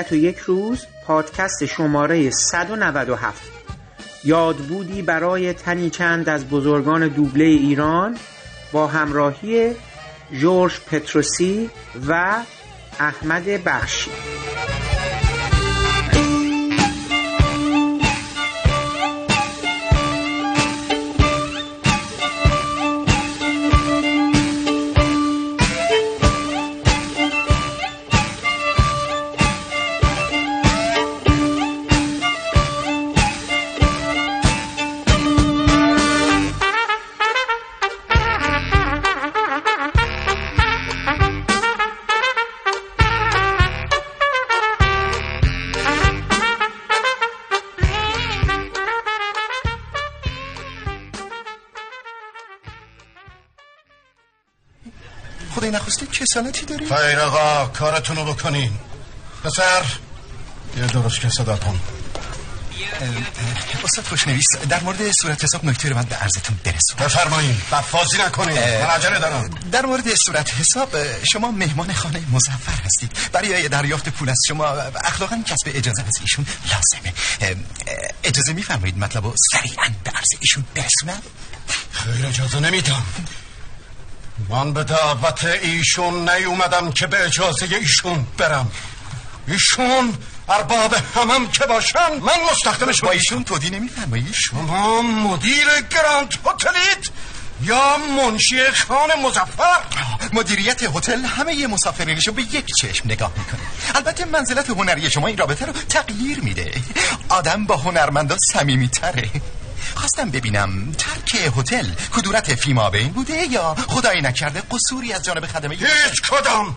ابدیت و یک روز پادکست شماره 197 یاد بودی برای تنی چند از بزرگان دوبله ایران با همراهی جورج پتروسی و احمد بخشی. کسالتی داری؟ خیر آقا کارتونو بکنین. پسر یه درست که صدا کن. استاد خوشنویس در مورد صورت حساب نکته رو من به عرضتون برسون بفرمایین بفازی نکنین. من عجله دارم. در مورد صورت حساب شما مهمان خانه مزفر هستید. برای دریافت پول از شما اخلاقا کسب اجازه از ایشون لازمه. اجازه میفرمایید مطلب رو سریعا به عرض ایشون برسونم؟ خیر اجازه نمیدم. من به دعوت ایشون نیومدم که به اجازه ایشون برم. ایشون ارباب همم که باشن. من مستخدمش با ایشون. تودی نمیفرمایی؟ شما مدیر گراند هتلید یا منشی خان مزفر مدیریت هتل همه یه مسافرینشو به یک چشم نگاه می‌کنه. البته منزلت هنری شما این رابطه رو تغییر میده. آدم با هنرمندا صمیمی تره خواستم ببینم ترک هتل کدورت فیما بین بوده یا خدایی نکرده قصوری از جانب خدمه هیچ کدام.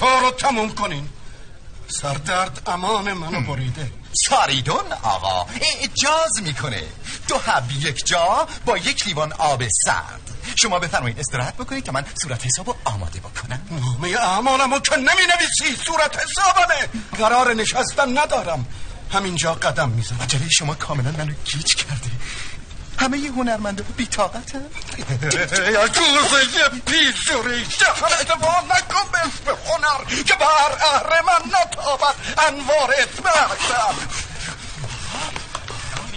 کارو تموم کنین. سردرد امان منو بریده. ساریدون آقا اجاز می‌کنه. دو حب یک جا با یک لیوان آب سرد. شما بفرمایید استراحت بکنید که من صورت حسابو آماده بکنم. نامه اعمالمو که نمی نویسی صورت حسابمه. قرار نشستن ندارم. همینجا قدم می‌زنم. عجله شما کاملا منو گیج کرده همه ی هنرمنده بیتاقت هم یا گوزه پیشوری شهرت با نکن به اسم هنر که بر اهر من نتابد انوار اسمتم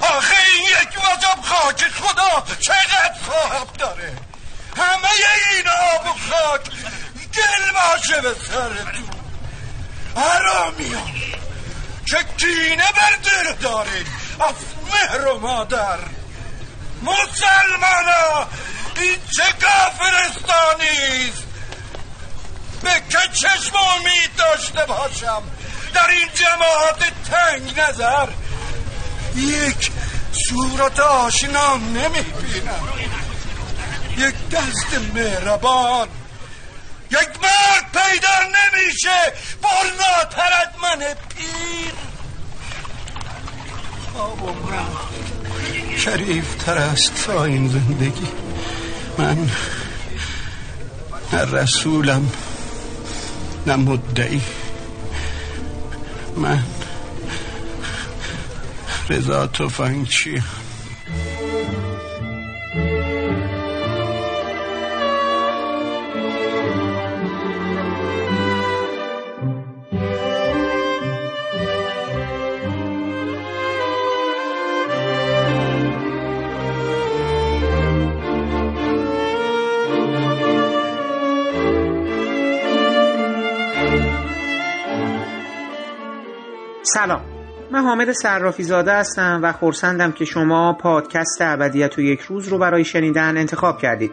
آخه این یک وجب خاک خدا چقدر صاحب داره؟ همه این آب و خاک گل باشه به سرتون حرامیان که کینه بر دل دارین؟ از مهر و مادر مسلمانا این چه کافرستانیست. به که چشم امید داشته باشم؟ در این جماعت تنگ نظر. یک صورت آشنا نمی‌بینم. یک دست مهربان. یک مرد پیدا نمیشه. برناترد من پیر. رفت شریف تر است تا این زندگی. من نه رسولم نه مدعی. من رضا توفنگچی سلام. من حامد صرافی زاده هستم و خورسندم که شما پادکست ابدیت و یک روز رو برای شنیدن انتخاب کردید.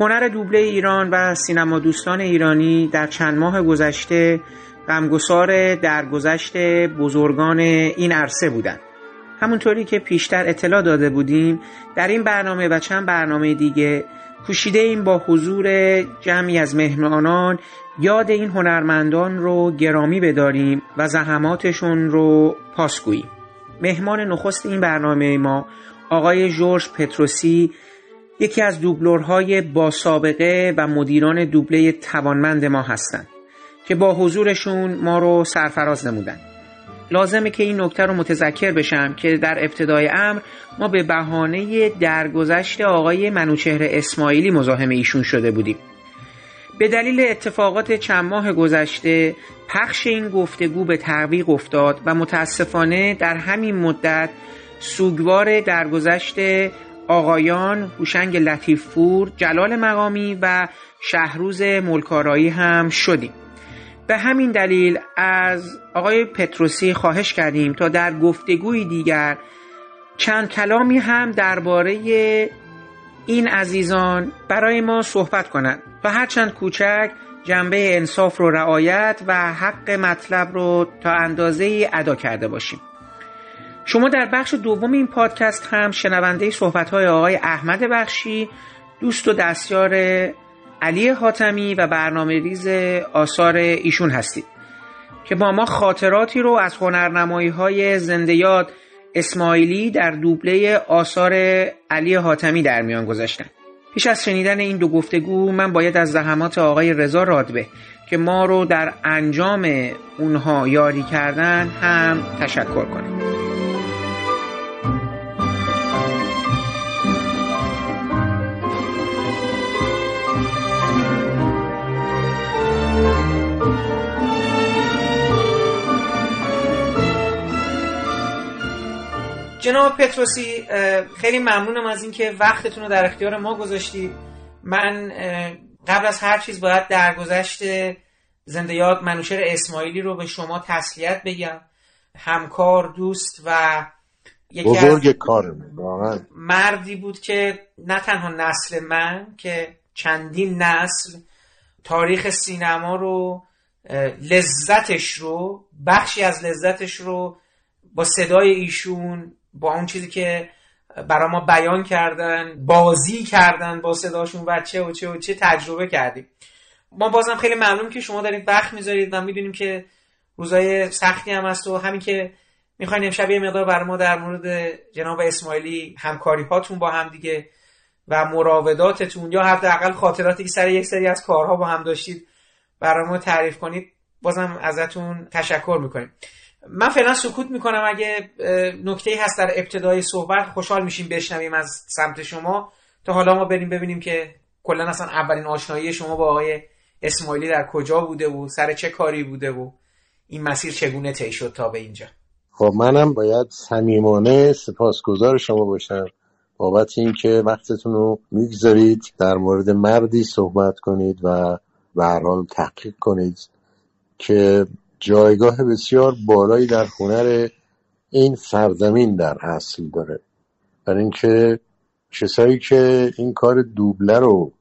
هنر دوبله ایران و سینما دوستان ایرانی در چند ماه گذشته غمگسار درگذشت بزرگان این عرصه بودند. همونطوری که پیشتر اطلاع داده بودیم در این برنامه و چند برنامه دیگه کوشیده این با حضور جمعی از مهمانان یاد این هنرمندان رو گرامی بداریم و زحماتشون رو پاسگوییم مهمان نخست این برنامه ما آقای جورج پتروسی یکی از دوبلورهای با سابقه و مدیران دوبله توانمند ما هستند که با حضورشون ما رو سرفراز نمودن. لازمه که این نکته رو متذکر بشم که در ابتدای امر ما به بهانه درگذشت آقای منوچهر اسماعیلی مزاحم ایشون شده بودیم. به دلیل اتفاقات چند ماه گذشته پخش این گفتگو به تعویق افتاد و متاسفانه در همین مدت سوگوار درگذشت آقایان هوشنگ لطیفپور، جلال مقامی و شهروز ملکارایی هم شدیم. به همین دلیل از آقای پتروسی خواهش کردیم تا در گفتگوی دیگر چند کلامی هم درباره این عزیزان برای ما صحبت کنند و هرچند کوچک جنبه انصاف رو رعایت و حق مطلب رو تا اندازه ای ادا کرده باشیم. شما در بخش دوم این پادکست هم شنونده صحبت های آقای احمد بخشی دوست و دستیار علی حاتمی و برنامه ریز آثار ایشون هستید که با ما خاطراتی رو از هنرنمایی های زنده اسماعیلی در دوبله آثار علی حاتمی در میان گذاشتن. پیش از شنیدن این دو گفتگو من باید از زحمات آقای رضا رادبه که ما رو در انجام اونها یاری کردن هم تشکر کنیم جناب پتروسی خیلی ممنونم از اینکه وقتتون رو در اختیار ما گذاشتید من قبل از هر چیز باید درگذشت زنده یاد منوشر اسماعیلی رو به شما تسلیت بگم. همکار دوست و یکی بزرگ کار مردی بود که نه تنها نسل من که چندین نسل تاریخ سینما رو لذتش رو بخشی از لذتش رو با صدای ایشون با اون چیزی که برای ما بیان کردن بازی کردن با صداشون و چه و چه و چه تجربه کردیم. ما بازم خیلی ممنون که شما دارید وقت می‌ذارید و می‌دونیم که روزای سختی هم هست و همین که می‌خواین امشب یه مقدار برای ما در مورد جناب اسماعیلی همکاری هاتون با هم دیگه و مراوداتتون یا حداقل خاطراتی که سر یک سری از کارها با هم داشتید برای ما تعریف کنید بازم ازتون تشکر می‌کنیم. من فعلا سکوت می‌کنم اگه نکته هست در ابتدای صحبت خوشحال میشیم بشنویم از سمت شما. تا حالا ما بریم ببینیم که کلا اصلا اولین آشنایی شما با آقای اسماعیلی در کجا بوده و سر چه کاری بوده و این مسیر چگونه طی شد تا به اینجا. خب منم باید صمیمانه سپاسگزار شما باشم. بابت اینکه وقتتون رو می‌گذارید در مورد مردی صحبت کنید و به هر حال تحقیق کنید که جایگاه بسیار بالایی در هنر این سرزمین در اصل داره. برای اینکه کسایی که این کار دوبله رو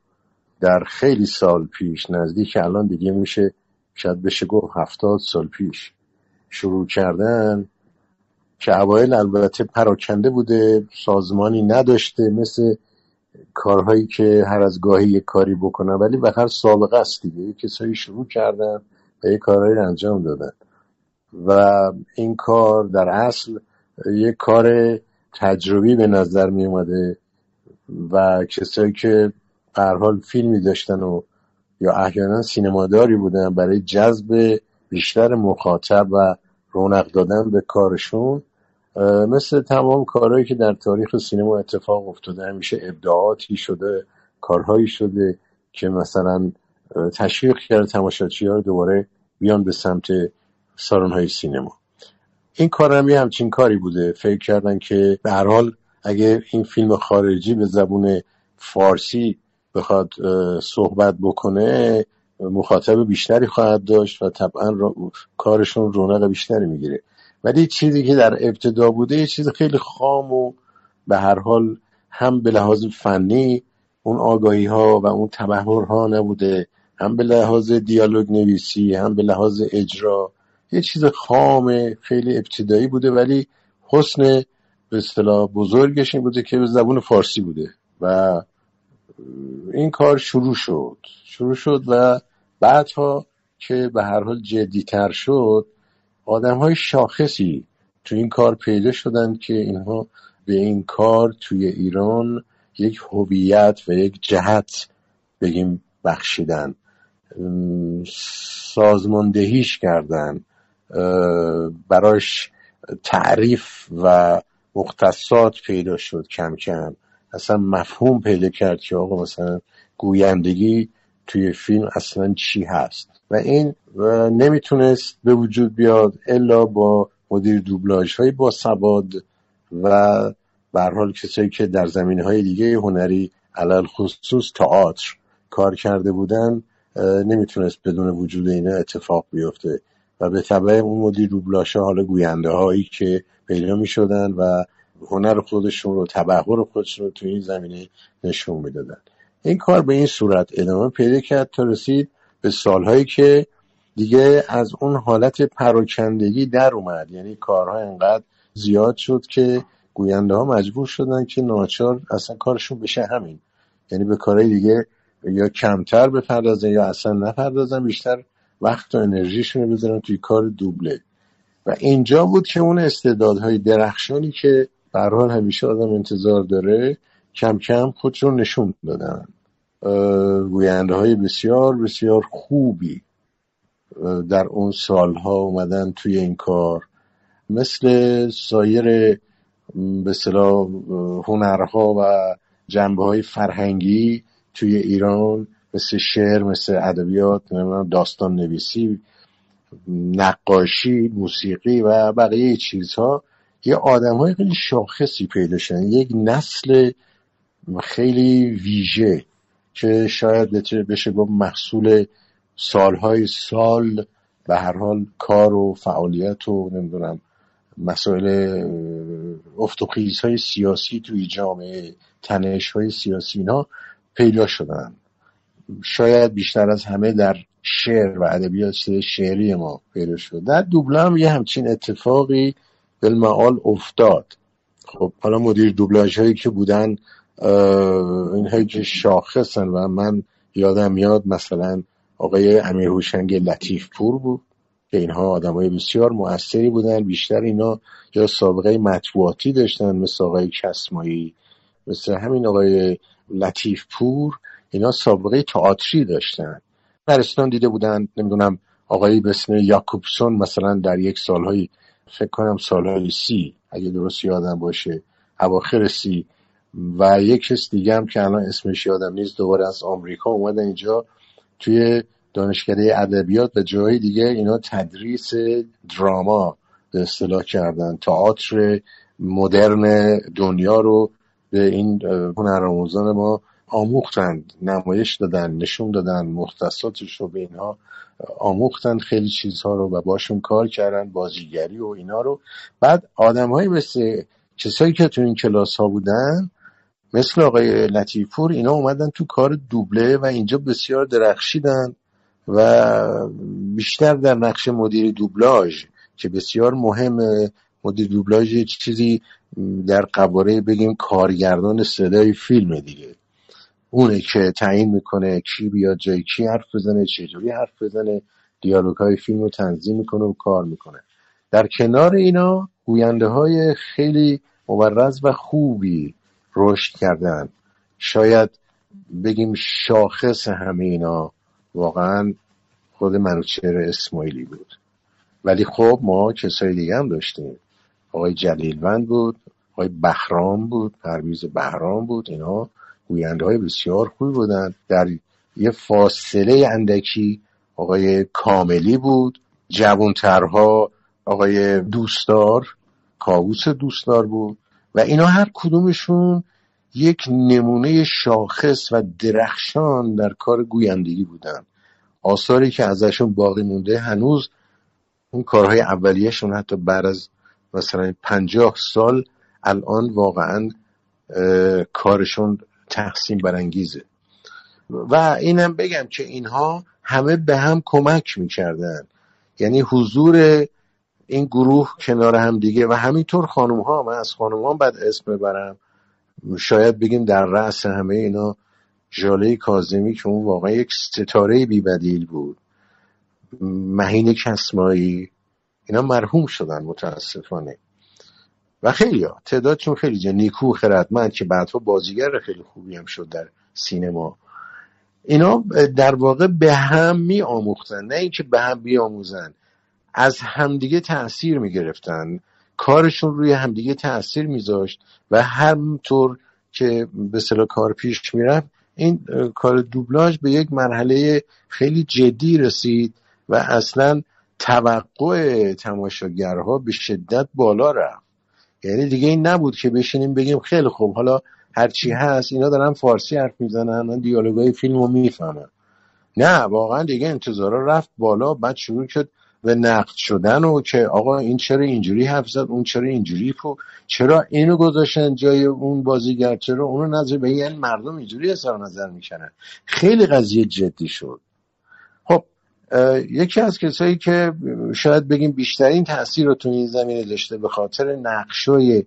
در خیلی سال پیش نزدیک الان دیگه میشه شاید بشه گفت هفتاد سال پیش شروع کردن که اوایل البته پراکنده بوده سازمانی نداشته مثل کارهایی که هر از گاهی یک کاری بکنن ولی به هر سابقه است دیگه. کسایی شروع کردن و یه کارهایی انجام دادن. و این کار در اصل یک کار تجربی به نظر می اومده و کسایی که هر حال فیلمی داشتن و یا احیانا سینماداری بودن برای جذب بیشتر مخاطب و رونق دادن به کارشون مثل تمام کارهایی که در تاریخ سینما اتفاق افتاده همیشه ابداعاتی شده کارهایی شده که مثلا تشویق کرده تماشاچی ها رو دوباره بیان به سمت سالن های سینما. این کار هم همچین کاری بوده. فکر کردن که به هر حال اگه این فیلم خارجی به زبون فارسی بخواد صحبت بکنه مخاطب بیشتری خواهد داشت و طبعا کارشون رونق بیشتری می‌گیره. ولی چیزی که در ابتدا بوده یه چیز خیلی خام و به هر حال هم به لحاظ فنی اون آگاهی ها و اون تبهر ها نبوده. هم به لحاظ دیالوگ نویسی هم به لحاظ اجرا. یه چیز خام خیلی ابتدایی بوده ولی حسن به اصطلاح بزرگش این بوده که به زبون فارسی بوده و این کار شروع شد. شروع شد و بعدها که به هر حال جدیتر شد آدم های شاخصی تو این کار پیدا شدن که اینها به این کار توی ایران یک هویت و یک جهت بگیم بخشیدن. سازماندهیش کردن براش تعریف و مختصات پیدا شد کم کم. اصلا مفهوم پیدا کرد که آقا مثلا گویندگی توی فیلم اصلا چی هست. و این نمی‌تونست به وجود بیاد الا با مدیر دوبلاژ های با سواد و به حال کسایی که در زمینه های دیگه هنری علل خصوص تئاتر کار کرده بودن. نمی‌تونست بدون وجود اینا اتفاق بیفته. و به طبع اون مدیر دوبلاژ حالا گوینده هایی که پیدا می‌شدن و هنر خودشون رو تبهر خودشون رو توی این زمینه نشون می‌دادن. این کار به این صورت ادامه پیدا کرد تا رسید به سالهایی که دیگه از اون حالت پراکندگی در اومد. یعنی کارها انقدر زیاد شد که گوینده ها مجبور شدن که ناچار اصلا کارشون بشه همین. یعنی به کارهای دیگه یا کمتر بپردازن یا اصلا نپردازن بیشتر وقت و انرژیشون رو بذارن توی کار دوبله. و اینجا بود که اون استعدادهای درخشانی که به همیشه آدم انتظار داره کم کم خودشون نشون دادن. گوینده های بسیار بسیار خوبی در اون سالها اومدن توی این کار. مثل سایر به هنرها و جنبه های فرهنگی توی ایران مثل شعر مثل ادبیات داستان نویسی نقاشی موسیقی و بقیه چیزها یه آدم های خیلی شاخصی پیدا شدن. یک نسل خیلی ویژه که شاید بشه با محصول سالهای سال به هر حال کار و فعالیت و نمی‌دونم مسائل افت های سیاسی توی جامعه تنش های سیاسی اینا پیدا شدن. شاید بیشتر از همه در شعر و ادبیات شعری ما پیدا شد. در دوبله یه همچین اتفاقی بالمعال افتاد. خب حالا مدیر دوبلاژ هایی که بودن هایی که شاخصن و من یادم میاد مثلا آقای امیر هوشنگ لطیف پور بود که اینها آدم های بسیار موثری بودن. بیشتر اینا یا سابقه مطبوعاتی داشتن مثل آقای کسمایی مثل همین آقای لطیف پور اینا سابقه تئاتری داشتن. برستان دیده بودن نمی‌دونم آقای به اسم یاکوبسون مثلا در یک سالهای فکر کنم سالهای سی اگه درست یادم باشه اواخر سی. و یک کس دیگه هم که الان اسمش یادم نیست دوباره از آمریکا اومدن اینجا توی دانشکده ادبیات و جای دیگه اینا تدریس دراما به اصطلاح کردن. تئاتر مدرن دنیا رو به این هنرآموزان ما آموختند نمایش دادن نشون دادن مختصاتش رو به اینها آموختن خیلی چیزها رو و باشون کار کردن بازیگری و اینا رو. بعد آدم های مثل کسایی که تو این کلاس ها بودن مثل آقای لطیفور اینا اومدن تو کار دوبله و اینجا بسیار درخشیدن و بیشتر در نقش مدیر دوبلاژ که بسیار مهم مدیر دوبلاژ چیزی در قواره بگیم کارگردان صدای فیلم دیگه. اونه که تعیین می‌کنه کی بیاد جای کی حرف بزنه چجوری حرف بزنه دیالوگ های فیلم رو تنظیم می‌کنه و کار می‌کنه. در کنار اینا گوینده های خیلی مبرز و خوبی رشد کردن. شاید بگیم شاخص همه اینا واقعا خود منوچهر اسماعیلی بود. ولی خب ما کسای دیگه هم داشتیم. آقای جلیلوند بود. آقای بهرام بود پرویز بهرام بود اینا گوینده های بسیار خوبی بودن. در یه فاصله اندکی آقای کاملی بود جوانترها آقای دوستدار کاووس دوستدار بود. و اینا هر کدومشون یک نمونه شاخص و درخشان در کار گویندگی بودن. آثاری که ازشون باقی مونده هنوز اون کارهای اولیهشون حتی بعد از مثلا پنجاه سال الان واقعا کارشون تقسیم برانگیزه. و اینم بگم که اینها همه به هم کمک می‌کردن. یعنی حضور این گروه کنار هم دیگه و همینطور خانم ها من از خانم ها بعد اسم ببرم. شاید بگیم در رأس همه اینا جاله کازمی که اون واقعا یک ستاره بیبدیل بود. مهین کسمایی اینا مرحوم شدن متاسفانه. و خیلی ها تعدادشون خیلی جا. نیکو خردمند که بعدها بازیگر خیلی خوبی هم شد در سینما. اینا در واقع به هم می آموختن نه اینکه به هم بیاموزن. از همدیگه تاثیر می گرفتن کارشون روی همدیگه تاثیر میذاشت و همطور که به صلاح کار پیش می‌رفت این کار دوبلاژ به یک مرحله خیلی جدی رسید و اصلا توقع تماشاگرها به شدت بالا رفت. یعنی دیگه این نبود که بشینیم بگیم خیلی خوب حالا هرچی هست اینا دارن فارسی حرف می‌زنن من دیالوگای فیلم رو نه واقعا دیگه انتظارا رفت بالا بعد شروع شد به نقد شدن و که آقا این چرا اینجوری حرف زد اون چرا اینجوری فو چرا اینو گذاشتن جای اون بازیگر چرا اونو نظر به یعنی مردم اینجوری اظهار نظر می‌کنن خیلی قضیه جدی شد. یکی از کسایی که شاید بگیم بیشترین تاثیر رو تو این زمینه داشته به خاطر نقشای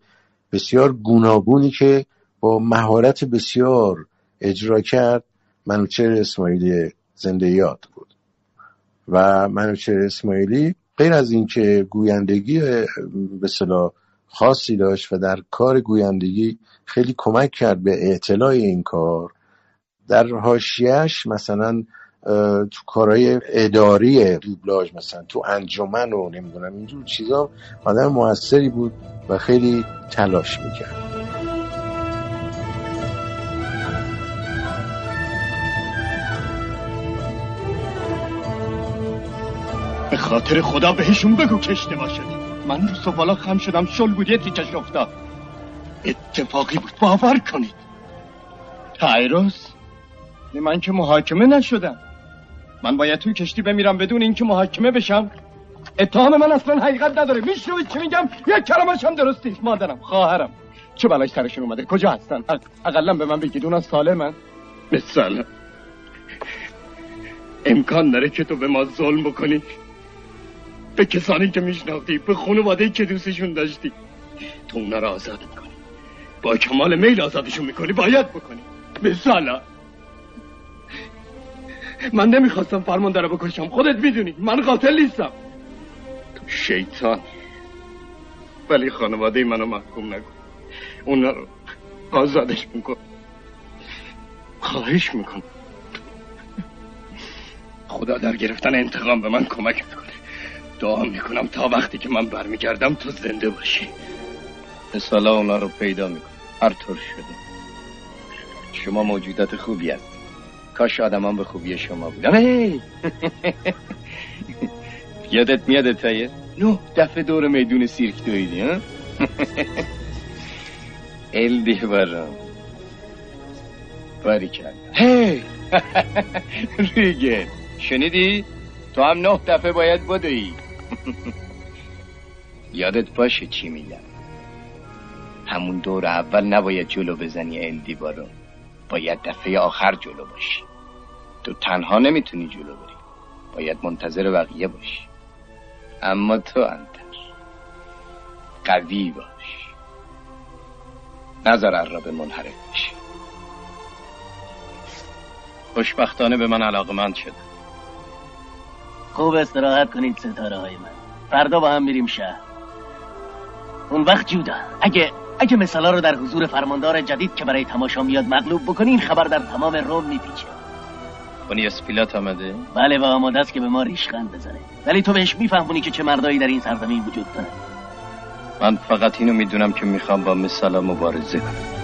بسیار گوناگونی که با مهارت بسیار اجرا کرد منوچهر اسماعیلی زنده یاد بود. و منوچهر اسماعیلی غیر از اینکه گویندگی به صلاح خاصی داشت و در کار گویندگی خیلی کمک کرد به اطلاع این کار در حاشیهش مثلا تو کارهای اداری دوبلاژ مثلا تو انجمن و نمی‌دونم اینجور چیزا آدم موثری بود و خیلی تلاش می‌کرد. به خاطر خدا بهشون بگو که اشتباه من رو سفالا خم شدم شل بود یه تیکش افتاد. اتفاقی بود باور کنید. تایروس من که محاکمه نشدم. من باید توی کشتی بمیرم بدون اینکه محاکمه بشم. اتهام من اصلا حقیقت نداره. میشنوید چی میگم؟ یک کلمش هم درست نیست مادرم خواهرم. چه بلایش سرشون اومده؟ کجا هستن؟ اقلا به من بگید اونا سالمن. مثلا امکان داره که تو به ما ظلم بکنی. به کسانی که میشناختی به خانواده که دوستشون داشتی. تو اونا رو آزاد می‌کنی. با کمال میل آزادشون می‌کنی. باید بکنی. مثلا من نمی‌خواستم فرمان داره بکشم. خودت می‌دونی من قاتل نیستم. تو شیطان. ولی خانواده منو محکوم نکن. اونا رو آزادش میکن خواهش میکن خدا در گرفتن انتقام به من کمک کنه دعا می‌کنم تا وقتی که من برمیگردم تو زنده باشی. مثلا اونا رو پیدا میکن هر طور شده. شما موجودات خوبی هست کاش آدمان به خوبی شما بودم یادت میاد تایه؟ نه دفعه دور میدون سیرک دویدی ها؟ الدی برام باری کرد. هی! ریگه. شنیدی؟ تو هم نه دفعه باید بدوی. یادت باشه چی میگم. همون دور اول نباید جلو بزنی الدی بارون باید دفعه آخر جلو باشی. تو تنها نمی‌تونی جلو بری. باید منتظر بقیه باشی. اما تو انتر. قوی باش. نظر را به منحرف بشی خوشبختانه به من علاقه مند شده. خوب استراحت کنید ستاره های من. فردا با هم میریم شهر. اون وقت جودا. اگه اگه مثلا رو در حضور فرماندار جدید که برای تماشا میاد مغلوب بکنی این خبر در تمام روم میپیچه. اونی اسپیلات آمده؟ بله و آماده است که به ما ریشخند بزنه. ولی تو بهش میفهمونی که چه مردایی در این سرزمین وجود داره من فقط اینو می‌دونم که می‌خوام با مثلا مبارزه کنم.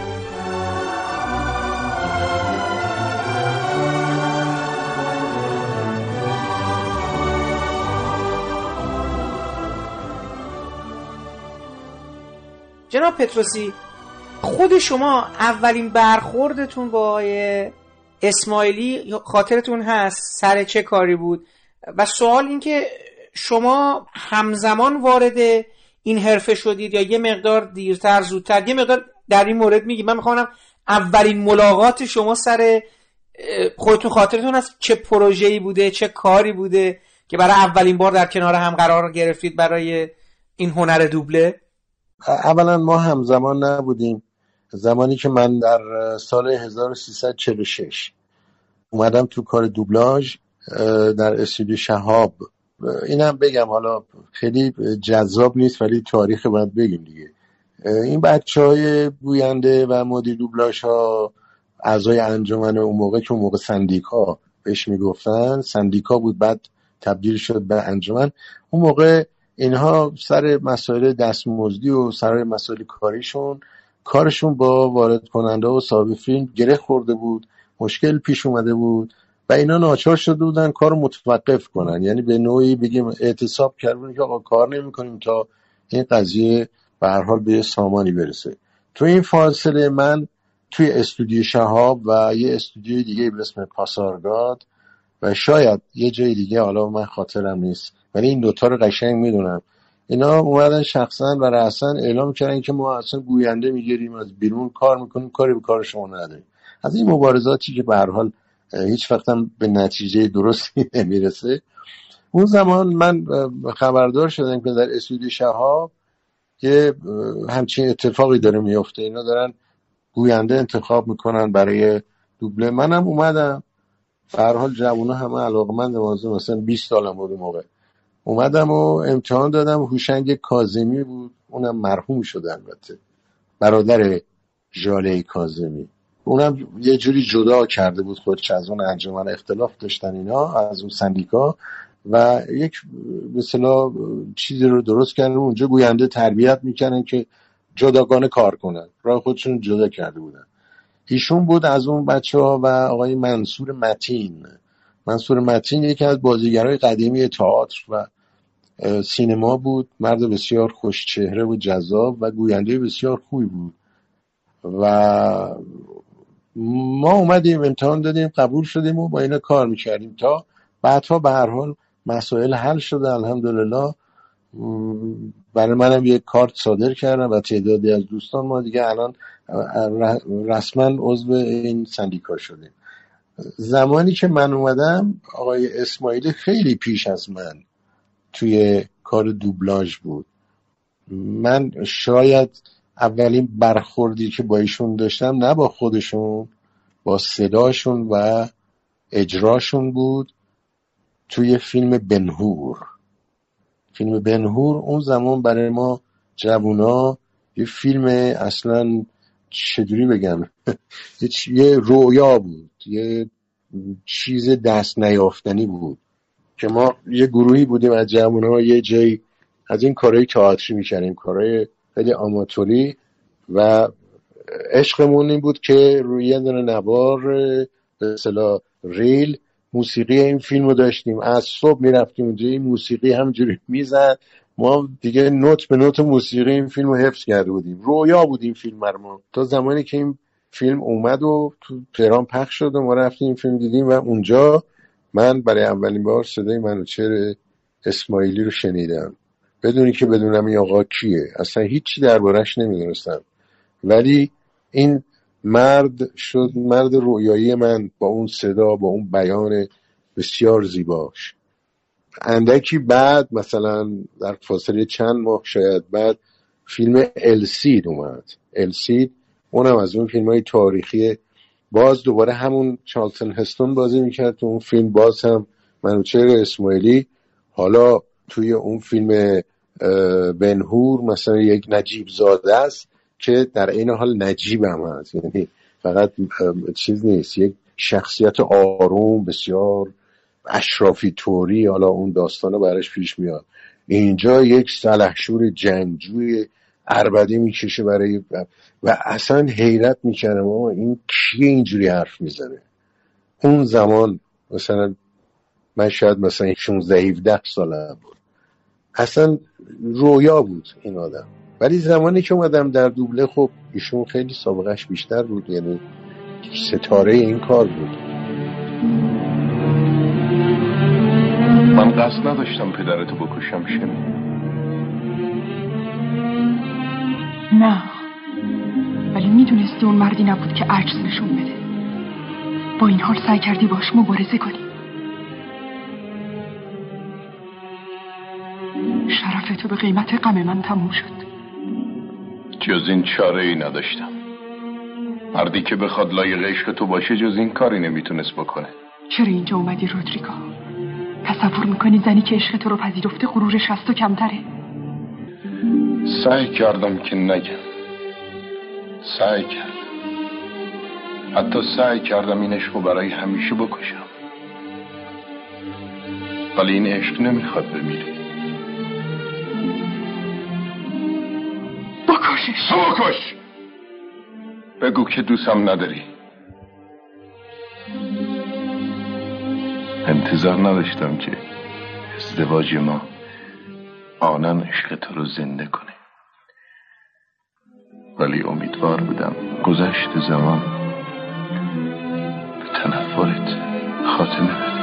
جناب پتروسی خود شما اولین برخوردتون با اسماعیلی خاطرتون هست؟ سر چه کاری بود؟ و سوال این که شما همزمان وارد این حرفه شدید یا یه مقدار دیرتر زودتر یه مقدار در این مورد میگی. من می‌خوام اولین ملاقات شما سر خودتون خاطرتون هست؟ چه پروژه‌ای بوده؟ چه کاری بوده که برای اولین بار در کنار هم قرار گرفتید برای این هنر دوبله؟ اولا ما همزمان نبودیم. زمانی که من در سال 1346 اومدم تو کار دوبلاژ در استودیو شهاب. اینم بگم حالا خیلی جذاب نیست ولی تاریخ باید بگیم دیگه. این بچه های گوینده و مدیر دوبلاژ ها اعضای انجمن اون موقع که اون موقع سندیکا بهش می‌گفتن سندیکا بود بعد تبدیل شد به انجمن. اون موقع اینها سر مسائل دستمزدی و سر مسائل کاریشون کارشون با وارد کننده و صاحب فیلم گره خورده بود مشکل پیش اومده بود و اینا ناچار شده بودن کار متوقف کنن. یعنی به نوعی بگیم اعتصاب کردن که آقا کار نمی‌کنیم تا این قضیه به هر حال به سامانی برسه. تو این فاصله من توی استودیو شهاب و یه استودیو دیگه به اسم پاسارگاد و شاید یه جای دیگه حالا من خاطرم نیست ولی این دوتا رو قشنگ می‌دونم. اینا اومدن شخصا و رأسا اعلام کردن که ما اصلا گوینده می‌گیریم از بیرون کار می‌کنیم کاری به کار شما نداریم. از این مبارزاتی که به هر حال هیچ وقتم به نتیجه درستی نمی‌رسه. اون زمان من خبردار شدم که در استودیو شهاب که همچین اتفاقی داره میفته اینا دارن گوینده انتخاب می‌کنن برای دوبله. منم اومدم. هر حال جوونا همه علاقمند موضوع مثلا 20 سالم بود موقع. اومدم و امتحان دادم. هوشنگ کازمی بود. اونم مرحوم شده البته. برادر ژاله کازمی اونم یه جوری جدا کرده بود خودش از اون انجمن اختلاف داشتن اینا از اون سندیکا. و یک مثلا چیزی رو درست کردن. اونجا گوینده تربیت می‌کنن که جداگانه کار کنن. راه خودشون جدا کرده بودن. ایشون بود از اون بچه ها و آقای منصور متین. منصور متین یکی از بازیگرای قدیمی تئاتر و سینما بود. مرد بسیار خوش چهره و جذاب و گوینده بسیار خوبی بود. و ما اومدیم امتحان دادیم قبول شدیم و با اینا کار می‌کردیم تا بعدها به هر حال مسائل حل شده الحمدلله. برای منم یک کارت صادر کردم و تعدادی از دوستان ما دیگه الان رسما عضو این سندیکا شدیم. زمانی که من اومدم آقای اسماعیلی خیلی پیش از من توی کار دوبلاژ بود. من شاید اولین برخوردی که با ایشون داشتم نه با خودشون با صداشون و اجراشون بود توی فیلم بنهور. فیلم بنهور اون زمان برای ما جوونا یه فیلم اصلا چجوری بگم؟ یه رویا بود. یه چیز دست نیافتنی بود که ما یه گروهی بودیم از جوونا یه جایی از این کارهای تئاتری می‌کردیم کارهای خیلی آماتوری و عشقمون این بود که روی یه دونه نوار به ریل موسیقی این فیلم رو داشتیم. از صبح می‌رفتیم اونجا این موسیقی همجوری می‌زد. ما دیگه نوت به نوت موسیقی این فیلم رو حفظ کرده بودیم. رویا بود این فیلم ما. تا زمانی که این فیلم اومد و تو تهران پخش شد و ما رفتیم این فیلم دیدیم و اونجا من برای اولین بار صدای منوچهر اسماعیلی رو شنیدم. بدونی که بدونم این آقا کیه. اصلا هیچی دربارش نمی‌دونستم. ولی این مرد شد مرد رویایی من با اون صدا با اون بیان بسیار زیباش. اندکی بعد مثلا در فاصله چند ماه شاید بعد فیلم السید اومد. السید اونم از اون فیلم های تاریخی. باز دوباره همون چالتن هستون بازی می‌کرد تو اون فیلم. باز هم منوچهر اسماعیلی. حالا توی اون فیلم بنهور مثلا یک نجیب زاده است که در این حال نجیب هم هست. یعنی فقط چیز نیست. یک شخصیت آروم بسیار اشرافی توری حالا اون داستانه برش پیش میاد. اینجا یک سلحشور جنگجوی اربدی می‌کشه برای و اصلا حیرت می‌کنه ما این کیه اینجوری حرف می‌زنه؟ اون زمان مثلا من شاید مثلا 16 17 ساله بود. اصلا رویا بود این آدم. ولی زمانی که اومدم در دوبله خب ایشون خیلی سابقش بیشتر بود یعنی ستاره این کار بود. من قصد نداشتم پدرتو بکشم شمی نه. ولی می‌دونستی اون مردی نبود که عجز نشون بده. با این حال سعی کردی باش مبارزه کنی. شرف تو به قیمت غم من تموم شد. جز این چاره ای نداشتم. مردی که بخواد لایق عشق تو باشه جز این کاری نمی‌تونست بکنه. چرا اینجا اومدی رودریگا تصور می‌کنی زنی که عشق تو رو پذیرفته غرورش از تو کمتره؟ سعی کردم که نگم. سعی کردم. حتی سعی کردم این عشق رو برای همیشه بکشم. ولی این عشق نمی‌خواد بمیره. بکشش بکش. بگو که دوستم نداری. انتظار نداشتم که ازدواج ما آنن عشق تو رو زنده کنه. ولی امیدوار بودم گذشت زمان به تنفرت خاتمه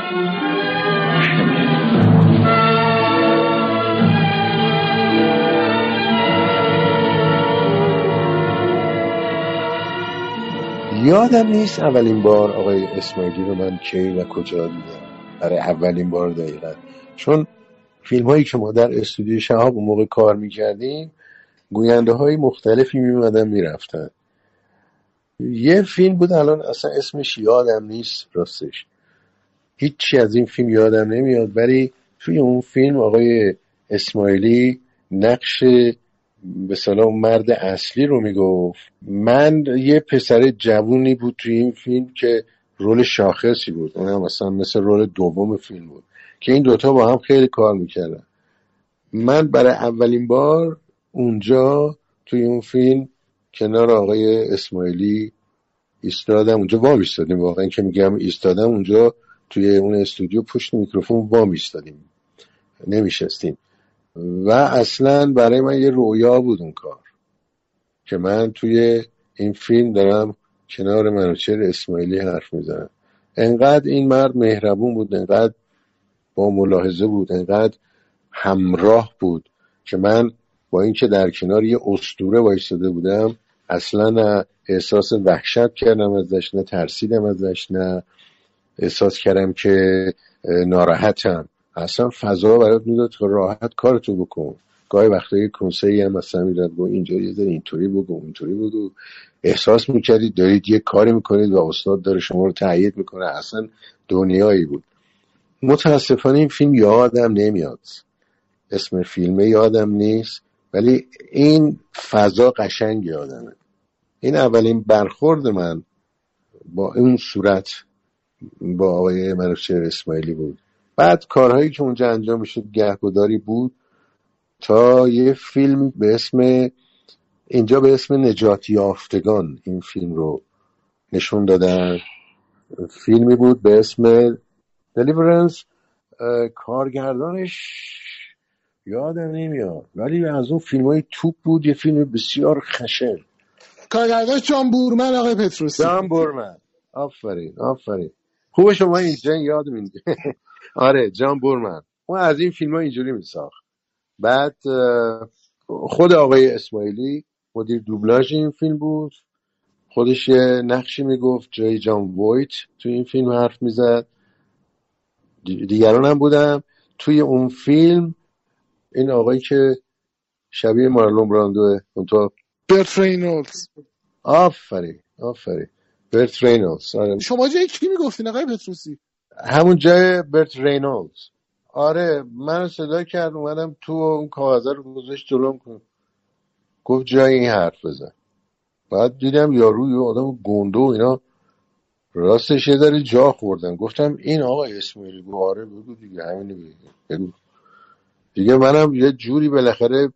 یادم نیست اولین بار آقای اسماعیلی رو من کی و کجا دیدم. برای اولین بار دقیقا. چون فیلم هایی که ما در استودیو شهاب اون موقع کار می‌کردیم گوینده های مختلفی میمدن می‌رفتن. یه فیلم بود الان اصلا اسمش یادم نیست راستش. هیچی از این فیلم یادم نمیاد ولی توی اون فیلم آقای اسماعیلی نقش به صلاح مرد اصلی رو می‌گفت. من یه پسر جوونی بود توی این فیلم که رول شاخصی بود. اونم مثلا مثل رول دوم فیلم بود. که این دوتا با هم خیلی کار می‌کردن. من برای اولین بار اونجا توی اون فیلم کنار آقای اسماعیلی ایستادم. اونجا وام ایستادیم. واقعا که میگم ایستادم اونجا توی اون استودیو پشت میکروفون وام ایستادیم. نمیشستیم. و اصلا برای من یه رویا بود اون کار. که من توی این فیلم دارم کنار منوچهر اسماعیلی حرف می‌زنم. انقدر این مرد مهربون بود انقدر با ملاحظه بود انقدر همراه بود که من با اینکه در کنار یه استوره وایستاده بودم اصلا نه احساس وحشت کردم ازش نه ترسیدم ازش نه احساس کردم که ناراحتم. اصلا فضا برات می‌داد که راحت کارتو بکن. گاهی وقتا یه کنسهی هم مثلا می‌داد گو اینجا یه ذره اینطوری بگو اینطوری بگو. احساس می‌کردید دارید یه کاری می‌کنید و استاد داره شما رو تایید می‌کنه. اصلا دنیایی بود. متاسفانه این فیلم یادم نمیاد. اسم فیلمه یادم نیست. ولی این فضا قشنگ یادمه. این اولین برخورد من با این صورت با آقای منوچهر اسماعیلی بود. بعد کارهایی که اونجا انجام شد گهگداری بود تا یه فیلم به اسم اینجا به اسم نجات یافتگان این فیلم رو نشون دادن. فیلمی بود به اسم دلیورنس کارگردانش یادم نمیاد. ولی از اون فیلم های توپ بود یه فیلم بسیار خشن. کارگردان جان بورمن آقای پتروسی. جان بورمن. آفرین آفرین. خوب شما اینجا یاد میده آره جان بورمن. اون از این فیلم ها اینجوری میساخت. بعد خود آقای اسماعیلی مدیر دوبلاژ این فیلم بود. خودش یه نقشی می‌گفت جای جان وایت توی این فیلم حرف می‌زد. دیگران هم بودم. توی اون فیلم این آقایی که شبیه مارلون براندوه اونطور. برت رینولدز. آفرین آفرین. برت رینولدز آره. شما جای کی می‌گفتین آقای پتروسی؟ همون جای برت رینولدز. آره من صدا کرد اومدم تو اون کاغذه رو گذاشت جلوم. کن گفت جای این حرف بزن. بعد دیدم یارو یه آدم گنده و اینا. راستش یه داره جا خوردن گفتم این آقا اسماعیلی گفت آره بگو دیگه همینی بگو دیگه منم یه جوری بالاخره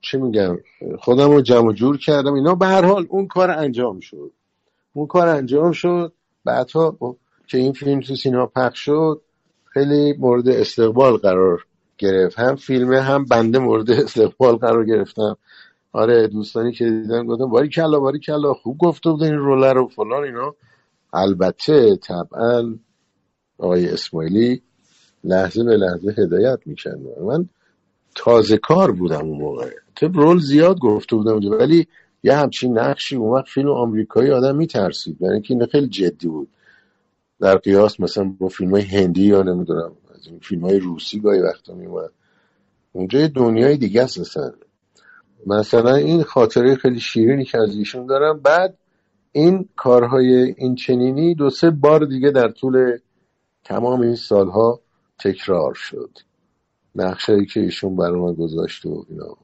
چه میگم خودم رو جمع جور کردم. اینا به هر حال اون کار انجام شد. اون کار انجام شد. بعدها که این فیلم تو سینما پخش شد خیلی مورد استقبال قرار گرفت. هم فیلمه هم بنده مورد استقبال قرار گرفتم. آره دوستانی که دیدن گفتم باری کلا باری کلا خوب گفته بود این رولر رو فلان اینا. البته طبعا آقای اسماعیلی لحظه به لحظه هدایت می‌کرد. من تازه کار بودم اون موقع. طب رول زیاد گفته بودم ولی یه همچین نقشی اون وقت فیلم آمریکایی آدم میترسید. برای اینکه این خیلی جدی بود. در قیاس مثلا با فیلم های هندی یا نمی‌دونم از این فیلم های روسی گاهی وقتا میومد اونجا یه دنیای دیگه است مثلا این خاطره خیلی شیرینی که از ایشون دارم بعد این کارهای این چنینی دو سه بار دیگه در طول تمام این سالها تکرار شد. نقشهایی که ایشون برای من گذاشت و اینا.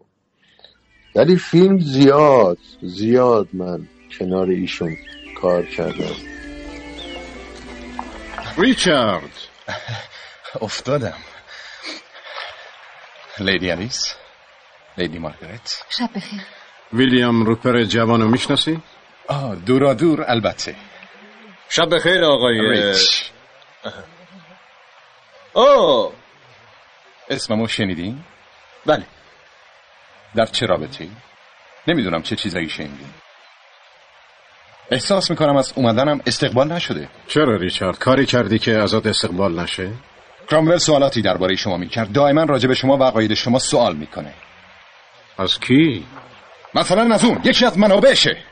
ولی فیلم زیاد زیاد من کنار ایشون کار کردم. ریچارد. افتادم. لیدی الیس لیدی مارگرت؟ شب بخیر. ویلیام روپر جوانو می‌شناسی؟ آه دورا دور البته. شب بخیر آقای ریچ. اوه. اسممو شنیدین؟ بله. در چه رابطه نمی‌دونم چه چیزایی شنیدین احساس می‌کنم از اومدنم استقبال نشده. چرا ریچارد؟ کاری کردی که ازت استقبال نشه؟ کرامول سوالاتی درباره شما می‌کرد. دائما راجع به شما و عقاید شما سوال می‌کنه. از کی؟ مثلا از اون. یکی از منابعشه.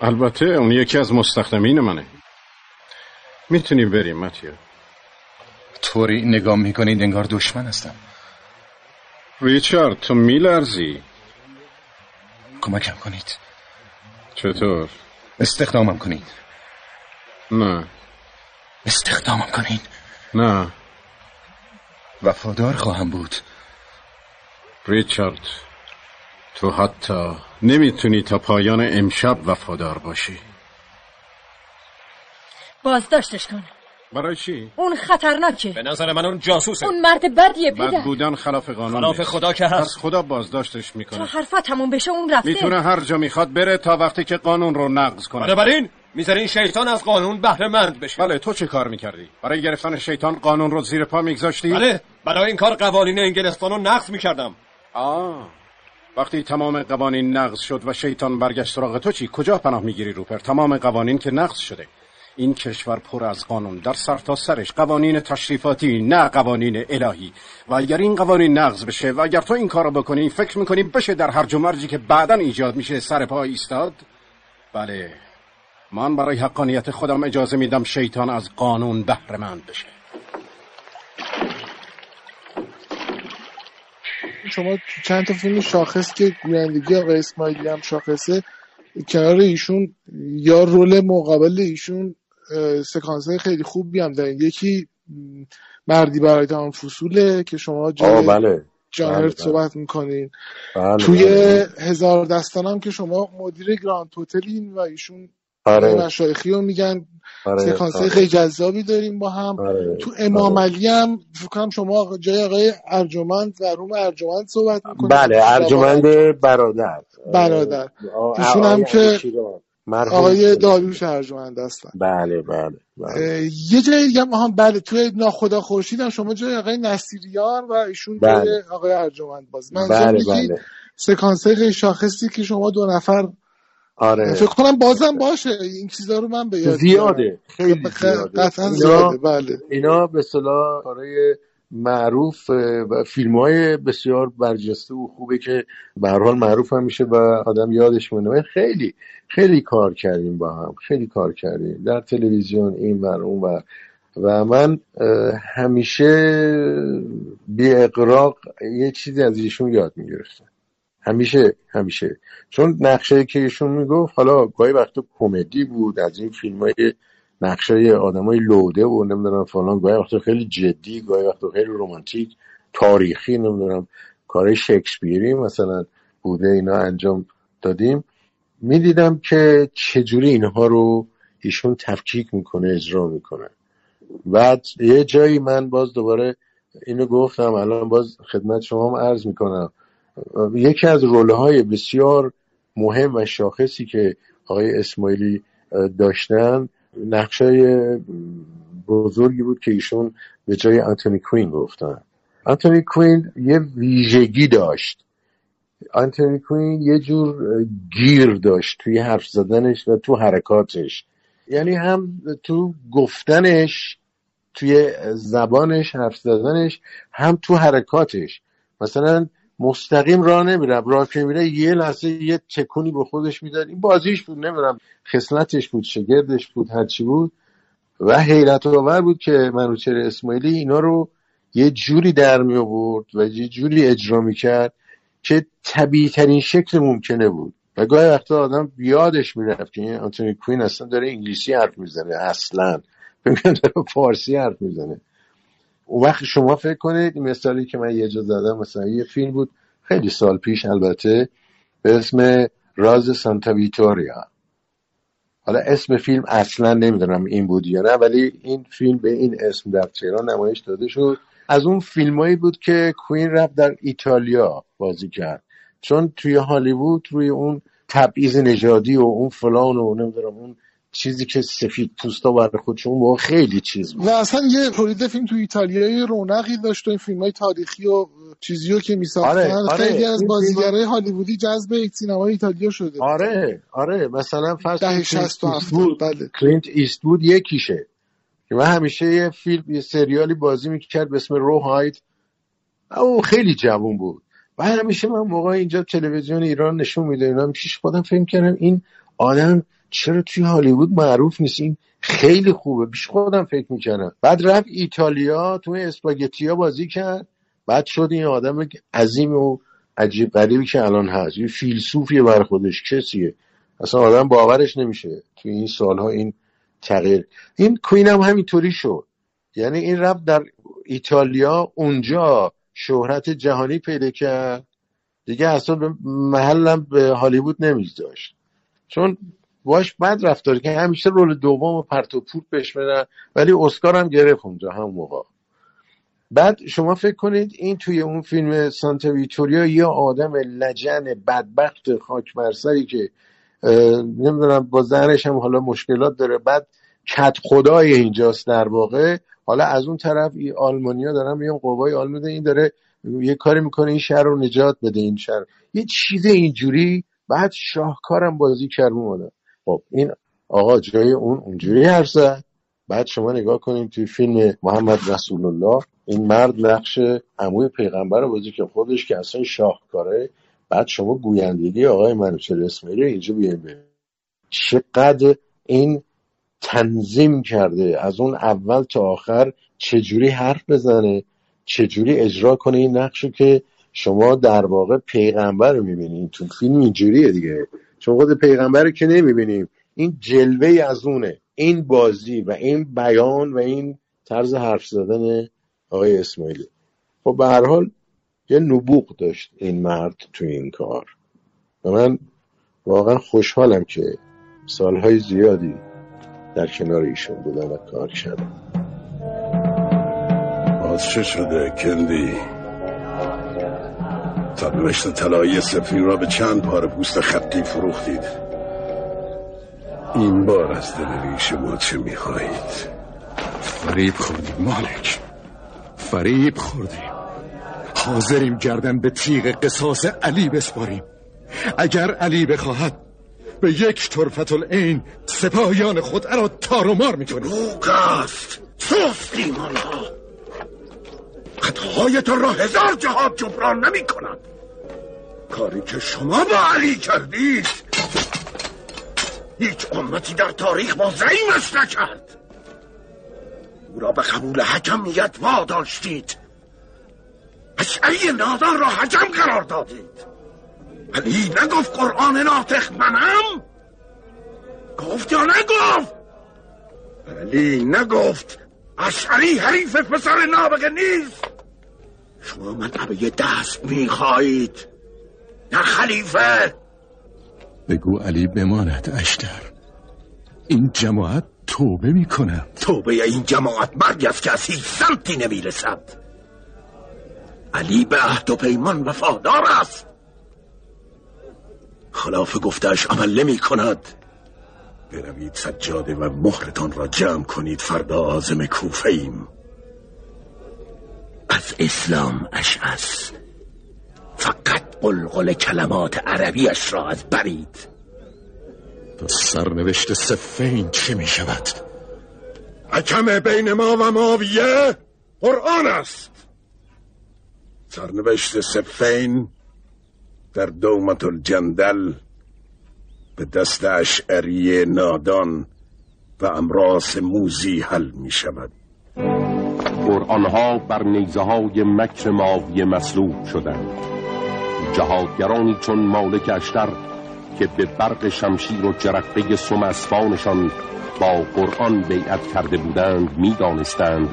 البته اون یکی از مستخدمین منه. می‌تونیم بریم متیو. طوری نگاه می‌کنید انگار دشمن هستم. ریچارد تو میلرزی. کمکم کنید. چطور؟ استخدامم کنید. نه. استخدامم کنید. نه. وفادار خواهم بود. ریچارد. تو حتی نمی‌تونی تا پایان امشب وفادار باشی. بازداشتش کن. برای چی؟ اون خطرناکه. به نظر من اون جاسوسه. اون مرد بدیه بد پدر بودن خلاف قانون خلاف نیست. خدا که پس هست خدا بازداشتش تا می‌کنه حرفت تموم بشه اون رفته. می‌تونه هر جا می‌خواد بره تا وقتی که قانون رو نقض کنه. بنابراین می‌ذارین شیطان از قانون بهره مند بشه. بله تو چه کار می‌کردی؟ برای گرفتن شیطان قانون رو زیر پا میگذاشتی؟ بله برای این کار قوانین انگلستان رو نقض می‌کردم. آه. وقتی تمام قوانین نقض شد و شیطان برگشت سراغ تو چی؟ کجا پناه می‌گیری روپر؟ تمام قوانین که نقض شده. این کشور پر از قانون در سر تا سرش. قوانین تشریفاتی نه قوانین الهی. و اگر این قوانین نقض بشه و اگر تو این کارو بکنی فکر می‌کنی بشه در هر مرجی که بعدا ایجاد میشه سر پا ایستاد؟ بله. من برای حقانیت خودم اجازه میدم شیطان از قانون بهره مند بشه. شما چند تا فیلم شاخص که گویندگی آقای اسماعیلی هم شاخصه کنار ایشون یا رول مقابل ایشون سکانس های خیلی خوبی هم دارین یکی مردی برای تمام فصوله که شما جای بله جان بله، بله. صحبت می‌کنین بله، توی بله. هزار دستان هم که شما مدیر گراند هتلین و ایشون آره مشایخی رو میگن آره سکانس آره. خیلی جذابی داریم با هم آره. تو امام علی هم فکر کنم شما جای آقای ارجمند و روم ارجمند صحبت می‌کنید بله ارجمند برادر برادر. ایشون هم که آقای. داریوش ارجمند هستن بله بله بله یه جای دیگه هم بله توی ناخدا خورشید هم شما جای آقای نصیریان و ایشون جای بله. آقای ارجمند باز منظورم بله بله سکانس خیلی شاخصی که شما دو نفر آره. فکر کنم بازم باشه. این چیزا رو من به یاد زیاده. خیلی. زیاده. قطعا زیاده. بله. اینا به صلاح کارهای معروف و فیلم های بسیار برجسته و خوبه که به هر حال معروف هم میشه و آدم یادش مونه خیلی خیلی کار کردیم با هم. خیلی کار کردیم. در تلویزیون این ور اون ور. و من همیشه بی اقراق یه چیزی از ایشون یاد می‌گرفتم. همیشه همیشه. چون نقشه که ایشون می‌گفت حالا گاهی وقتا کمدی بود از این فیلم های نقشه آدمای لوده و نمی‌دونم فلان گاهی وقتا خیلی جدی گاهی وقتا خیلی رومانتیک تاریخی نمی‌دونم کارهای شکسپیری مثلا بوده اینا انجام دادیم. می‌دیدم که چجوری اینها رو ایشون تفکیک می‌کنه اجرا می‌کنه. بعد یه جایی من باز دوباره اینو گفتم الان باز خدمت شما هم عرض می‌کنم. یکی از روله های بسیار مهم و شاخصی که آقای اسماعیلی داشتن نقشای بزرگی بود که ایشون به جای آنتونی کوین گفتن. آنتونی کوین یه ویژگی داشت. آنتونی کوین یه جور گیر داشت توی حرف زدنش و تو حرکاتش. یعنی هم تو گفتنش توی زبانش حرف زدنش هم تو حرکاتش. مثلا مستقیم راه نمیره راه که میره یه لحظه یه تکونی به خودش می‌داد. این بازیش بود نمی‌دونم. خصلتش بود شگردش بود هرچی بود. و حیرت آور بود که منوچهر اسماعیلی اینا رو یه جوری در می آورد و یه جوری اجرا می‌کرد که طبیعی ترین شکل ممکنه بود. و گاهی وقتا آدم یادش می‌رفت که آنتونی کوین اصلا داره انگلیسی حرف می‌زنه اصلا. فکر داره فارسی حرف می‌زنه. اون وقت شما فکر کنید مثالی که من یه جا زدم مثلا یه فیلم بود خیلی سال پیش البته به اسم راز سانتا ویتوریا. حالا اسم فیلم اصلا نمی‌دونم این بود یا نه ولی این فیلم به این اسم در تهران نمایش داده شد. از اون فیلمایی بود که کوین رفت در ایتالیا بازی کرد. چون توی هالیوود روی اون تبعیض نژادی و اون فلان و نمی‌دونم اون چیزی که سفید پوستا برای خودشون با خیلی چیز بود. و اصلا یه تولید فیلم تو ایتالیا یه رونقی داشت و این فیلم های تاریخی و چیزی رو که میساختن. آره، آره. خیلی از بازیگرای هالیوودی جذب سینمای ایتالیا شده. آره آره. مثلا فرض دهه کن 60 و کلینت 70 ایستوود- بله. کلینت ایستوود یکیشه. که من همیشه یه فیلم یه سریالی بازی می‌کرد به اسم Rawhide او خیلی جوون بود. و همیشه من موقع اینجا تلویزیون ایران نشون میده. اینا پیش خودم فکر کردم این آدم چرا توی هالیوود معروف نیست این خیلی خوبه. پیش خودم فکر می‌کردم. بعد رفت ایتالیا توی اسپاگتیا بازی کرد. بعد شد این آدم عظیم و عجیب غریبی که الان هست. یه فیلسوفیه بر خودش. کسیه. اصلا آدم باورش نمیشه. توی این سالها این تغییر. این کوین هم همینطوری شد. یعنی این رفت در ایتالیا. اونجا شهرت جهانی پیدا کرد. دیگه اصلا به محلم به هالیوود نمیذاشت چون باش بد رفتار که همیشه رول دوم و پرت و پورت بهش بدن ولی اسکار هم گرفت اونجا هم موقع. بعد شما فکر کنید این توی اون فیلم سانتا ویتوریا یه آدم لجن بدبخت خاک برسری که نمی‌دونم با زنش هم حالا مشکلات داره. بعد کت خدای اینجاست در واقع. حالا از اون طرف این آلمانیا دارن میان قوای آلمان این داره یه کاری می‌کنه این شهر رو نجات بده این شهر. یه چیز اینجوری بعد شاهکارم بازی کرد اون خب این آقا جای اون اونجوری حرف زد. بعد شما نگاه کنید توی فیلم محمد رسول الله این مرد نقش عموی پیغمبر رو بازی که خودش که اصلا شاهکاره. بعد شما گویندگی آقای منوچهر رو اینجا ببینید. چقدر این تنظیم کرده. از اون اول تا آخر چجوری حرف بزنه؟ چجوری اجرا کنه این نقشو که شما در واقع پیغمبر رو می‌بینید تو فیلم اینجوریه دیگه. چون خود پیغمبر رو که نمی‌بینیم. این جلوه از اونه. این بازی و این بیان و این طرز حرف زدن آقای اسماعیلی. خب به هر حال یه نبوغ داشت این مرد تو این کار. و من واقعا خوشحالم که سالهای زیادی در کنار ایشون بودم و کار کردم. باز شده کندی؟ سرنوشت طلایی سفین را به چند پاره پوست خطی فروختید. این بار از دل ریش ما چه می‌خواهید؟ فریب خوردیم مالک. فریب خوردیم. حاضریم گردن به تیغ قصاص علی بسپاریم. اگر علی بخواهد به یک طرفت العین سپاهیان خود را تار و مار می‌کنیم. دروغ است آنها خطاهایتان را هزار جهات جبران نمی کند کاری که شما با علی کردید هیچ امتی در تاریخ با زعیمش نکرد. او را به قبول حکمیت واداشتید. اشعری نادان را حجم قرار دادید. علی نگفت قرآن ناطق منم؟ گفت یا نگفت؟ علی نگفت اشعری حریف پسر نابغه نیست. شما منطبه دست می‌خواهید. نه خلیفه. بگو علی بماند اشتر. این جماعت توبه می‌کنند توبه این جماعت مرگی است که از هیچ سمتی نمی‌رسد. علی به عهد و پیمان وفادار است. خلاف گفتش عمل نمی کند بروید سجاده و مهرتان را جمع کنید فردا آزم کوفه ایم. از اسلام اشعث. فقط قلقل کلمات عربیش را از برید. تا سرنوشت سفین چه می‌شود؟ حکم بین ما و ماویه قرآن است. سرنوشت سفین در دومت الجندل به دست اشعری نادان و امراس موزی حل می شود. قرآنها بر نیزه های مکر ماوی مسلوب شدند. جهادگرانی چون مالک اشتر که به برق شمشیر و جرقه سم اسبانشان با قرآن بیعت کرده بودند می‌دانستند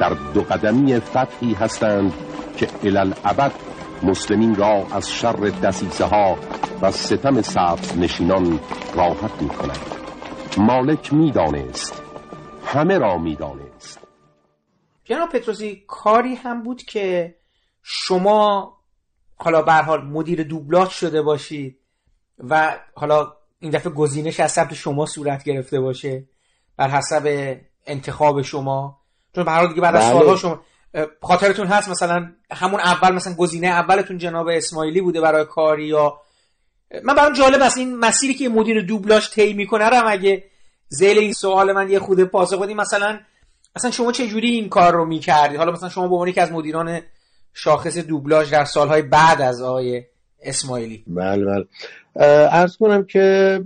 در دو قدمی فتحی هستند که الالعبد مسلمین را از شر دسیسه ها و ستم سبز نشینان راحت می کند. مالک می‌دانست همه را می‌دانست جناب پتروسی کاری هم بود که شما حالا به حال مدیر دوبلاژ شده باشید و حالا این دفعه گزینش از سمت شما صورت گرفته باشه بر حسب انتخاب شما. چون به دیگه بعد از بله. سالها شما خاطرتون هست مثلا همون اول مثلا گزینه اولتون جناب اسماعیلی بوده برای کاری یا من برام جالب است این مسیری که مدیر دوبلاژ طی می‌کنه رو هم اگه ذیل این سوال من یه خود پاسخ بدیم مثلا اصلا شما چه جوری این کار رو می‌کردید حالا مثلا شما به عنوان یکی از مدیران شاخص دوبلاژ در سالهای بعد از آقای اسماعیلی. بله بله. عرض کنم که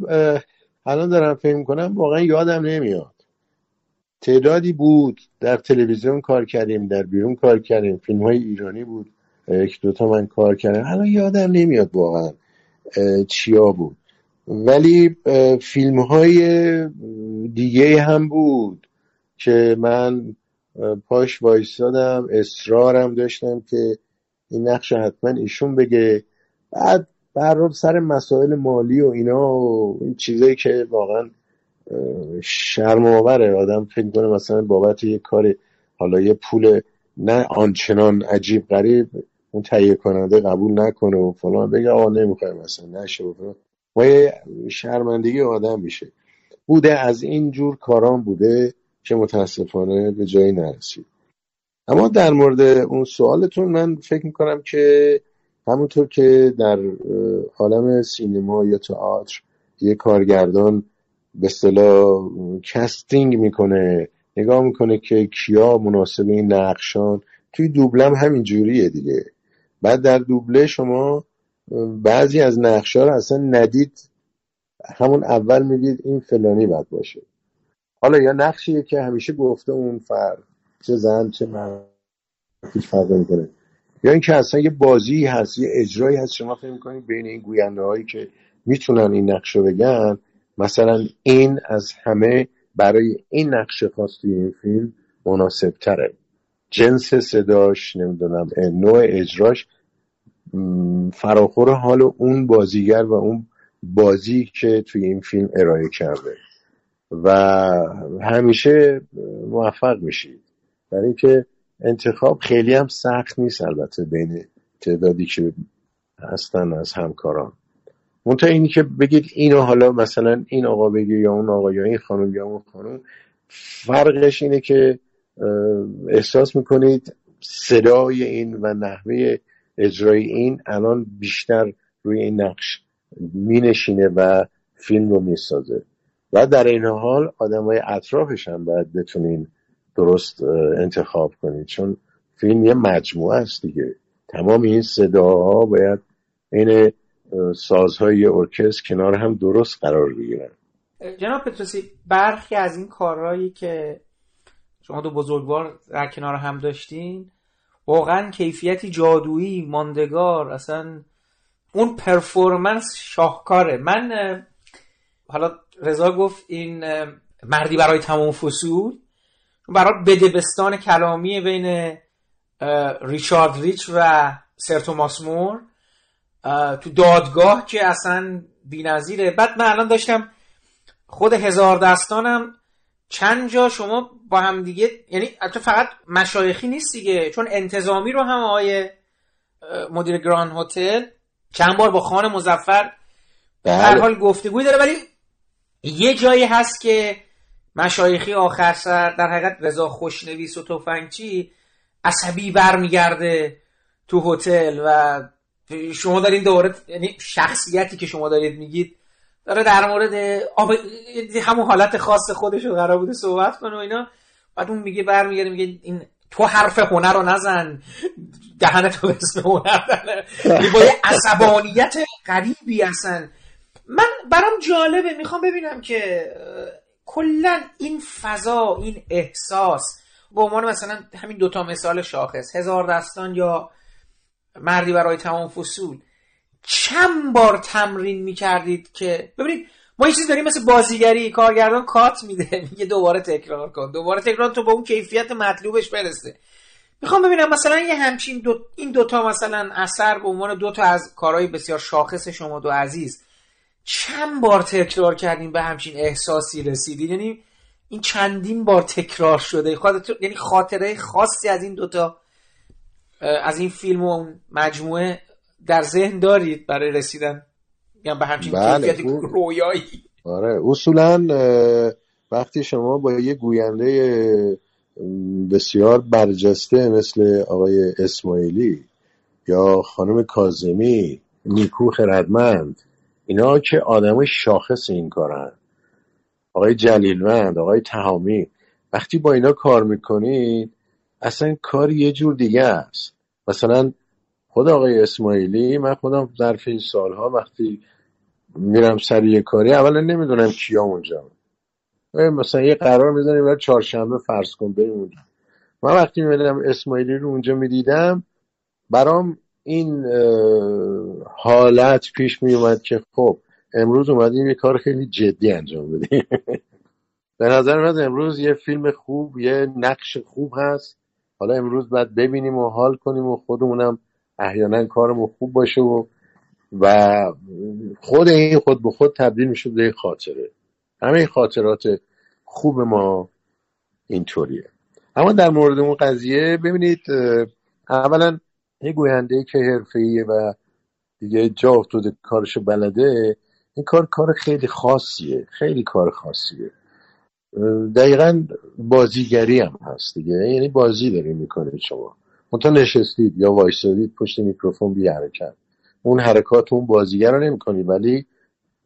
الان دارم فکر کنم واقعا یادم نمیاد. تعدادی بود. در تلویزیون کار کردیم در بیرون کار کردیم. فیلم های ایرانی بود. یک دوتا من کار کردم. الان یادم نمیاد واقعا چیا بود. ولی فیلم های دیگه هم بود که من پاش وایستادم اصرارم داشتم که این نقش حتما ایشون بگه. بعد بر سر مسائل مالی و اینا و این چیزایی که واقعا شرم آوره آدم فکر کنه مثلا بابت یه کار حالا یه پول نه آنچنان عجیب غریب اون تهیه کننده قبول نکنه و فلان بگه آقا نمی‌خوایم مثلا نشه و فلان. و یه شرمندگی آدم میشه. بوده از این جور کاران بوده که متاسفانه به جایی نرسید. اما در مورد اون سوالتون من فکر می‌کنم که همونطور که در عالم سینما یا تئاتر یه کارگردان به اصطلاح کستینگ می‌کنه نگاه می‌کنه که کیا مناسب این نقشان. توی دوبلم همین جوریه دیگه. بعد در دوبله شما بعضی از نقشا رو اصلا ندید. همون اول میگید این فلانی باید باشه. حالا یا نقشیه که همیشه گفته اون فرد چه زن چه مرد هیچ فرقی می‌کنه یا اینکه اصلا یه بازی هست یه اجرایی هست. شما فکر می‌کنید بین این گوینده هایی که می‌تونن این نقش رو بگن مثلا این از همه برای این نقش خاص توی این فیلم مناسب تره جنس صداش نمی‌دونم نوع اجراش فراخور حال اون بازیگر و اون بازی که توی این فیلم ارائه کرده. و همیشه موفق میشید برای اینکه انتخاب خیلی هم سخت نیست البته بین تعدادی که هستن از همکاران. منتها اینی که بگید اینو حالا مثلا این آقا بگه یا اون آقا یا این خانم یا اون خانم فرقش اینه که احساس می‌کنید صدای این و نحوه اجرای این الان بیشتر روی این نقش مینشینه و فیلم رو می‌سازه. و در این حال آدم های اطرافش هم باید بتونین درست انتخاب کنید چون فیلم یه مجموعه است دیگه. تمام این صداها باید این اه، سازهای ارکستر کنار هم درست قرار بگیرن. جناب پتروسی برخی از این کارهایی که شما دو بزرگوار در کنار هم داشتین واقعا کیفیتی جادویی ماندگار اصلا اون پرفورمنس شاهکاره. من حالا رضا گفت این مردی برای تمام فصول برای بدبستان کلامی بین ریچارد ریچ و سر توماس مور. تو دادگاه که اصلا بی‌نظیره بعد من الان داشتم خود هزار دستانم چند جا شما با هم دیگه یعنی البته فقط مشایخی نیست دیگه چون انتظامی رو هم آقای مدیر گران هتل چند بار با خان مزفر به هر بله. حال گفتگوی داره ولی یه جایی هست که مشایخی آخر سر در حقیقت رضا خوشنویس و تفنگچی عصبی برمیگرده تو هتل و شما دارین دوباره یعنی شخصیتی که شما دارید میگید داره در مورد آب... همون حالت خاص خودش رو قرار بوده صحبت کنه و اینا. بعد اون میگه برمیگرده میگه این تو حرف هنر رو نزن. دهن تو اسم هنر یعنی با یه عصبانیت غریبی اصلا. من برام جالبه. می‌خوام ببینم که کلا این فضا این احساس به عنوان مثلا همین دوتا مثال شاخص هزار دستان یا مردی برای تمام فصول. چند بار تمرین می‌کردید که ببینید ما یه چیز داریم مثل بازیگری کارگردان کات میده میگه دوباره تکرار کن. دوباره تکرار تو با اون کیفیت مطلوبش برسه. می‌خوام ببینم مثلا یه همچین دو این دوتا مثلا اثر به عنوان دوتا از کارهای بسیار شاخص شما دو عزیز چند بار تکرار کردیم به همچین احساسی رسیدید یعنی این چندین بار تکرار شده. خاطر یعنی خاطره خاصی از این دوتا از این فیلم و اون مجموعه در ذهن دارید برای رسیدن؟ میگم به همچین بله، کیفیت اون- رویایی؟ آره اصولا وقتی شما با یه گوینده بسیار برجسته مثل آقای اسماعیلی یا خانم کازمی نیکو خردمند اینا که آدم شاخص این کارن. آقای جلیلوند آقای تهامی وقتی با اینا کار می‌کنید اصلا کار یه جور دیگه است. مثلا خود آقای اسماعیلی من خودم ظرف این سالها وقتی میرم سر یه کاری اولا نمی‌دونم کیا اونجا. مثلا یه قرار می‌زنیم برای چهارشنبه فرض کن بریم اونجا. من وقتی میدم اسماعیلی رو اونجا می‌دیدم برام این حالت پیش میومد که خب امروز اومدیم یه کار خیلی جدی انجام بدیم. به نظر من امروز یه فیلم خوب یه نقش خوب هست. حالا امروز باید ببینیم و حال کنیم و خودمونم احیانا کارمون خوب باشه و و خود این خود به خود تبدیل میشه به خاطره. همه خاطرات خوب ما اینطوریه. اما در مورد اون قضیه ببینید اولا یه گوینده که حرفه‌ایه و دیگه جا افتاده کارشو بلده این کار کار خیلی خاصیه خیلی کار خاصیه. دقیقا بازیگری هم هست دیگه. یعنی بازی داریم می‌کنید شما. منتها نشستید یا وایسادید پشت میکروفون بی حرکت. اون حرکات اون بازیگر رو نمی‌کنی ولی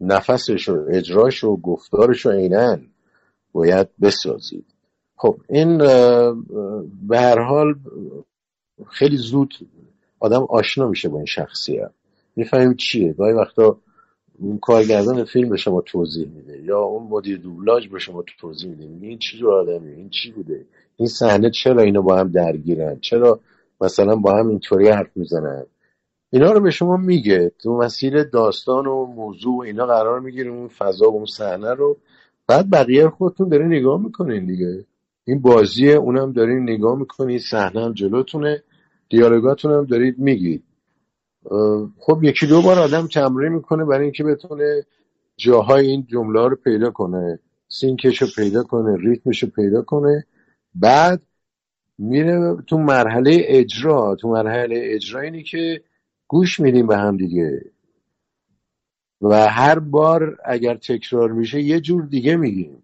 نفسش و اجراش و گفتارش رو عینا باید بسازید. خب این به هر حال خیلی زود آدم آشنا میشه با این شخصیت. می‌فهمیم چیه؟ گاهی وقتا اون کارگردان فیلم به شما توضیح میده یا اون مدیر دوبلاژ به شما توضیح میده؟ این چی جور آدمی این چی بوده؟ این صحنه چرا اینا با هم درگیرن؟ چرا مثلا با هم اینطوری حرف می‌زنن؟ اینا رو به شما میگه. تو مسیر داستان و موضوع و اینا قرار می‌گیره اون فضا و اون صحنه رو. بعد بقیه خودتون داره نگاه می‌کنین دیگه. این بازیه اونم دارین نگاه می‌کنید صحنه هم جلوتونه. دیالوگاتون هم دارید میگید. خب یکی دو بار آدم تمرین می‌کنه برای اینکه بتونه جاهای این جمله رو پیدا کنه سینکش رو پیدا کنه ریتمش رو پیدا کنه. بعد میره تو مرحله اجرا. تو مرحله اجرا اینی که گوش میدیم به هم دیگه. و هر بار اگر تکرار میشه یه جور دیگه میگیم.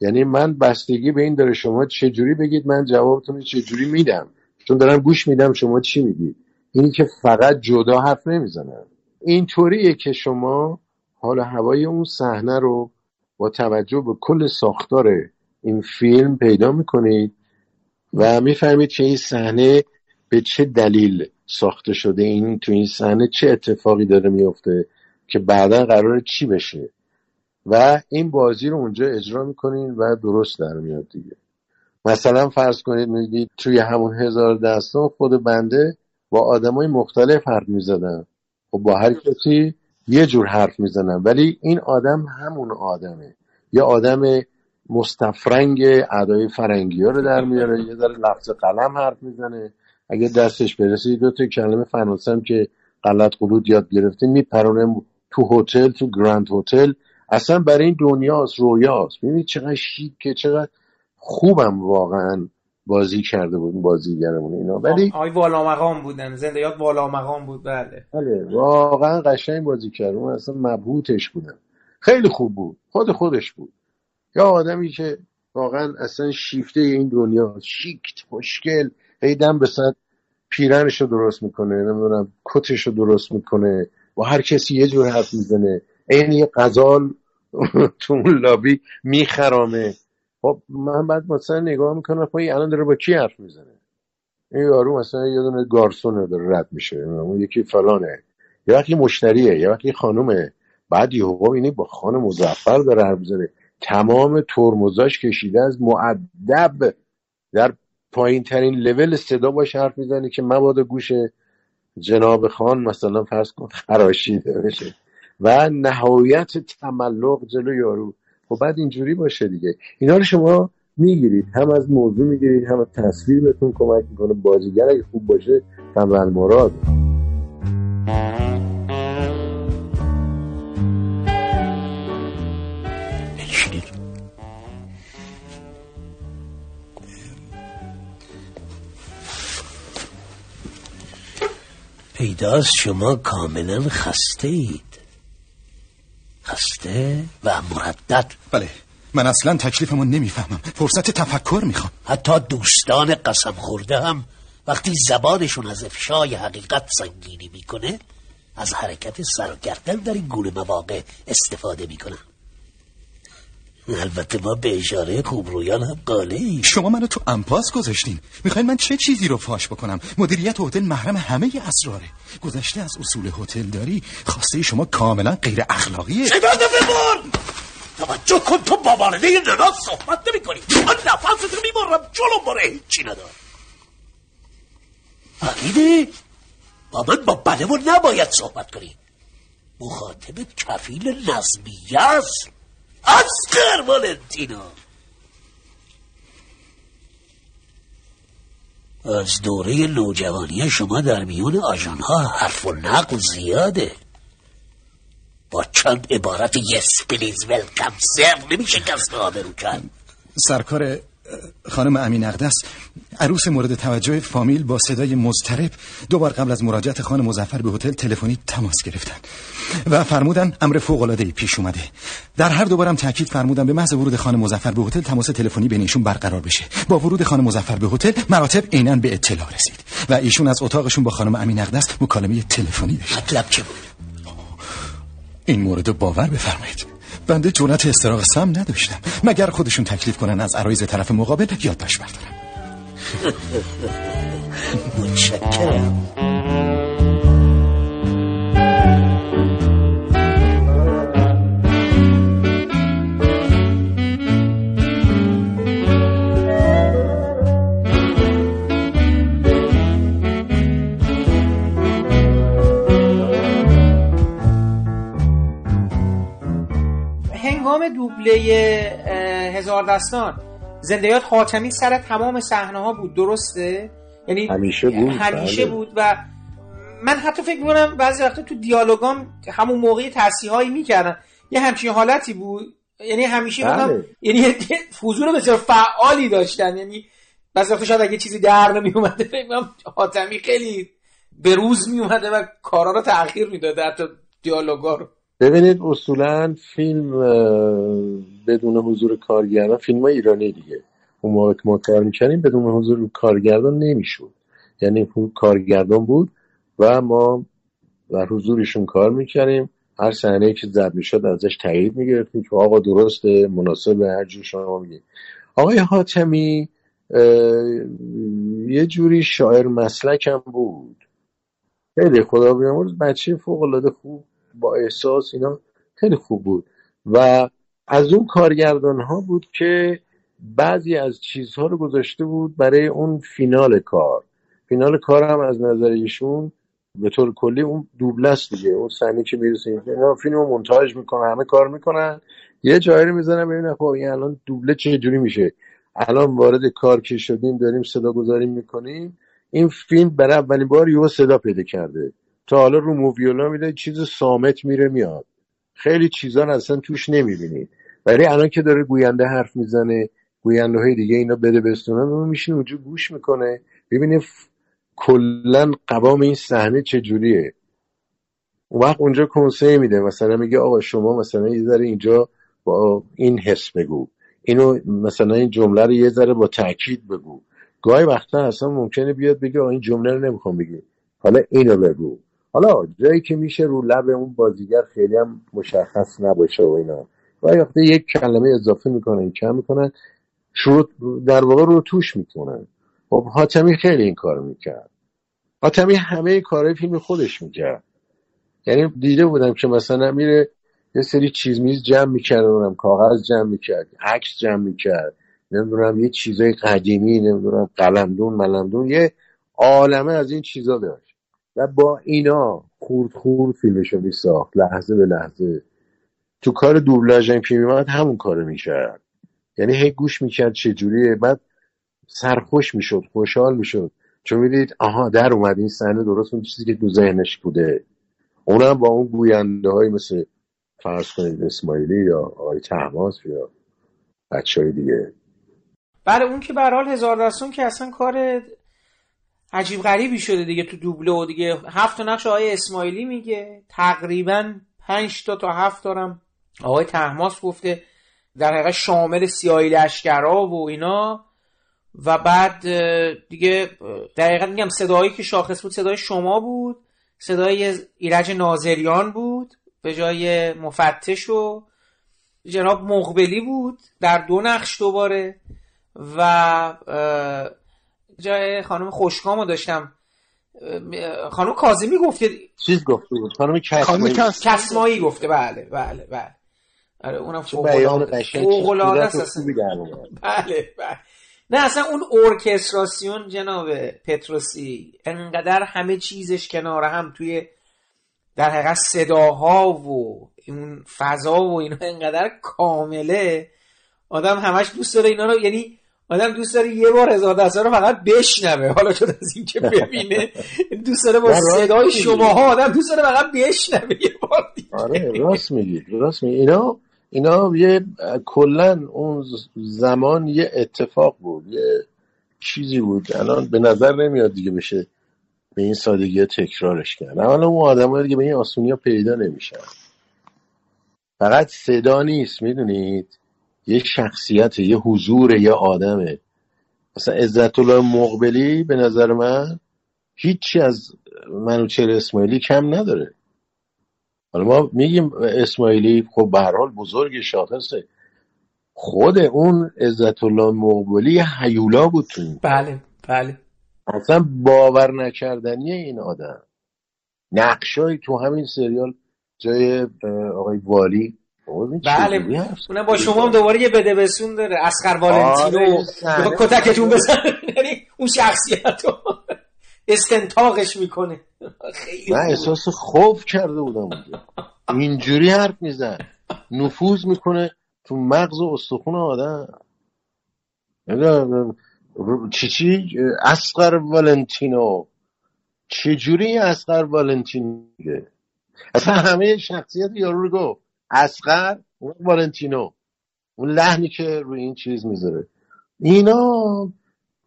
یعنی من بستگی به این داره شما چه جوری بگید من جوابتون رو چه جوری میدم. چون دارم گوش میدم شما چی میگید اینی که فقط جدا حرف نمی‌زنم اینطوریه که شما حال هوای اون صحنه رو با توجه به کل ساختار این فیلم پیدا می‌کنید و می‌فهمید که این صحنه به چه دلیل ساخته شده این تو این صحنه چه اتفاقی داره میفته که بعدا قرار چی بشه. و این بازی رو اونجا اجرا می‌کنین و درست در میاد دیگه. مثلا فرض کنید میگید توی همون هزار داستان خود بنده با آدمای مختلف حرف می‌زدم خب با هر کسی یه جور حرف می‌زنم ولی این آدم همون آدمه. یه آدم مستفرنگ ادای فرنگی ها رو در میاره یه ذره لفظ قلم حرف می‌زنه. اگه دستش برسه دو تا کلمه فرانسه هم که غلط قلوت یاد گرفته میپرونه تو هتل تو گراند هتل. اصلا برای این دنیاست رویاست. ببینید چقدر شیکه چقدر خوبم واقعا. بازی کرده بود بازیگرمون اینا. ولی آقای والا مقام بودن زنده یاد والا مقام بود بله. بله واقعا قشنگ بازی کرد. اون اصلا مبهوتش بودم خیلی خوب بود خود خودش بود. یا آدمی که واقعا اصلا شیفته این دنیا شیکت مشکل هی دم به صد پیرنش رو درست می‌کنه نمی‌دونم کتش رو درست می‌کنه با هر کسی یه جور حرف می‌زنه این یه غزال تو اون لابی میخرامه. خب من بعد مثلا نگاه می‌کنم خب این الان داره با کی حرف می‌زنه؟ این یارو مثلا یه دونه گارسونه داره رد میشه اون یکی فلانه. یه وقتی مشتریه یه وقتی خانومه. بعد یه حقوق اینی با خانم مزفر داره حرف می‌زنه. تمام ترمزاش کشیده از معدب در پایین ترین لول صدا باش حرف می‌زنه که مبادا گوش جناب خان مثلا فرض کن خراشیده بشه. و نهایت تملق جلو یارو. خب بعد اینجوری باشه دیگه. اینا رو شما می‌گیرید. هم از موضوع می‌گیرید هم از تصویر بهتون کمک می‌کنه. بازیگر اگه خوب باشه تمام مراد پیداست شما کاملا خسته اید پیوسته و مردد. بله من اصلا تکلیفمو نمی‌فهمم. فرصت تفکر می‌خوام. حتی دوستان قسم خورده هم وقتی زبانشون از افشای حقیقت سنگینی می‌کنه از حرکت سر و گردن در این گونه مواقع استفاده می‌کنن. البته ما به اشاره خوبرویان هم قاله شما منو تو امپاس گذاشتین. می‌خواین من چه چیزی رو فاش بکنم؟ مدیریت هتل محرم همه اسراره. گذشته از اصول هتل داری؟ خواسته شما کاملا غیر اخلاقیه. شبانه ببون توجه کن تو با والده ننا صحبت نمی کنی. من نفس رو می‌برم جلو باره هیچی ندار فهمیدی؟ با من با بله و نباید صحبت کنی. مخاطب کفیل نظمیه است. اسکر والنتینا از دوره نوجوانی شما در میون آژانها حرف و نقل زیاده. با چند عبارت yes please welcome sir نمیشه کسب آبرو کرد. سرکار خانم امین اقدس عروس مورد توجه فامیل با صدای مضطرب دوبار قبل از مراجعت خانم مظفر به هتل تلفنی تماس گرفتن و فرمودن امر فوق العاده پیش اومده. در هر دوبارم تاکید فرمودن به محض ورود خانم مظفر به هتل تماس تلفنی بینشون برقرار بشه. با ورود خانم مظفر به هتل مراتب عینا به اطلاع رسید و ایشون از اتاقشون با خانم امین اقدس مکالمه تلفنی داشت مطلب چه بود؟ این مورد باور بفرمایید. بنده جونت استراق سم نداشتم. مگر خودشون تکلیف کنن از عرایز طرف مقابل؟ یادداشت بردارم. متشکرم. دوبله هزار دستان. زندیات خاتمی سر تمام صحنه ها بود درسته؟ یعنی همیشه بود همیشه بله. بود و من حتی فکر می‌کنم بعضی وقتا تو دیالوگام همون موقعی تصحیح هایی می‌کردن یه همچین حالتی بود؟ یعنی همیشه بله. بودم یعنی حضور بسیار فعالی داشتن. یعنی بعضی وقتا شاید اگه چیزی در نمی اومده فکر حاتمی خیلی به روز می اومده و کارا رو تأخیر می‌داده حتی دیالوگا رو. ببینید اصولا فیلم بدون حضور کارگردان فیلم های ایرانی دیگه. اون موقع که ما کار می‌کنیم بدون حضور کارگردان نمی‌شد. یعنی کارگردان بود و ما در حضورشون کار می‌کردیم. هر صحنه که زد می‌شد ازش تایید می‌گرفتیم که آقا درسته مناسب هر جور شما میگید. آقای حاتمی یه جوری شاعر مسلک هم بود. خیلی خدا بیامرز بچه فوق العاده خوب. با احساس اینا خیلی خوب بود. و از اون کارگردان ها بود که بعضی از چیزها رو گذاشته بود برای اون فینال کار. فینال کار هم از نظر ایشون به طور کلی اون دوبله است دیگه. اون صحنه که می‌رسه اینا فیلم رو مونتاژ می‌کنن همه کار می‌کنن. یه جایی رو می‌زنن ببینن خب این الان دوبله چه جوری میشه. الان وارد کار که شدیم داریم صدا گذاری می‌کنیم. این فیلم برای اولین بار یهو صدا پیدا کرده. تا حالا رو موویولا میده چیز سامت میره میاد. خیلی چیزا اصلا توش نمی‌بینید ولی الان که داره گوینده حرف می‌زنه گوینده های دیگه اینا بده بستونن اون میشین اونجا گوش می‌کنه. ببینه ف- کلا قوام این صحنه چجوریه. اون وقت اونجا کنسه میده. مثلا میگه آقا شما مثلا یه ذره اینجا با این حس بگو. اینو مثلا این جمله رو یه ذره با تاکید بگو. گاهی وقتا اصلا ممکنه بیاد بگه آقا این جمله رو نمی‌خوام بگی. حالا اینو بگو. حالا جایی که میشه رو لب اون بازیگر خیلی هم مشخص نباشه و اینا. وقتا یک کلمه اضافه می‌کنن کم می‌کنن شروع در واقع رو توش می‌کنن خب حاتمی خیلی این کار می‌کرد. حاتمی همه کارهای فیلم خودش می‌کرد. یعنی دیده بودم که مثلا میره یه سری چیز میز جمع می‌کرد نمی‌دونم کاغذ جمع می‌کرد عکس جمع می‌کرد نمی‌دونم یه چیزای قدیمی نمی‌دونم قلمدون ملمدون یه عالمه از این چیزا داشت. با اینا خورد خورد فیلمشو میساخت لحظه به لحظه. تو کار دوبلاژ هم که میمد همون کارو می‌کرد. یعنی هی گوش می‌کرد چجوریه بعد سرخوش می‌شد خوشحال می‌شد. چون می‌دید آها در اومد. این صحنه درست اون چیزی که تو ذهنش بوده. اونم با اون گوینده های مثل فرض کنید اسماعیلی یا آقای تحماس یا بچه های دیگه. بله اون که به هزار دستون که اصلا کار عجیب غریبی شده دیگه تو دوبله و دیگه. هفت تا نقش آقای اسماعیلی میگه. تقریبا پنج تا تا هفت دارم آقای تحماس گفته در حقیقت شامل سیاهی لشکرها و اینا. و بعد دیگه دقیقا میگم صدایی که شاخص بود صدای شما بود. صدای ایرج ناظریان بود به جای مفتش و جناب مقبلی بود در دو نقش دوباره. و جای خانم خوشکامو داشتم. خانم کازمی گفته چیز گفته بود خانم کسمایی. کسمایی گفته. بله بله بله. آره اونم بیان قشنگ فوق بله بله. نه اصلا اون ارکستراسیون جناب پتروسی انقدر همه چیزش کنار هم توی در حقیقت صداها و اون فضا و اینا انقدر کامله. آدم همش دوست داره اینا رو یعنی آدم دوست داره یه بار هزار دسته رو فقط بشنوه. حالا شد از این که ببینه. دوست داره با صدای شماها آدم دوست داره فقط بشنوه یه بار آره راست میگی راست میگی. اینا اینا یه کلا اون زمان یه اتفاق بود یه چیزی بود. الان به نظر نمیاد دیگه بشه به این سادگی تکرارش کرد. اولا اون آدم دیگه به این آسونی ها پیدا نمیشن. فقط صدا نیست می‌دونید؟ یه شخصیت یه حضور یه آدمه. مثلا عزت الله مقبلی به نظر من هیچی از منوچهر اسماعیلی کم نداره. حالا ما میگیم اسماعیلی خب به حال بزرگ شاخصه. خود اون عزت الله مقبلی حیولا بود تو بله بله. اصلا باور نکردنی این آدم. نقشایی تو همین سریال جای آقای والی بله اونم با شما هم دوباره یه بده بسون داره. اسخر والنتینو آره کتکتون بزن یعنی اون شخصیت رو استنتاقش می‌کنه. من احساس خوف کرده بودم اینجوری حرف میزن نفوذ می‌کنه تو مغز و استخون آدم. چی چی؟ اسقر والنتینو. چجوری اسقر والنتینو اصلا همه شخصیت یارو رو گفت. اسقر اون والنتینو اون لحنی که روی این چیز می‌ذاره. اینا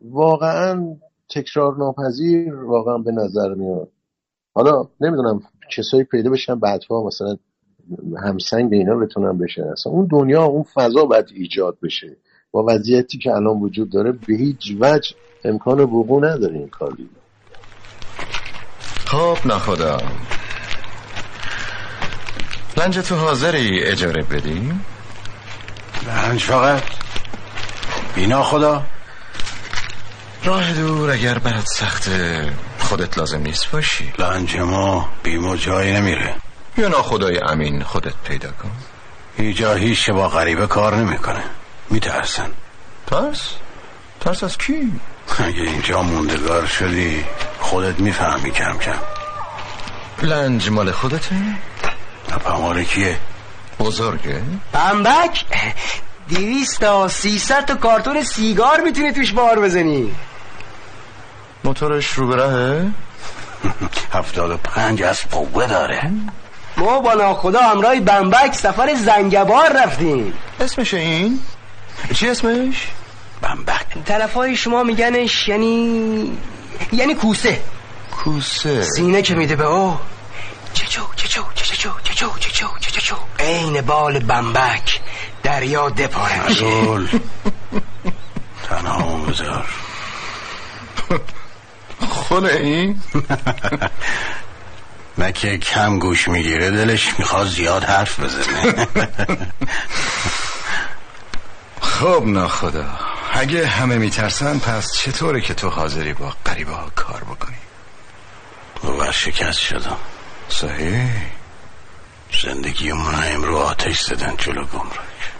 واقعا تکرار ناپذیر واقعا به نظر میاد. حالا نمی‌دونم کسایی پیدا بشن بعدها مثلا همسنگ اینا بتونن بشن. اصلا اون دنیا اون فضا باید ایجاد بشه. با وضعیتی که الان وجود داره به هیچ وجه امکان وقوع نداره این کار. خب نخدا لنج تو حاضری اجاره بدیم؟ لنج فقط بینا خدا راه دور اگر برات سخته خودت لازم نیست باشی لنج ما بیمو جایی نمیره یا ناخدای امین خودت پیدا کن هیجا هیچ با غریبه کار نمی‌کنه میترسن ترس؟ ترس از کی؟ اگه اینجا موندگار شدی خودت می‌فهمی کم کم لنج مال خودته؟ پماره کیه؟ بزرگه؟ بمبک دیویست تا سیصد تا کارتون سیگار می‌تونی توش بار بزنی موتورش رو برهه؟ هفتاد و پنج از قوه داره ما با ناخدا همراه بمبک سفر زنگبار رفتیم اسمش این؟ چی اسمش؟ بمبک طرف های شما میگنش یعنی یعنی کوسه کوسه سینه که میده به او چچو چچو چچو چچو چچو چچو. عین بال بمبک دریا دپاره میشه. تنها بذار. خونه این نه که کم گوش می‌گیره دلش می‌خواد زیاد حرف بزنه. خب ناخدا اگه همه میترسن پس چطوره که تو حاضری با قریبه ها کار بکنی؟ و شکست شدم. صحیح؟ زندگی من رو آتش زدن جلو گمرک.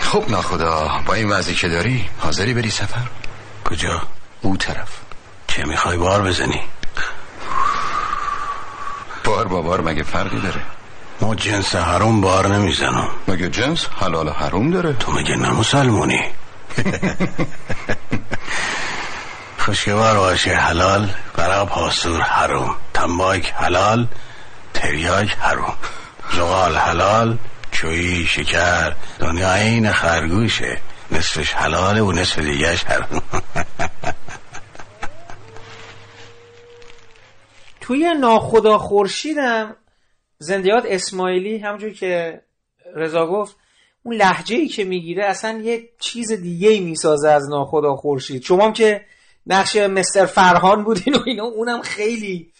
خب ناخدا با این وضعی که داری حاضری بری سفر؟ کجا؟ او طرف. چه می‌خوای بار بزنی؟ بار با بار مگه فرقی داره؟ ما جنس حروم بار نمی‌زنم. مگه جنس حلال حروم داره؟ تو مگه نمسلمونی؟ خوشگوار باشه حلال برق پاسور حروم. تنباک حلال تریاک حروم. زغال حلال چویی شکر. دنیا این خرگوشه. نصفش حلاله و نصف دیگهش حروم توی ناخدا خورشیدم زندیات اسماعیلی همونجور که رضا گفت اون لحجه ای که می‌گیره اصلا یه چیز دیگه ای می‌سازه از ناخدا خورشید. شما که نقش مستر فرهان بودین و اینا. اونم خیلی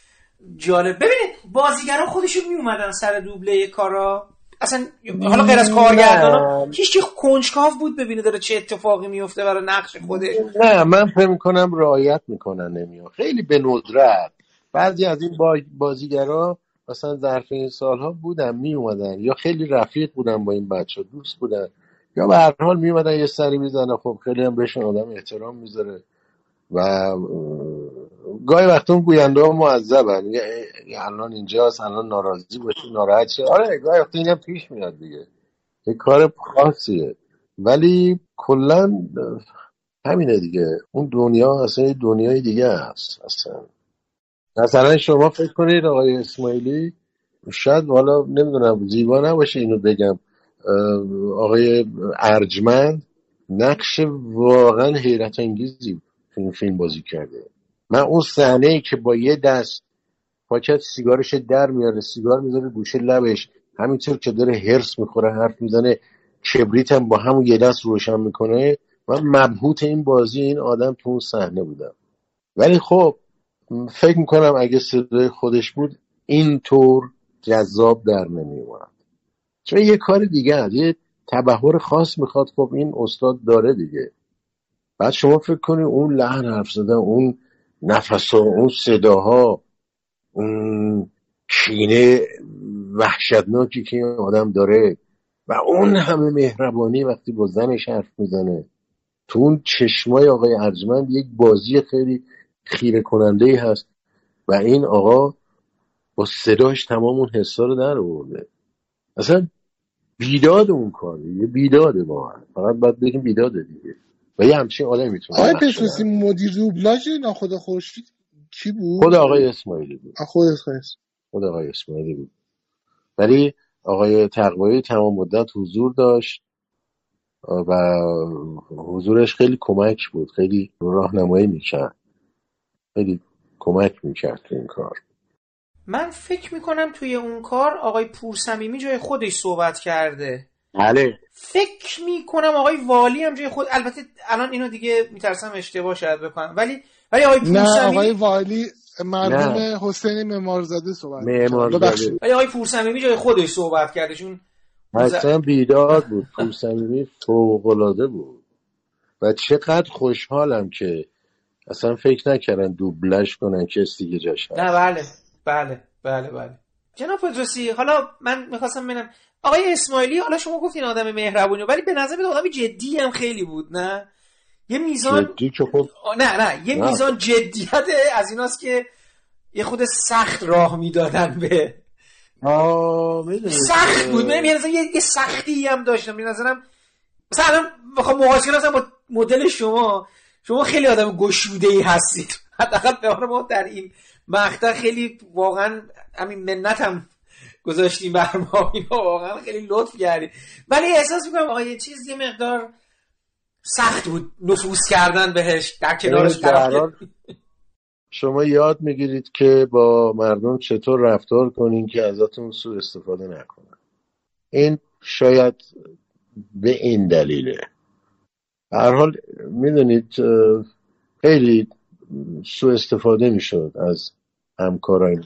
جالب. ببینید بازیگران خودشون میومدن سر دوبله کارا. اصلا حالا غیر از کارگردان هیچ کنجکاو بود ببینه داره چه اتفاقی میفته برای نقش خودش. نه من فکر می‌کنم رعایت می‌کنن نمیان. خیلی به ندرت. بعضی از این با... بازیگرا مثلا ظرف این سالها بودن می اومدن یا خیلی رفیق بودن با این بچه دوست بودن. یا به هر حال می اومدن یه سری می‌زنن. خب خیلی هم بهشون آدم احترام می‌ذاره. و گاهی وقتا گوینده ها معذبن. میگه الان اینجاست الان ناراضی باشه ناراحت شه آره گاهی وقتا اینم پیش میاد دیگه. یه کار خاصیه. ولی کلا همینه دیگه. اون دنیا اصلا یه دنیای دیگه است اصلا. مثلا شما فکر کنید آقای اسماعیلی شاید حالا نمی‌دونم زیبا نباشه اینو بگم. آقای ارجمند نقش واقعا حیرت انگیزی این فیلم بازی کرده. من اون صحنه ای که با یه دست پاکت سیگارش در میاره سیگار می‌ذاره گوشه لبش همینطور که داره هرس می‌خوره حرف می‌زنه کبریت هم با همون یه دست روشن می‌کنه. من مبهوت این بازی این آدم تو اون صحنه بودم. ولی خب فکر می‌کنم اگه صدای خودش بود اینطور جذاب در نمیومد چون یه کار دیگه هست یه تبهر خاص می‌خواد. خب این استاد داره دیگه. بعد شما فکر کنید اون لحن حرف زدن اون نفس اون صداها اون کینه وحشتناکی که این آدم داره و اون همه مهربانی وقتی با زنش حرف می‌زنه. تو اون چشمای آقای ارجمند یک بازی خیلی خیره کننده هست و این آقا با صداش تمام اون حسا رو در آورده. اصلا بیداد اون کار یه بیداده واقعا. فقط باید بگیم بیداده دیگه. و یه همچین آدم می‌تونه آقای پتروسی مدیر دوبلاژ ناخدا خورشید. کی بود؟ خود آقای اسماعیلی بود. خود اسماعیلی. خود آقای اسماعیلی بود. ولی آقای تقوایی تمام مدت حضور داشت و حضورش خیلی کمک بود. خیلی راهنمایی می‌کرد. خیلی کمک می‌کرد تو این کار. من فکر می‌کنم توی اون کار آقای پورسمیمی جای خودش صحبت کرده. بله. فکر می‌کنم آقای والی هم جای خود البته الان اینو دیگه میترسم اشتباه شاید بکنم. ولی ولی آقای نه پورسمیمی آقای والی مرحوم حسین معمارزاده صحبت معمارزاده. ولی آقای پورسمیمی جای خودش صحبت کرده چون اصلا بیداد بود. پورسمیمی فوقالعاده بود. و چقدر خوشحالم که اصلا فکر نکردن دوبلش کنن کسی دیگه جاش نه بله. بله بله بله. جناب پدرسی حالا من می‌خواستم ببینم آقای اسماعیلی حالا شما گفتین آدم مهربونی ولی به نظر آدم جدی هم خیلی بود نه؟ یه میزان جدی خب نه نه یه نه. میزان جدیت از ایناست که یه خود سخت راه می‌دادن به سخت بود. من یه یه سختی هم داشتم. به نظرم مثلا الان بخوام مقایسه با مدل شما شما خیلی آدم گشوده ای هستید. حداقل به ما در این مقطع خیلی واقعا همین منت هم گذاشتیم بر ما. اینا واقعا خیلی لطف کردید ولی احساس می‌کنم آقا یه چیز یه مقدار سخت بود نفوذ کردن بهش در کنارش شما یاد می‌گیرید که با مردم چطور رفتار کنین که ازتون سوء استفاده نکنن. این شاید به این دلیله. هر حال می‌دونید خیلی سوء استفاده می‌شد از همکارای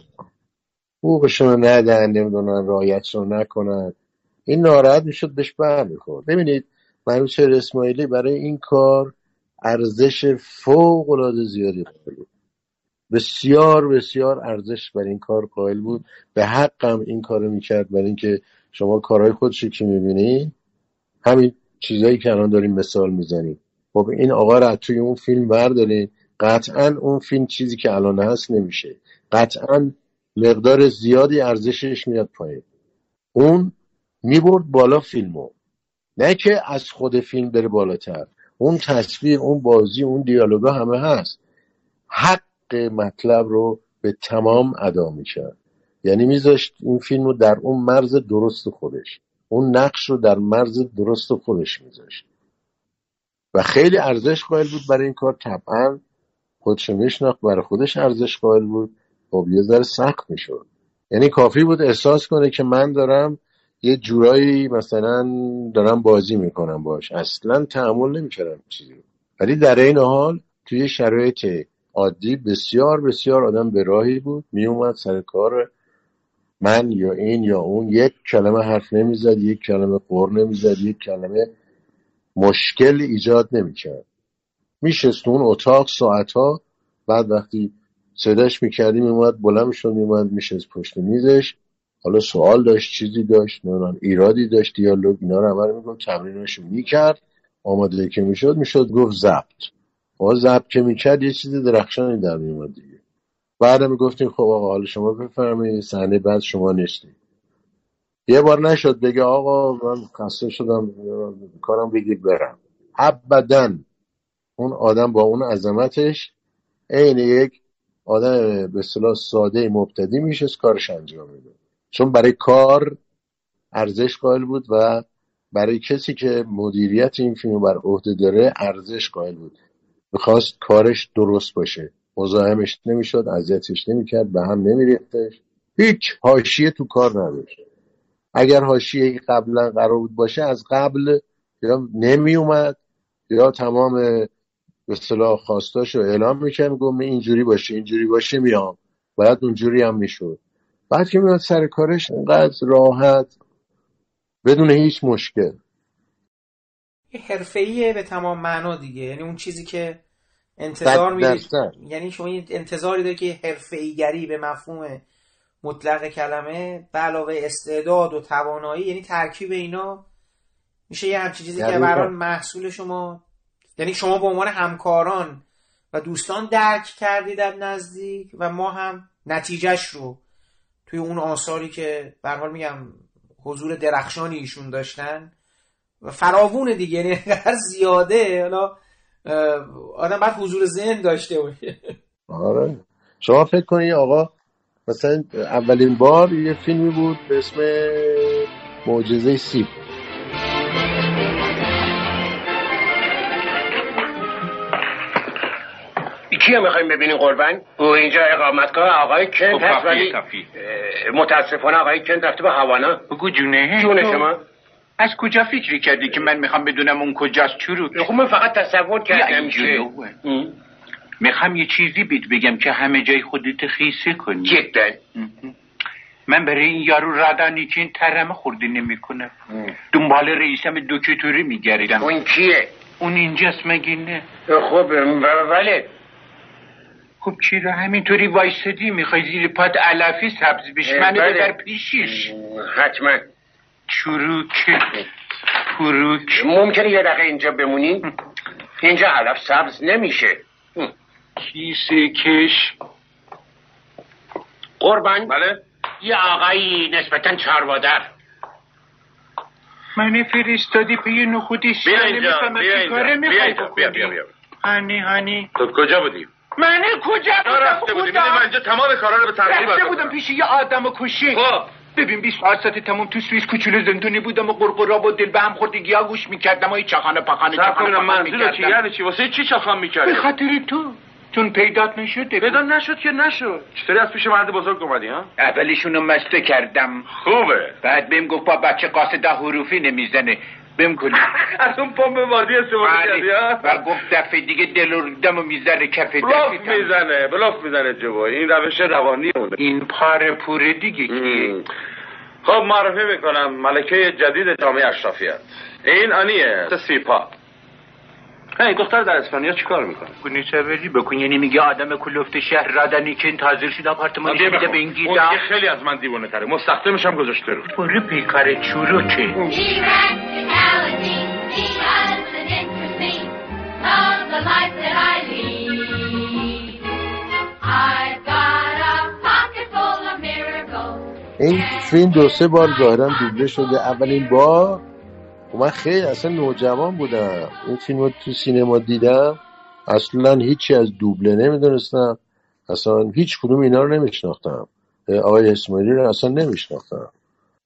حقوقشون رو ندن نمی‌دونن رایت رو نکنن. این ناراحت می‌شد بهش برمیخورد. ببینید منوچهر اسماعیلی برای این کار ارزش فوق العاده زیادی قائل بود. بسیار بسیار ارزش برای این کار قائل بود. به حقم این کارو می‌کرد برای اینکه شما کارهای خودش که می‌بینید همین چیزایی که الان داریم مثال می‌زنیم. خب این آقا رو توی اون فیلم بردارین. قطعا اون فیلم چیزی که الان هست نمیشه. قطعا مقدار زیادی ارزشش میاد پایین. اون می‌برد بالا فیلمو. نه که از خود فیلم بره بالاتر. اون تصویر اون بازی اون دیالوگا همه هست. حق مطلب رو به تمام ادا می‌کرد. یعنی میذاشت این فیلم رو در اون مرز درست خودش. اون نقش رو در مرز درست خودش میذاشت. و خیلی ارزش قائل بود برای این کار. طبعا خودش میشناخت برای خودش ارزش قائل بود. خب یه ذره سخت می‌شد. یعنی کافی بود احساس کنه که من دارم یه جورایی مثلا دارم بازی می‌کنم باش. اصلا تحمل نمی‌کردم چیزی ولی در این حال توی شرایط عادی بسیار بسیار آدم به راهی بود. میومد سر کار من یا این یا اون. یک کلمه حرف نمی‌زد یک کلمه قر نمی‌زد یک کلمه مشکل ایجاد نمی‌کرد. میشست اون اتاق ساعتها بعد وقتی صداش می‌کردیم میومد بلند می‌شد میومد میشست پشت میزش. حالا سوال داشت چیزی داشت نمی‌دونم ایرادی داشت دیالوگ اینا رو عمل می‌کنم تمریناشو می‌کرد آماده که می‌شد می‌شد گفت ضبط. آقا ضبط که می‌کرد یه چیز درخشانی در میومد دیگه. بعد می‌گفتیم خب آقا حالا شما بفرمایید صحنه بعد شما نیستیم یه بار نشد بگه آقا من خسته شدم کارم بگی برم. ابدا اون آدم با اون عظمتش عین یک آدم به اصطلاح ساده مبتدی میشه کارش انجام میده. چون برای کار ارزش قائل بود و برای کسی که مدیریت این فیلم بر عهده داره ارزش قائل بود. می‌خواست کارش درست باشه. مزاحمش نمی‌شد اذیتش نمی‌کرد به هم نمیریختش. هیچ حاشیه تو کار نداشت. اگر حاشیه قبلا قرار بود باشه از قبل یا نمی اومد یا تمام به اصطلاح خواستاشو اعلام می‌کرد میگم اینجوری باشه اینجوری باشه میام. باید اونجوری هم می‌شد. بعد که میاد سر کارش انقدر راحت بدون هیچ مشکل. حرفه‌ایه به تمام معنا دیگه. یعنی اون چیزی که انتظار می‌دید یعنی شما انتظاری داره که حرفه‌ایگری به مفهوم مطلق کلمه به علاوه استعداد و توانایی یعنی ترکیب اینا میشه یه همچین چیزی که برای محصول شما یعنی شما به عنوان همکاران و دوستان درک کردید در نزدیک و ما هم نتیجهش رو توی اون آثاری که به حال میگم حضور درخشانی ایشون داشتن و فراوون دیگه یعنی هر زیاده حالا آدم بعد حضور ذهن داشته باشه. آره. شما فکر کنید آقا مثلا اولین بار یه فیلمی بود به اسم معجزه سیب. کیه می‌خوایم ببینیم قربان؟ او اینجا اقامتگاه آقای کنت هست ولی متاسفانه آقای کنت رفته به هوانا. بگو جونه. جونه شما. از کجا فکری کردی که من می‌خوام بدونم اون کجاست چروک؟ خب من فقط تصور کردم که می‌خوام یه چیزی بیت بگم که همه جای خودت خیسه کنی. جدا. من برای این یارو رادانی که این ترمه خوردی نمی‌کنه. دنبال رئیسم دکتری میگردم. اون کیه؟ اون اینجاست مگه نه؟ خب ولی خب چرا همینطوری وایستدی می‌خوای زیر پاد علفی سبز بشی منو ببر پیشیش. حتما. چروک. پروک. ممکنه یه دقیقه اینجا بمونی؟ اینجا علف سبز نمیشه. کیسه کش. قربان. بله. یه آقایی نسبتا چاروادر. من فرستادی به یه نخودی. بیا اینجا بیا اینجا. بیا بیا بیا هنی هنی تو کجا بودی؟ من کجا بودم؟ رفته بودی؟ من اینجا تمام کارا رو به ترتیب رفته بودم پیش یه آدم کشی خب. ببین 24 ساعت تمام تو سوئیس کوچولو زندونی بودم و قرقرا با دل به هم خوردگی ها گوش می‌کردم و این چخانه پخانه چخانه منظور چی؟ یعنی چی؟ واسه چی چخان می‌کردی؟ به خاطر تو. چون پیدات نشده پیدا نشد که نشد. چطوری از پیش مرد بزرگ اومدی ها؟ اولشونو مسته کردم. خوبه. بعد بهم گفت با بچه قاصد حروفی نمی‌زنه. بهم کنی. از اون پمپ وادی استفاده کردی ها؟ و گفت دفعه دیگه دل و دم می‌زنه کف بلاف می‌زنه بلاف می‌زنه جو این روش روانی اونه این پاره پوره دیگه کیه؟ خب معرفی می‌کنم. ملکه جدید جامعه اشرافیت. این انیه سیپا. هی دختر در اسپانیا چیکار می‌کنه کنی سوری بکن یعنی میگه آدم کلفت شهر رادنی که تازر شده آپارتمانش میده به این گیدا اون خیلی از من دیوانه تره. مستخدمش هم گذاشته رو. برو پیکار چوروکه این فیلم دو سه بار ظاهرا دوبله شده. اولین بار من خیلی اصلا نوجوان بودم. این فیلم رو تو سینما دیدم. اصلا هیچی از دوبله نمی‌دونستم. اصلا هیچ کدوم اینا رو نمیشناختم. آقای اسماعیلی رو اصلا نمیشناختم.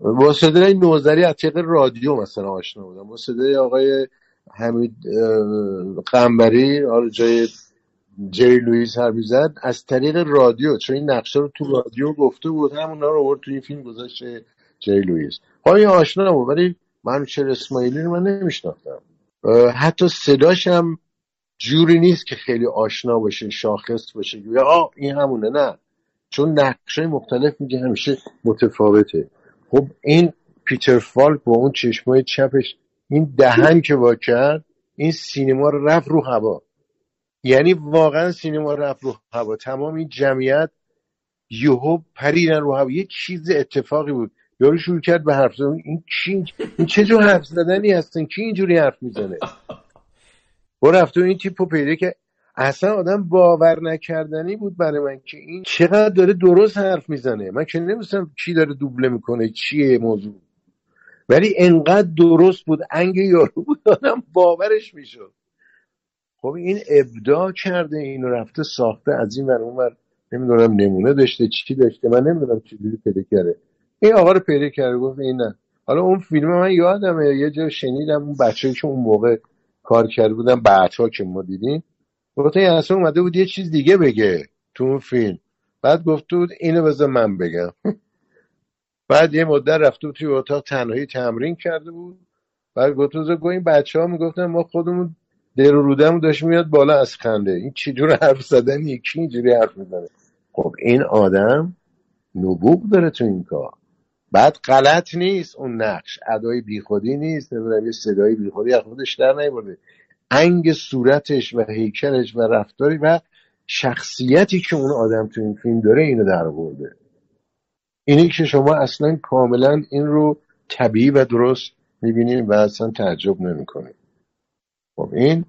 با صدای نوزری از طریق رادیو مثلا آشنا بودم. با صدای آقای حمید قنبری آره جای جری لوئیس حرف زد از طریق رادیو چون این نقشه رو تو رادیو گفته بود همونا رو آورد تو این فیلم گذاشت جری لوئیس. های آشنا بود ولی من چرا اسماعیلی رو من نمیشناختم. حتی صداش هم جوری نیست که خیلی آشنا باشه شاخص باشه. یا این همونه. نه. چون نقشه مختلف میگه همیشه متفاوته. خب این پیتر فالک با اون چشمای چپش این دهن که وا کرد این سینما رو رفت رو هوا. یعنی واقعا سینما رفت رو هوا. تمام این جمعیت یهو پریدن رو هوا. یه چیز اتفاقی بود. یارو شروع کرد به حرف زدن. این کی این چه جور حرف زدنی هستن؟ کی اینجوری حرف می‌زنه؟ و رفت این تیپو پیدا که اصلا آدم باور نکردنی بود برای من که این چقدر داره درست حرف می‌زنه. من که نمیستم کی داره دوبله می‌کنه چیه موضوع. ولی انقدر درست بود. انگ یارو بود آدم باورش می‌شد. خب این ابداع کرده اینو رفته ساخته. از این ور اون نمی‌دونم نمونه داشته چی داشته. من نمی‌دونم چجوری پیدا کرده. این آقا رو پیدا کرده گفت این نه. حالا اون فیلم من یادمه یه جا شنیدم اون بچه که اون موقع کار کرده بودن بچه که ما دیدیم گفت این اصلا اومده بود یه چیز دیگه بگه تو اون فیلم. بعد گفته بود اینو بذار من بگم. بعد یه مدت رفته بود توی اتاق تنهایی تمرین کرده بود. بعد گفت گفت این بچه ها می‌گفتن ما خودمون در و رودمون داشت میاد بالا از خنده. این چجور حرف زدن یکی اینجوری حرف می‌زنه؟ خب این آدم نبوغ داره تو این کار. بعد غلط نیست اون نقش. ادای بیخودی نیست نمی‌دونم یه صدای بیخودی از خودش در نیورده. انگ صورتش و هیکلش و رفتاری و شخصیتی که اون آدم تو این فیلم داره اینو در برده اینی که شما اصلا کاملا این رو طبیعی و درست می‌بینید و اصلا تعجب نمی‌کنید خب این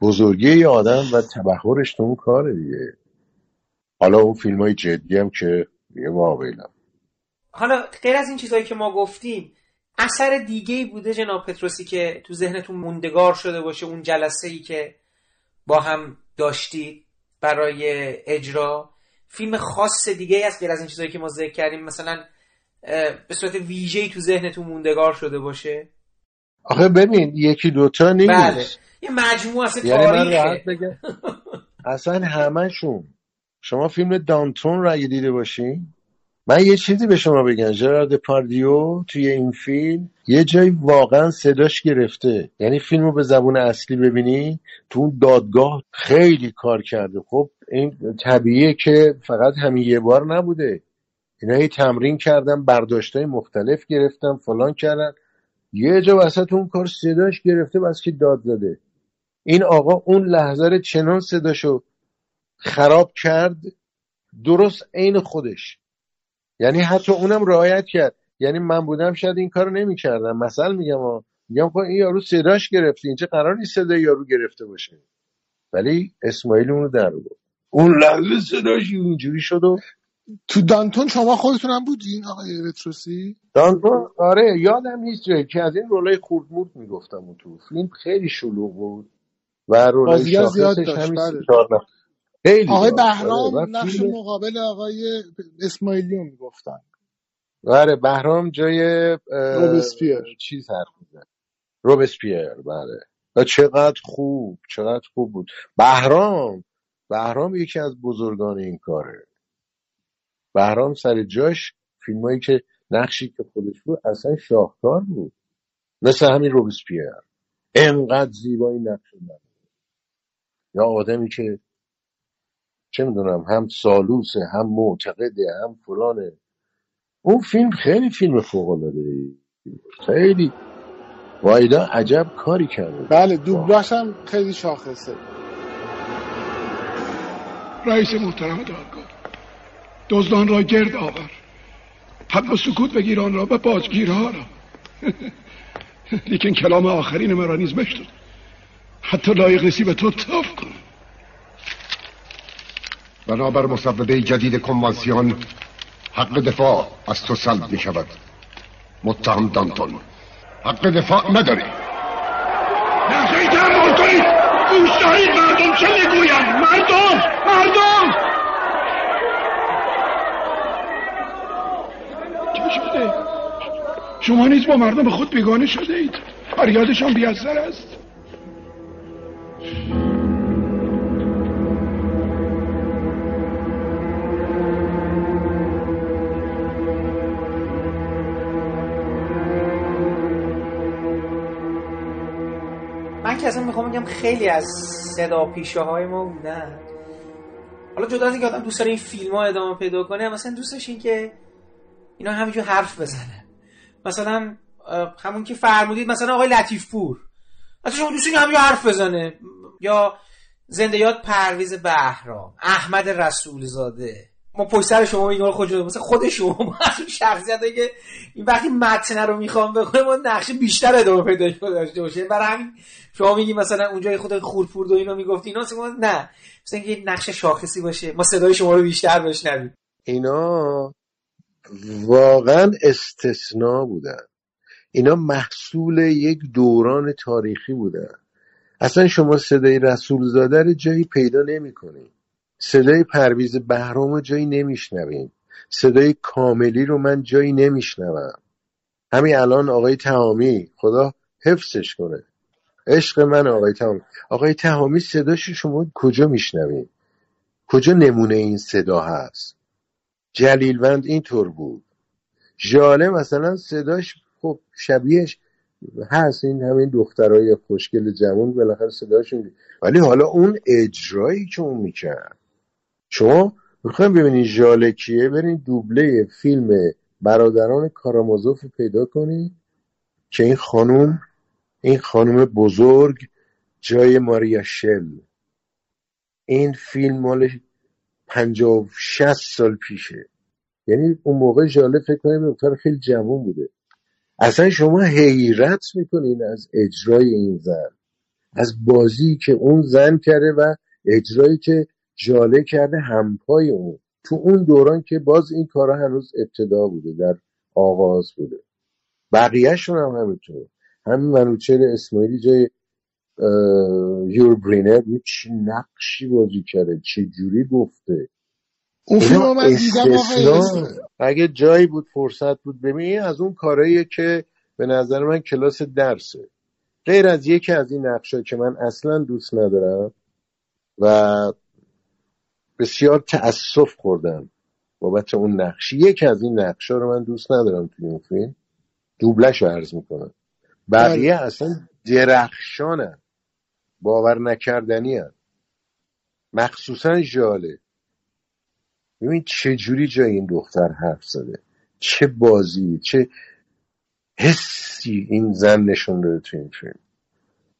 بزرگی یه آدم و تبخورش تو اون کاره دیگه. حالا اون فیلم های جدی هم که یه واقعیلم حالا غیر از این چیزهایی که ما گفتیم اثر دیگه ای بوده جناب پتروسی که تو ذهنتون موندگار شده باشه اون جلسه ای که با هم داشتید برای اجرا. فیلم خاص دیگه از غیر از این چیزهایی که ما ذکر کردیم. مثلا به صورت ویژه‌ای تو ذهنتون موندگار شده باشه. آخه ببین یکی دوتا نیست. بله. یه مجموعه از یعنی من تاریخه. اصلا همشون شما فیلم دانتون رو اگه دیده باشین من یه چیزی به شما بگم جرارد پاردیو توی این فیلم یه جایی واقعا صداش گرفته. یعنی فیلم رو به زبون اصلی ببینی تو اون دادگاه خیلی کار کرده. خب این طبیعیه که فقط همین یه بار نبوده. اینا هی تمرین کردن برداشتای مختلف گرفتن فلان کردن. یه جا وسط اون کار صداش گرفته بس که داد زده. این آقا اون لحظه چنان صداشو خراب کرد درست عین خودش. یعنی حتی اونم رعایت کرد. یعنی من بودم شاید این کارو نمی‌کردم. مثل میگم میگم خب این یارو صداش گرفته. اینجا قرار نیست صدای یارو گرفته باشه؟ ولی اسماعیل اونو در بود اون لحظه صداش اینجوری شد و تو دانتون شما خودتون هم بودین آقای رتروسی؟ دانتون؟ آره یادم نیست جایی که از این رولای خوردمورد می‌گفتم اون تو فیلم. خیلی شلوغ بود. و رولای شاخصش همین خیلی آقای. بهرام آره. و نقش فیلم- مقابل آقای اسماعیلی رو می‌گفتن. آره بهرام جای اه، روبسپیر. چیز حرف میزن روبسپیر بله. و چقدر خوب چقدر خوب بود. بهرام بهرام یکی از بزرگان این کاره. بهرام سر جاش فیلمایی که نقشی که خودش بود اصلا شاهکار بود. مثل همین روبسپیر. انقدر زیبایی نقش یا آدمی که چه می‌دونم هم سالوسه هم معتقده هم فلانه اون فیلم خیلی فیلم فوق العاده خیلی. وایدا عجب کاری کرده. بله دوبلاش هم خیلی شاخصه. رئیس محترم دادگاه دزدان را گرد آور. و سکوت بگیر آن را و بازگیرها را. لیکن کلام آخرین مرا نیز بشنو حتی لایق نیستی به تو تاف کنم بنابر مصوبه جدید کنوانسیون حق دفاع از تو سلب می شود متهم دانتون. حق دفاع نداری. لحظه ای تحمل کنید مردم چه می‌گویند؟ مردم! مردم! چه شده؟ شما نیز با مردم خود بیگانه شده اید. فریادشان بیاثر است. من که اصلا می‌خوام بگم خیلی از صدا پیشه های ما بودن. حالا جدا از اینکه آدم دوست داره این فیلم ها ادامه پیدا کنه مثلا دوست داشت این که اینا همینجور حرف بزنه. مثلا همون که فرمودید مثلا آقای لطیف پور مثلا شما دوست همینجور حرف بزنه. یا زنده یاد پرویز بهرام احمد رسول زاده ما پشت سر شما رو خود مثلا خود شما شخصیت که این وقتی متن رو می‌خوام بخونه ما نقشه بیشتر ادامه پیدا داشته باشه برای همین شما میگی مثلا اونجا خود خورپورد و اینا می‌گفت اینا ما نه. مثلا اینکه نقش شاخصی باشه. ما صدای شما رو بیشتر بشنویم. اینا واقعا استثناء بودن. اینا محصول یک دوران تاریخی بودن. اصلا شما صدای رسول زاده رو جایی پیدا نمی صدای پرویز بهرام رو جایی نمیشنویم. صدای کاملی رو من جایی نمیشنوم. همین الان آقای تهامی خدا حفظش کنه. عشق من آقای تهامی. آقای تهامی صداش شما کجا میشنویم کجا نمونه این صدا هست؟ جلیلوند اینطور بود. ژاله مثلا صداش خب شبیهش هست. این همین دخترای خوشگل جوان بالاخره صداشون ولی حالا اون اجرایی که اون می‌کرد. شما می‌خوایم ببینید ژاله کیه؟ برین دوبله فیلم برادران کارامازوف پیدا کنید که این خانوم این خانوم بزرگ جای ماریا شل. این فیلم مال پنجاه شست سال پیشه. یعنی اون موقع ژاله فکر کنیم دختر خیلی جوان بوده. اصلا شما حیرت می‌کنین از اجرای این زن از بازی که اون زن کرده و اجرایی که جاله کرده همپای اون. تو اون دوران که باز این کارا هنوز ابتدا بوده در آغاز بوده. بقیهشون هم همینطور. همین منوچهر اسماعیلی جای یور برینر چه نقشی بازی کرده چه جوری گفته. اون فیلم من دیدم اگه جایی بود فرصت بود ببین از اون کارهاییه که به نظر من کلاس درسه. غیر از یکی از این نقشه که من اصلا دوست ندارم و بسیار تأسف خوردم بابت اون نقشی. یکی از این نقشه رو من دوست ندارم توی اون فیلم. دوبلش رو عرض می‌کنم. بقیه بله. اصلا درخشانن باور نکردنی هن. مخصوصا جاله ببین چه جوری جای این دختر حرف زده. چه بازی چه حسی این زن نشون داده تو این فیلم.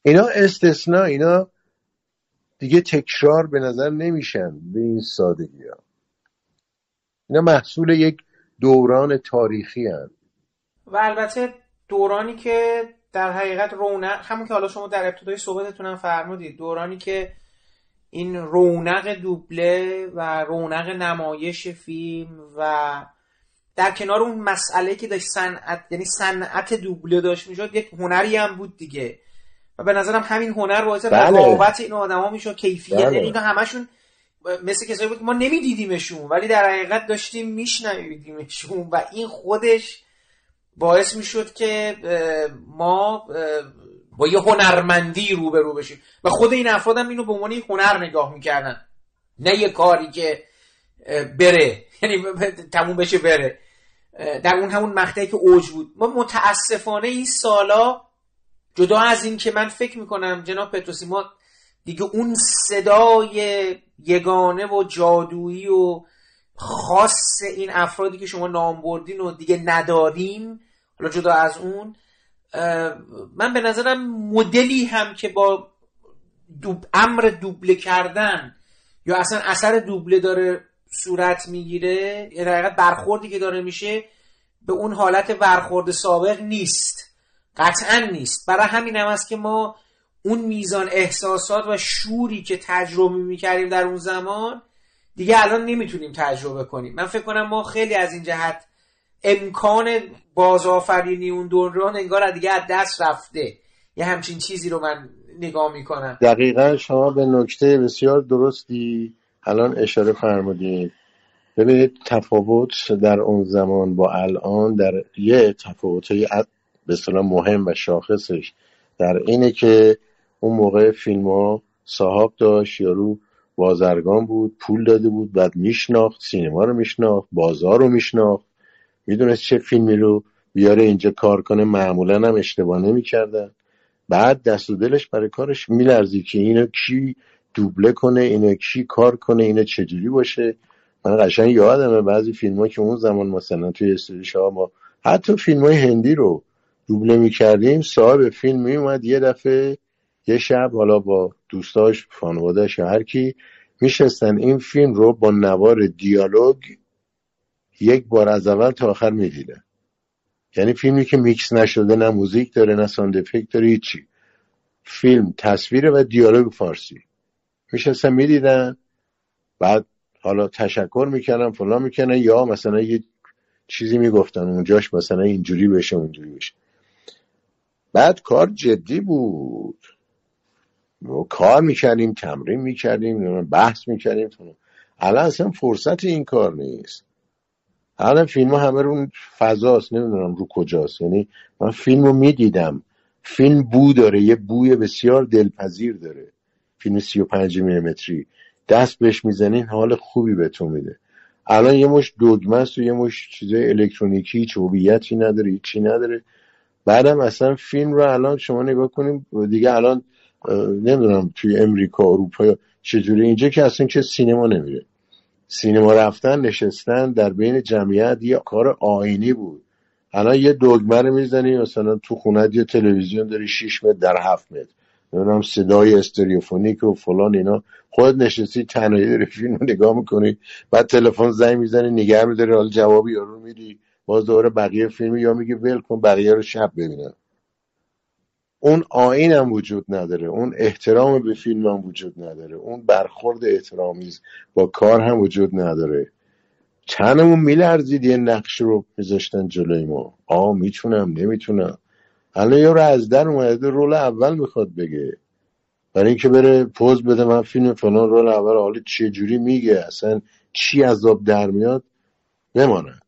اینا استثناء اینا دیگه تکرار به نظر نمیشن به این سادگی ها اینا محصول یک دوران تاریخی هن. و البته دورانی که در حقیقت رونق همون که حالا شما در ابتدای صحبتتون هم فرمودید دورانی که این رونق دوبله و رونق نمایش فیلم و در کنار اون مسئله که داشت صنعت یعنی صنعت دوبله داشت می‌شد یک هنری هم بود دیگه و به نظرم همین هنر باعث بله. رقابت این آدما می‌شد. کیفیت بله. یعنی اینا همشون مثل کسایی بود که ما نمیدیدیمشون ولی در حقیقت داشتیم میشنویدیمشون و این خودش باعث می‌شد که ما با یه هنرمندی روبرو بشیم. و خود این افراد هم اینو به عنوان هنر نگاه می‌کردن. نه یه کاری که بره. یعنی تموم بشه بره. در اون همون مقطعی که اوج بود. ما متاسفانه این سالا جدا از این که من فکر می‌کنم جناب پتروسی ما دیگه اون صدای یگانه و جادویی و خاص این افرادی که شما نام بردین و دیگه نداریم حالا جدا از اون من به نظرم مدلی هم که با دوب امر دوبله کردن یا اصلا اثر دوبله داره صورت می‌گیره یه حقیقت برخوردی که داره میشه به اون حالت برخورد سابق نیست. قطعا نیست. برای همین هم است که ما اون میزان احساسات و شوری که تجربه می‌کردیم در اون زمان دیگه الان نمی‌تونیم تجربه کنیم. من فکر کنم ما خیلی از این جهت امکان بازآفرینی اون دوران انگار دیگه از دست رفته. یه همچین چیزی رو من نگاه می‌کنم. دقیقا شما به نکته بسیار درستی الان اشاره فرمودید. ببینید تفاوت در اون زمان با الان در یه تفاوت به مهم و شاخصش در اینه که اون موقع فیلم ها صاحب داشت یارو بازرگان بود پول داده بود بعد میشناخت سینما رو میشناخت بازار رو میشناخت. می‌دونست چه فیلمی رو بیاره اینجا کار کنه معمولا هم اشتباه نمی‌کردن. بعد دست و دلش برای کارش میلرزی که اینو کی دوبله کنه اینو کی کار کنه اینو چجوری باشه. من قشنگ یادمه بعضی فیلم که اون زمان مثلا توی استودیوش ها ما حتی فیلم های هندی رو دوبله می‌کردیم صاحب فیلم میومد یه دفعه یه شب حالا با دوستاش خانوادهش هر کی میشستن این فیلم رو با نوار دیالوگ یک بار از اول تا آخر می‌دیدن. یعنی فیلمی که میکس نشده نه موزیک داره نه sound effect داره هیچی. فیلم تصویر و دیالوگ فارسی. میشستن می‌دیدن. بعد حالا تشکر می‌کنن فلان می‌کنن یا مثلا یه چیزی می‌گفتن اونجاش مثلا اینجوری بشه اونجوری بشه. بعد کار جدی بود. ما کار می‌کردیم تمرین می‌کردیم بحث می‌کردیم. الان اصلا فرصت این کار نیست. الان فیلم ها همه رو فضاست نمی‌دونم رو کجاست. یعنی من فیلم رو می‌دیدم. فیلم بو داره یه بوی بسیار دلپذیر داره. فیلم سی و پنج میلیمتری. دست بهش می‌زنین حال خوبی به تو میده. الان یه مش است و یه مش چیزای الکترونیکی چوبیتی نداره چی نداره. بعدم اصلا فیلم رو الان شما نگاه کنیم دیگه الان نمی‌دونم توی امریکا اروپا چجوری اینجا که اصلا که سینما نمیره. سینما رفتن نشستن در بین جمعیت یه کار آینی بود. الان یه دگمه رو می‌زنی مثلا تو خونت یه تلویزیون داری 6 متر در 7 متر. نمی‌دونم صدای استریوفونیک و فلان اینا. خود نشستی تنهایی داری فیلم رو نگاه می‌کنی بعد تلفن زنگ می‌زنی نگه میداری حال جواب یارو میدی. باز دوباره بقیه فیلم یا میگه ول کن بقیه رو شب ببینم. اون آین هم وجود نداره. اون احترام به فیلم هم وجود نداره. اون برخورد احترامیز با کار هم وجود نداره. چندمون میلرزید یه نقش رو میذاشتن جلوی ما. آ می‌تونم نمی‌تونم. الان یه رو از در اومده رول اول می‌خواد بگه. برای اینکه بره پوز بده من فیلم فلان رول اول حالا چه جوری میگه؟ اصلا چی عذاب در میاد؟ بماند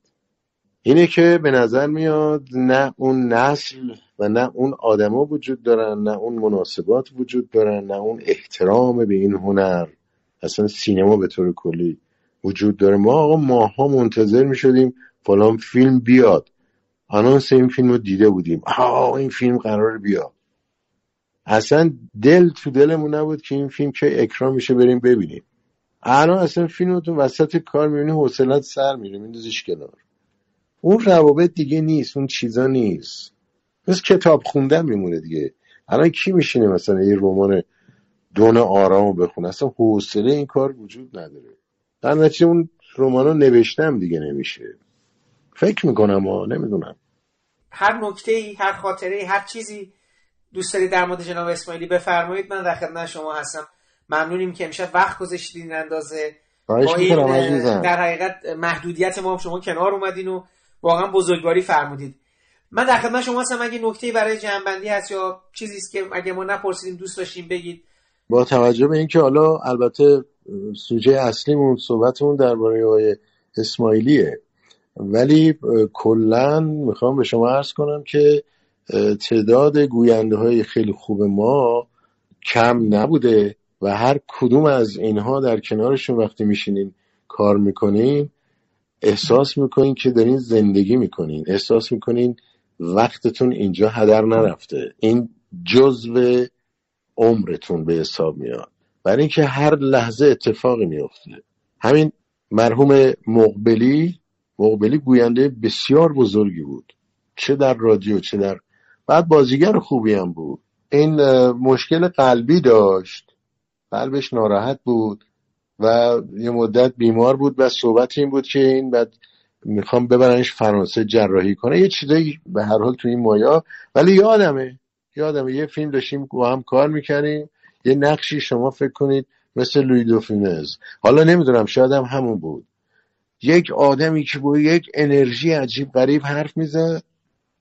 اینه که به نظر میاد نه اون نسل و نه اون آدما وجود دارن نه اون مناسبات وجود دارن نه اون احترام به این هنر. اصلا سینما به طور کلی وجود داره. ما آقا ماها منتظر می شدیم فلان فیلم بیاد. آنانس این فیلم رو دیده بودیم. آه این فیلم قرار بیاد. اصلا دل تو دلمون نبود که این فیلم که اکرام میشه بریم ببینیم. الان اصلا فیلم تو وسط کار می‌بینی حوصلت سر میره. میندازیش کنار. اون روابط دیگه نیست اون چیزا نیست. مثل کتاب خوندن میمونه دیگه. الان کی میشینه مثلا یه رمان دون آرامو بخونه؟ اصلا حوصله این کار وجود نداره. در نتیجه اون رمانو نوشتم دیگه نمیشه. فکر می‌کنم ها نمی‌دونم. هر نکته ای هر خاطره هر چیزی دوست دارید در مورد جناب اسماعیلی بفرمایید من در خدمت شما هستم. ممنونیم که امشب وقت گذاشتید این اندازه. با این در حقیقت محدودیت ما شما کنار اومدین و واقعا بزرگواری فرمودید. من در خدمت شما هستم. اگه نکته برای جنبندی هست یا چیزی است که اگه ما نپرسیدیم دوست داشتیم بگید. با توجه به اینکه حالا البته سوژه اصلیمون صحبتمون درباره آقای اسماعیلیه. ولی کلا می‌خوام به شما عرض کنم که تعداد گوینده های خیلی خوب ما کم نبوده و هر کدوم از اینها در کنارشون وقتی میشینین کار می‌کنین احساس می‌کنین که دارین زندگی می‌کنین. احساس می‌کنین وقتتون اینجا هدر نرفته. این جزو عمرتون به حساب میاد. برای اینکه هر لحظه اتفاقی میفته همین مرحوم مقبلی مقبلی گوینده بسیار بزرگی بود. چه در رادیو چه در بعد بازیگر خوبی هم بود. این مشکل قلبی داشت. قلبش ناراحت بود. و یه مدت بیمار بود و صحبت این بود که این بعد می‌خوام ببرنش فرانسه جراحی کنه. یه چیزایی به هر حال تو این مایا. ولی یادمه یادمه. یه فیلم داشتیم با هم کار می‌کنیم یه نقشی شما فکر کنید مثل لوی دوفینز حالا نمی‌دونم شاید هم همون بود. یک آدمی که با یک انرژی عجیب غریب حرف می‌زد.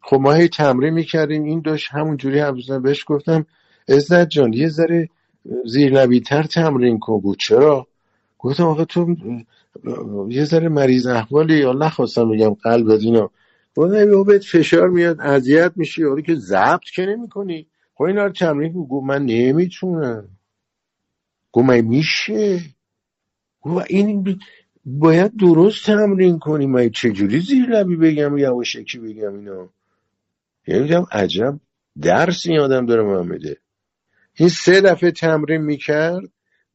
خب ما هی تمرین می‌کردیم. این داشت همونجوری حرف بهش گفتم عزت جان یه ذره زیر تر تمرین کن. بود. چرا؟ گفتم آقا تو یه ذره مریض احوالی یا نخواستم بگم قلب اینا. گفتم بهت فشار میاد اذیت میشی حالا که ضبط که نمی‌کنی. خب اینا رو تمرین گفت من نمی‌تونم. گفت من میشه؟ گفت این باید درست تمرین کنی. من چجوری زیر لبی بگم یواشکی بگم اینا؟ یعنی عجب درس این آدم داره ما میده این سه دفعه تمرین می‌کرد.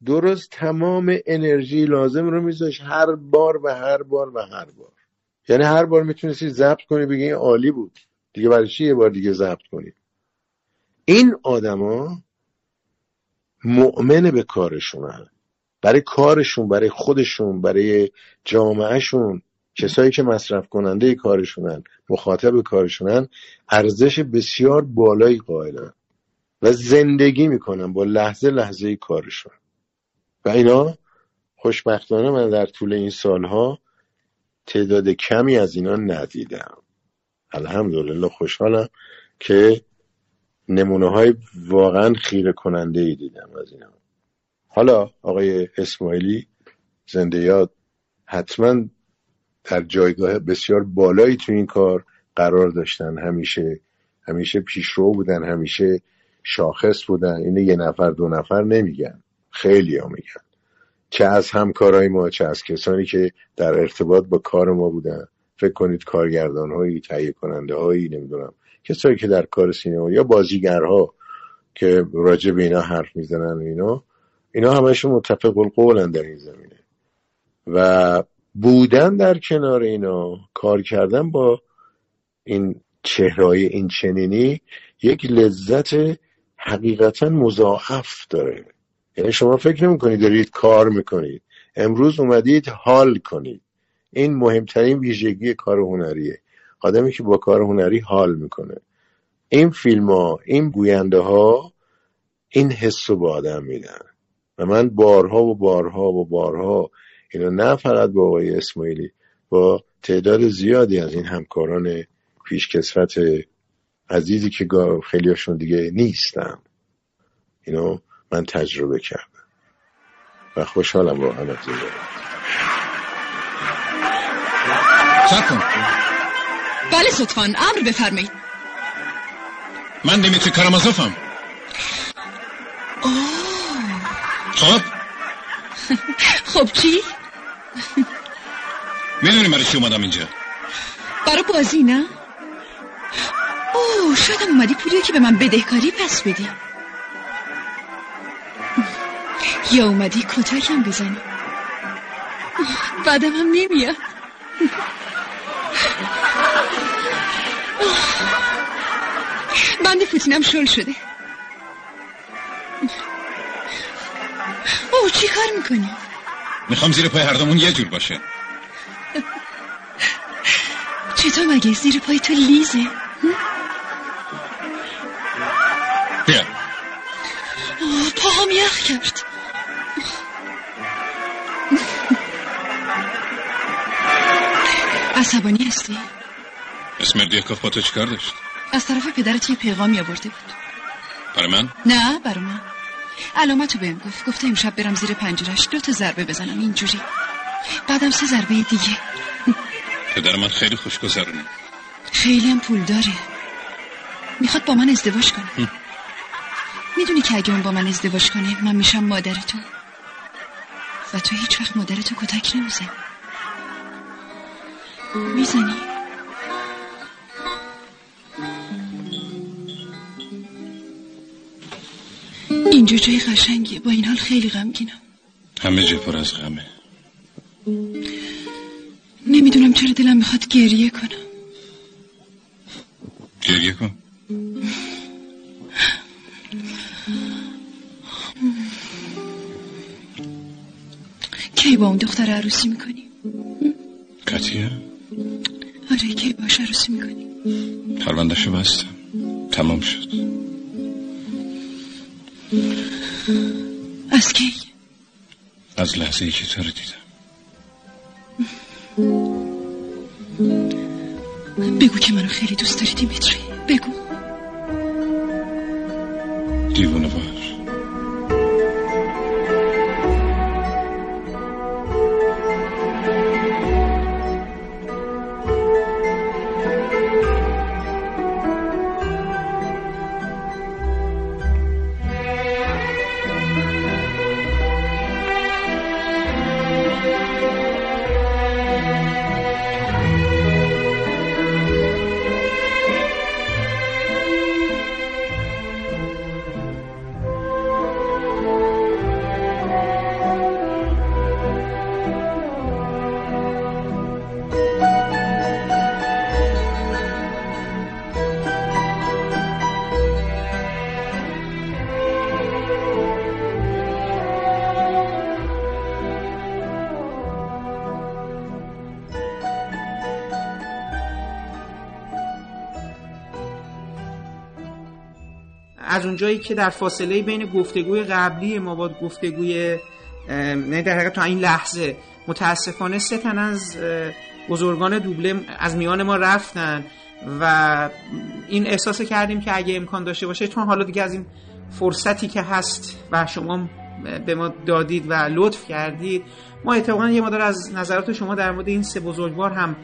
درست تمام انرژی لازم رو میذاش هر بار و هر بار و هر بار. یعنی هر بار می‌تونستی ضبط کنی بگی این عالی بود. دیگه برای چی یه بار دیگه ضبط کنی؟ این آدما مؤمن به کارشونن برای کارشون برای خودشون برای جامعهشون. کسایی که مصرف کننده کارشونن مخاطب کارشونن ارزش بسیار بالایی قائلن و زندگی می‌کنن با لحظه لحظه کارشون. و اینا خوشبختانه من در طول این سالها تعداد کمی از اینا ندیدم. الحمدلله خوشحالم که نمونه های واقعا خیره کننده ای دیدم از اینا. حالا آقای اسماعیلی زنده یاد حتما در جایگاه بسیار بالایی تو این کار قرار داشتن. همیشه همیشه پیشرو بودن همیشه شاخص بودن. اینه یه نفر دو نفر نمیگن. خیلی ها میگن. چه از همکارای ما چه از کسانی که در ارتباط با کار ما بودن. فکر کنید کارگردان هایی تهیه کننده هایی نمی‌دونم. کسایی که در کار سینما یا بازیگرها که راجع به اینا حرف می‌زنن و اینا اینا همشون متفق القولن در این زمینه. و بودن در کنار اینا کار کردن با این چهرهای این چنینی یک لذت حقیقتا مضاعف داره. یعنی شما فکر نمی کنید دارید کار می‌کنید. امروز اومدید حال کنید. این مهمترین ویژگی کار هنریه. آدمی که با کار هنری حال می‌کنه. این فیلم ها این گوینده ها این حس رو به آدم میدن. و من بارها و بارها و بارها اینو نه فقط با آقای اسماعیلی با تعداد زیادی از این همکاران پیشکسوت عزیزی که خیلی هاشون دیگه نیستم اینو من تجربه کردم. و خوشحالم با همه کن بله سطفان امر بفرمایید. من دیمیتری کارامازوفم خب؟ خب چی؟ می‌دونی برای چی اومدم اینجا. برای بازی نه؟ اوه شاید اومدی پولی که به من بدهکاری پس بدی. یا اومدی کتکم بزنی؟ بعدم هم نمیاد بند پوتینم شل شده. اوه چی کار می‌کنی؟ می‌خوام زیر پای هر دومون یه جور باشه. چطور مگه؟ زیر پای تو لیزه؟ بیا. پاهم یخ کرد. عصبانی هستی؟ اسمردیاکوف با تو چیکار داشت؟ از طرف پدرت یه پیغامی آورده بود؟ برای من؟ نه برای من. علامتو بهم گفت. گفته امشب برم زیر پنجرش دو تا ضربه بزنم. اینجوری. بعدم سه ضربه دیگه. پدر من خیلی خوش گذرونه خیلی هم پول داره. می‌خواد با من ازدواج کنه. می‌دونی که اگه اون با من ازدواج کنه من میشم مادر تو. و تو هیچ وقت مادر تو کتک نمی‌زنی. می‌زنی؟ اینجا جای قشنگیه. با این حال خیلی غمگینم همه جا پر از غمه. نمی‌دونم چرا دلم می‌خواد گریه کنم. گریه کن. کی با اون دختر عروسی می‌کنی؟ کتیه؟ آره کی باش عروسی می‌کنی؟ پروندهشو بستم. تمام شد. از کی؟ از لحظه ای که تو رو دیدم. بگو که منو خیلی دوست داری دیمیتری بگو. دیوونه بار که در فاصله بین گفتگوی قبلی ما با گفتگوی نه در حقیقت تا این لحظه متاسفانه سه تن از بزرگان دوبله از میان ما رفتن و این احساس کردیم که اگه امکان داشته باشه چون حالا دیگه از این فرصتی که هست و شما به ما دادید و لطف کردید ما اتفاقا یه مدار از نظرات شما در مورد این سه بزرگوار هم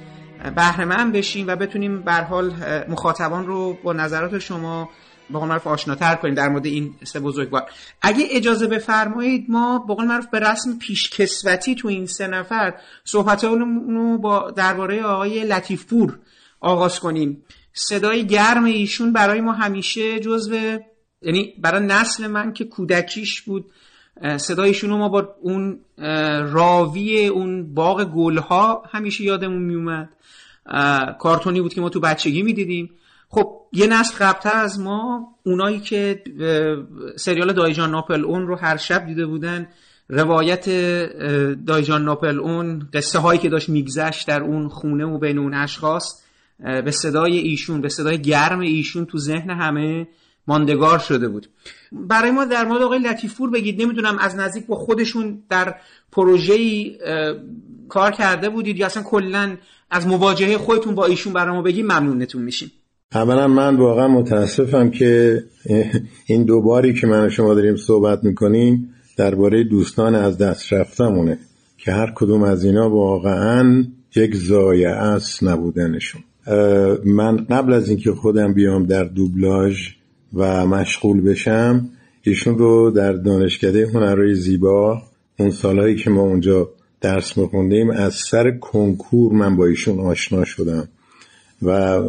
بهره بشیم و بتونیم به حال مخاطبان رو با نظرات شما به قول معروف آشناتر کنیم در مورد این سه بزرگوار. اگه اجازه بفرمایید ما به قول معروف به رسم پیشکسوتی تو این سه نفر صحبتمون با درباره آقای لطیف پور آغاز کنیم. صدای گرم ایشون برای ما همیشه جزو یعنی برای نسل من که کودکیش بود صدایشون رو ما با اون راوی اون باغ گلها همیشه یادمون میومد. کارتونی بود که ما تو بچگی می‌دیدیم. خب یه نسل قبلتر از ما اونایی که سریال دایجان ناپل اون رو هر شب دیده بودن روایت دایجان ناپل اون قصه هایی که داشت میگذشت در اون خونه و بین اون اشخاص به صدای ایشون به صدای گرم ایشون تو ذهن همه ماندگار شده بود. برای ما در مورد آقای لطیفور بگید نمی‌دونم از نزدیک با خودشون در پروژه‌ای کار کرده بودید یا اصلا کلا از مواجهه خودتون با ایشون برای ما بگید ممنونتون میشیم. اولا من واقعا متاسفم که این دوباری که من و شما داریم صحبت می‌کنیم درباره دوستان از دست رفتمونه که هر کدوم از اینا واقعا یک زایه است نبودنشون. من قبل از اینکه خودم بیام در دوبلاژ و مشغول بشم ایشون رو در دانشکده هنرهای زیبا اون سالهایی که ما اونجا درس میخوندیم از سر کنکور من با ایشون آشنا شدم. و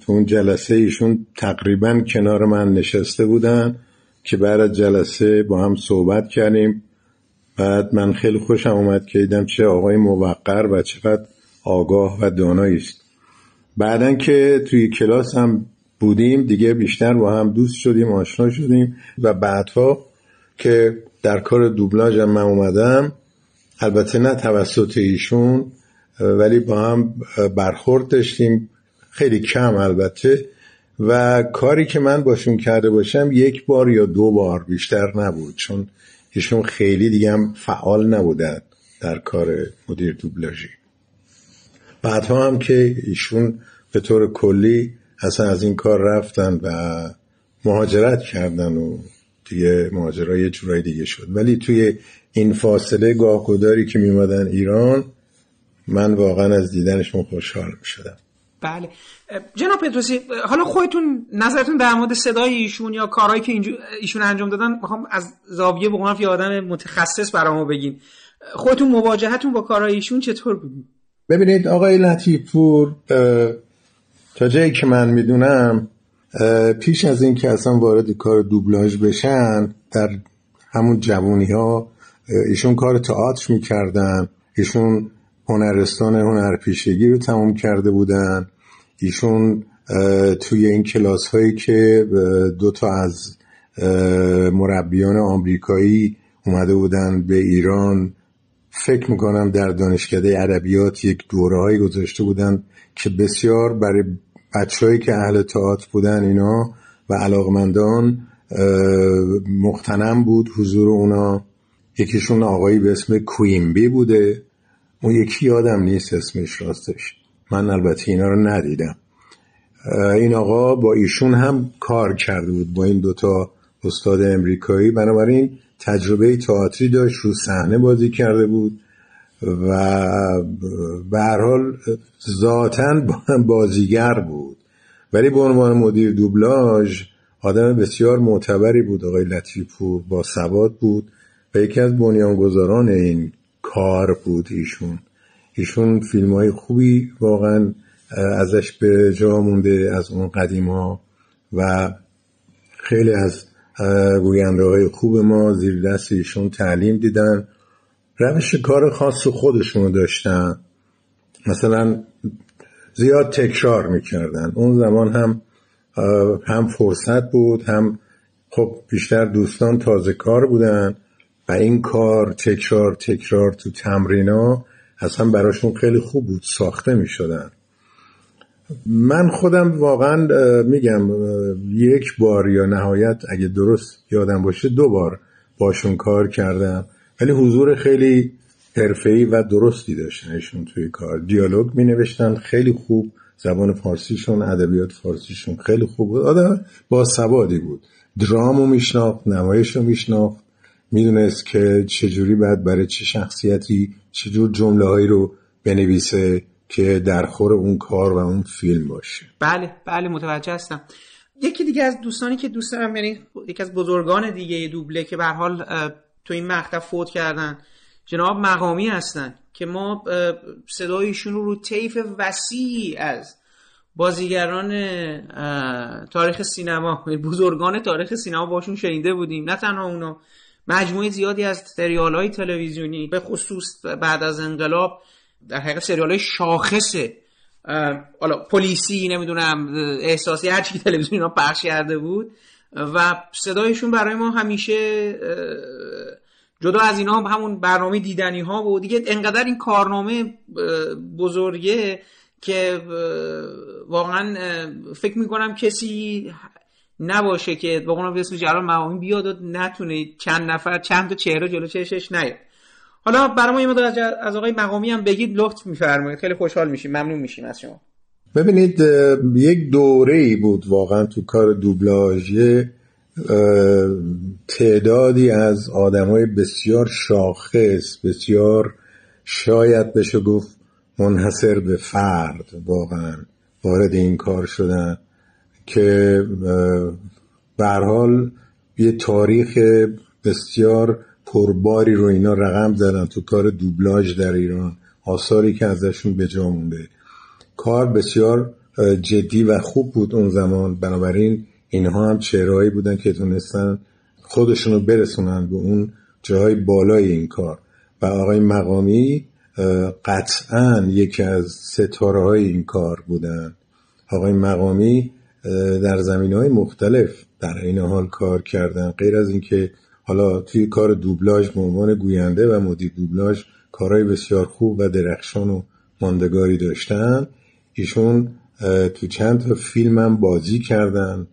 تو اون جلسه ایشون تقریبا کنار من نشسته بودن که بعد از جلسه با هم صحبت کردیم. بعد من خیلی خوشم اومد که دیدم چه آقای موقر و چقدر آگاه و دانایی است. بعدا که توی کلاس هم بودیم دیگه بیشتر با هم دوست شدیم آشنا شدیم و بعدها که در کار دوبلاژ من اومدم البته نه توسط ایشون ولی با هم برخورد داشتیم. خیلی کم البته و کاری که من باشون کرده باشم یک بار یا دو بار بیشتر نبود چون ایشون خیلی دیگه هم فعال نبودن در کار مدیر دوبلاژی. بعدها هم که ایشون به طور کلی اصلا از این کار رفتن و مهاجرت کردن و دیگه مهاجرها یه جورای دیگه شد. ولی توی این فاصله گاه گداری که میمدن ایران من واقعا از دیدنشون خوشحال می شدم بله. جناب پتروسی حالا خودتون نظرتون در مورد صدای ایشون یا کارهایی که ایشون انجام دادن می‌خوام از زاویه به یه آدم متخصص برامو بگین. خودتون مواجهتون با کارهای ایشون چطور بود ببینید آقای لطیفپور تا جایی که من می‌دونم پیش از این که اصلا وارد کار دوبلاژ بشن در همون جوونی ها ایشون کار تئاتر می‌کردن. ایشون هنرستان هنرپیشگی رو تمام کرده بودن. ایشون توی این کلاس هایی که دو تا از مربیان آمریکایی اومده بودن به ایران فکر می‌کنم در دانشکده ادبیات یک دوره گذاشته بودن که بسیار برای بچههایی که اهل تئاتر بودن اینا و علاقمندان مختنم بود حضور اونا. یکیشون آقایی به اسم کویمبی بوده. اون یکی یادم نیست اسمش راستش. من البته اینا رو ندیدم. این آقا با ایشون هم کار کرده بود با این دوتا استاد امریکایی. بنابراین تجربه تئاتری داشت رو صحنه بازی کرده بود و به هر حال ذاتا بازیگر بود. ولی به عنوان مدیر دوبلاژ آدم بسیار معتبری بود. آقای لطیفپور با سواد بود و یکی از بنیانگذاران این کار بود ایشون. ایشون فیلم های خوبی واقعا ازش به جا مونده از اون قدیم ها و خیلی از گوینده های خوب ما زیر دست ایشون تعلیم دیدن. روش کار خاص خودشون داشتن. مثلا زیاد تکرار می‌کردن. اون زمان هم هم فرصت بود هم خب بیشتر دوستان تازه کار بودن. و این کار تکرار تکرار تو تمرینا اصلا براشون خیلی خوب بود ساخته می شدن من خودم واقعا میگم یک بار یا نهایت اگه درست یادم باشه دو بار باشون کار کردم. ولی حضور خیلی حرفه‌ای و درستی داشتن ایشون توی کار. دیالوگ می نوشتن خیلی خوب. زبان فارسیشون ادبیات فارسیشون خیلی خوب بود. آدم با سوادی بود. درامو میشناخت نمایش رو میشناخت. می‌دونست که چجوری باید برای چه شخصیتی چجور جمله هایی رو بنویسه که در خور اون کار و اون فیلم باشه. بله بله متوجه هستم. یکی دیگه از دوستانی که دوست دارم یعنی یکی از بزرگان دیگه دوبله که به حال تو این مقطع فوت کردن جناب مقامی هستن که ما صدایشون رو رو طیف وسیعی از بازیگران تاریخ سینما بزرگان تاریخ سینما باشون شنیده بودیم. نه تنها اونا مجموعه زیادی از سریال های تلویزیونی به خصوص بعد از انقلاب در حقیقت سریال های شاخص حالا پلیسی نمی‌دونم احساسی هر چی تلویزیون ها پخش کرده بود. و صدایشون برای ما همیشه جدا از اینا هم همون برنامه دیدنی ها بود. دیگه انقدر این کارنامه بزرگه که واقعا فکر می‌کنم کسی نباشه که قول اسم جلال مقامی بیاد و نتونه چند نفر چند تا چهره جلو چشش نیاد. حالا برای ما یه مقدار از- آقای مقامی هم بگید لطف میفرمایید. خیلی خوشحال میشیم. ممنون میشیم از شما. ببینید یک دوره ای بود واقعا تو کار دوبلاژ تعدادی از آدمای بسیار شاخص بسیار شاید بشه گفت منحصر به فرد واقعا وارد این کار شدن. که به حال یه تاریخ بسیار پرباری رو اینا رقم زدن تو کار دوبلاژ در ایران. آثاری که ازشون به جا مونده. کار بسیار جدی و خوب بود اون زمان. بنابراین اینها هم چهرهایی بودن که تونستن خودشون رو برسونن به اون جاهای بالای این کار. و آقای مقامی قطعا یکی از ستاره های این کار بودن. آقای مقامی در زمین های مختلف در این حال کار کردن. غیر از اینکه حالا توی کار دوبلاژ به عنوان گوینده و مدیر دوبلاژ کارهای بسیار خوب و درخشان و ماندگاری داشتن ایشون تو چند تا فیلم هم بازی کردن.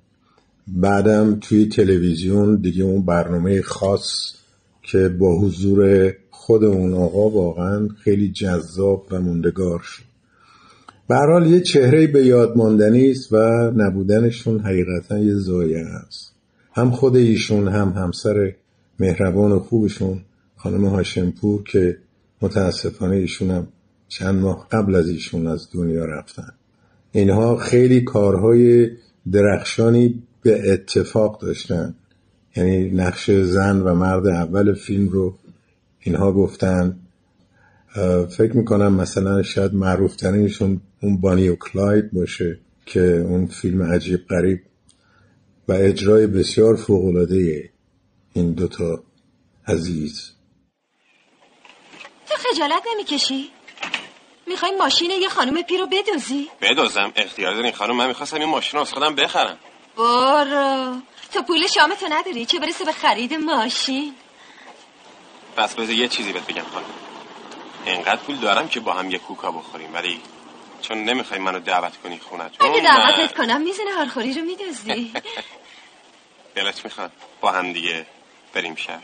بعدم توی تلویزیون دیگه اون برنامه خاص که با حضور خود اون آقا واقعا خیلی جذاب و موندگار شد. به هر حال یه چهره به یاد ماندنی است و نبودنشون حقیقتا یه زایه است هم خود ایشون هم همسر مهربان و خوبشون خانم هاشمپور که متاسفانه ایشون هم چند ماه قبل از ایشون از دنیا رفتن. اینها خیلی کارهای درخشانی به اتفاق داشتن. یعنی نقش زن و مرد اول فیلم رو اینها گفتن. فکر می‌کنم مثلا شاید معروف ترینشون اون بانی و کلاید باشه که اون فیلم عجیب غریب و اجرای بسیار فوق‌العاده این دوتا عزیز. تو خجالت نمی‌کشی؟ می‌خوای ماشین یه خانم پیر رو بدوزی؟ بدوزم. اختیار دارین خانم من می‌خواستم این ماشین رو از خودم بخرم. برو. تو پول شامتو نداری. چه برسه به خرید ماشین؟ پس بذار یه چیزی بهت بگم خانم. انقدر پول دارم که با هم یه کوکا بخوریم ولی چون نمی‌خوای منو دعوت کنی خونت اگه دعوتت کنم می‌زنه هارخوری رو میدوزی. دلت می‌خواد با هم دیگه بریم شهر.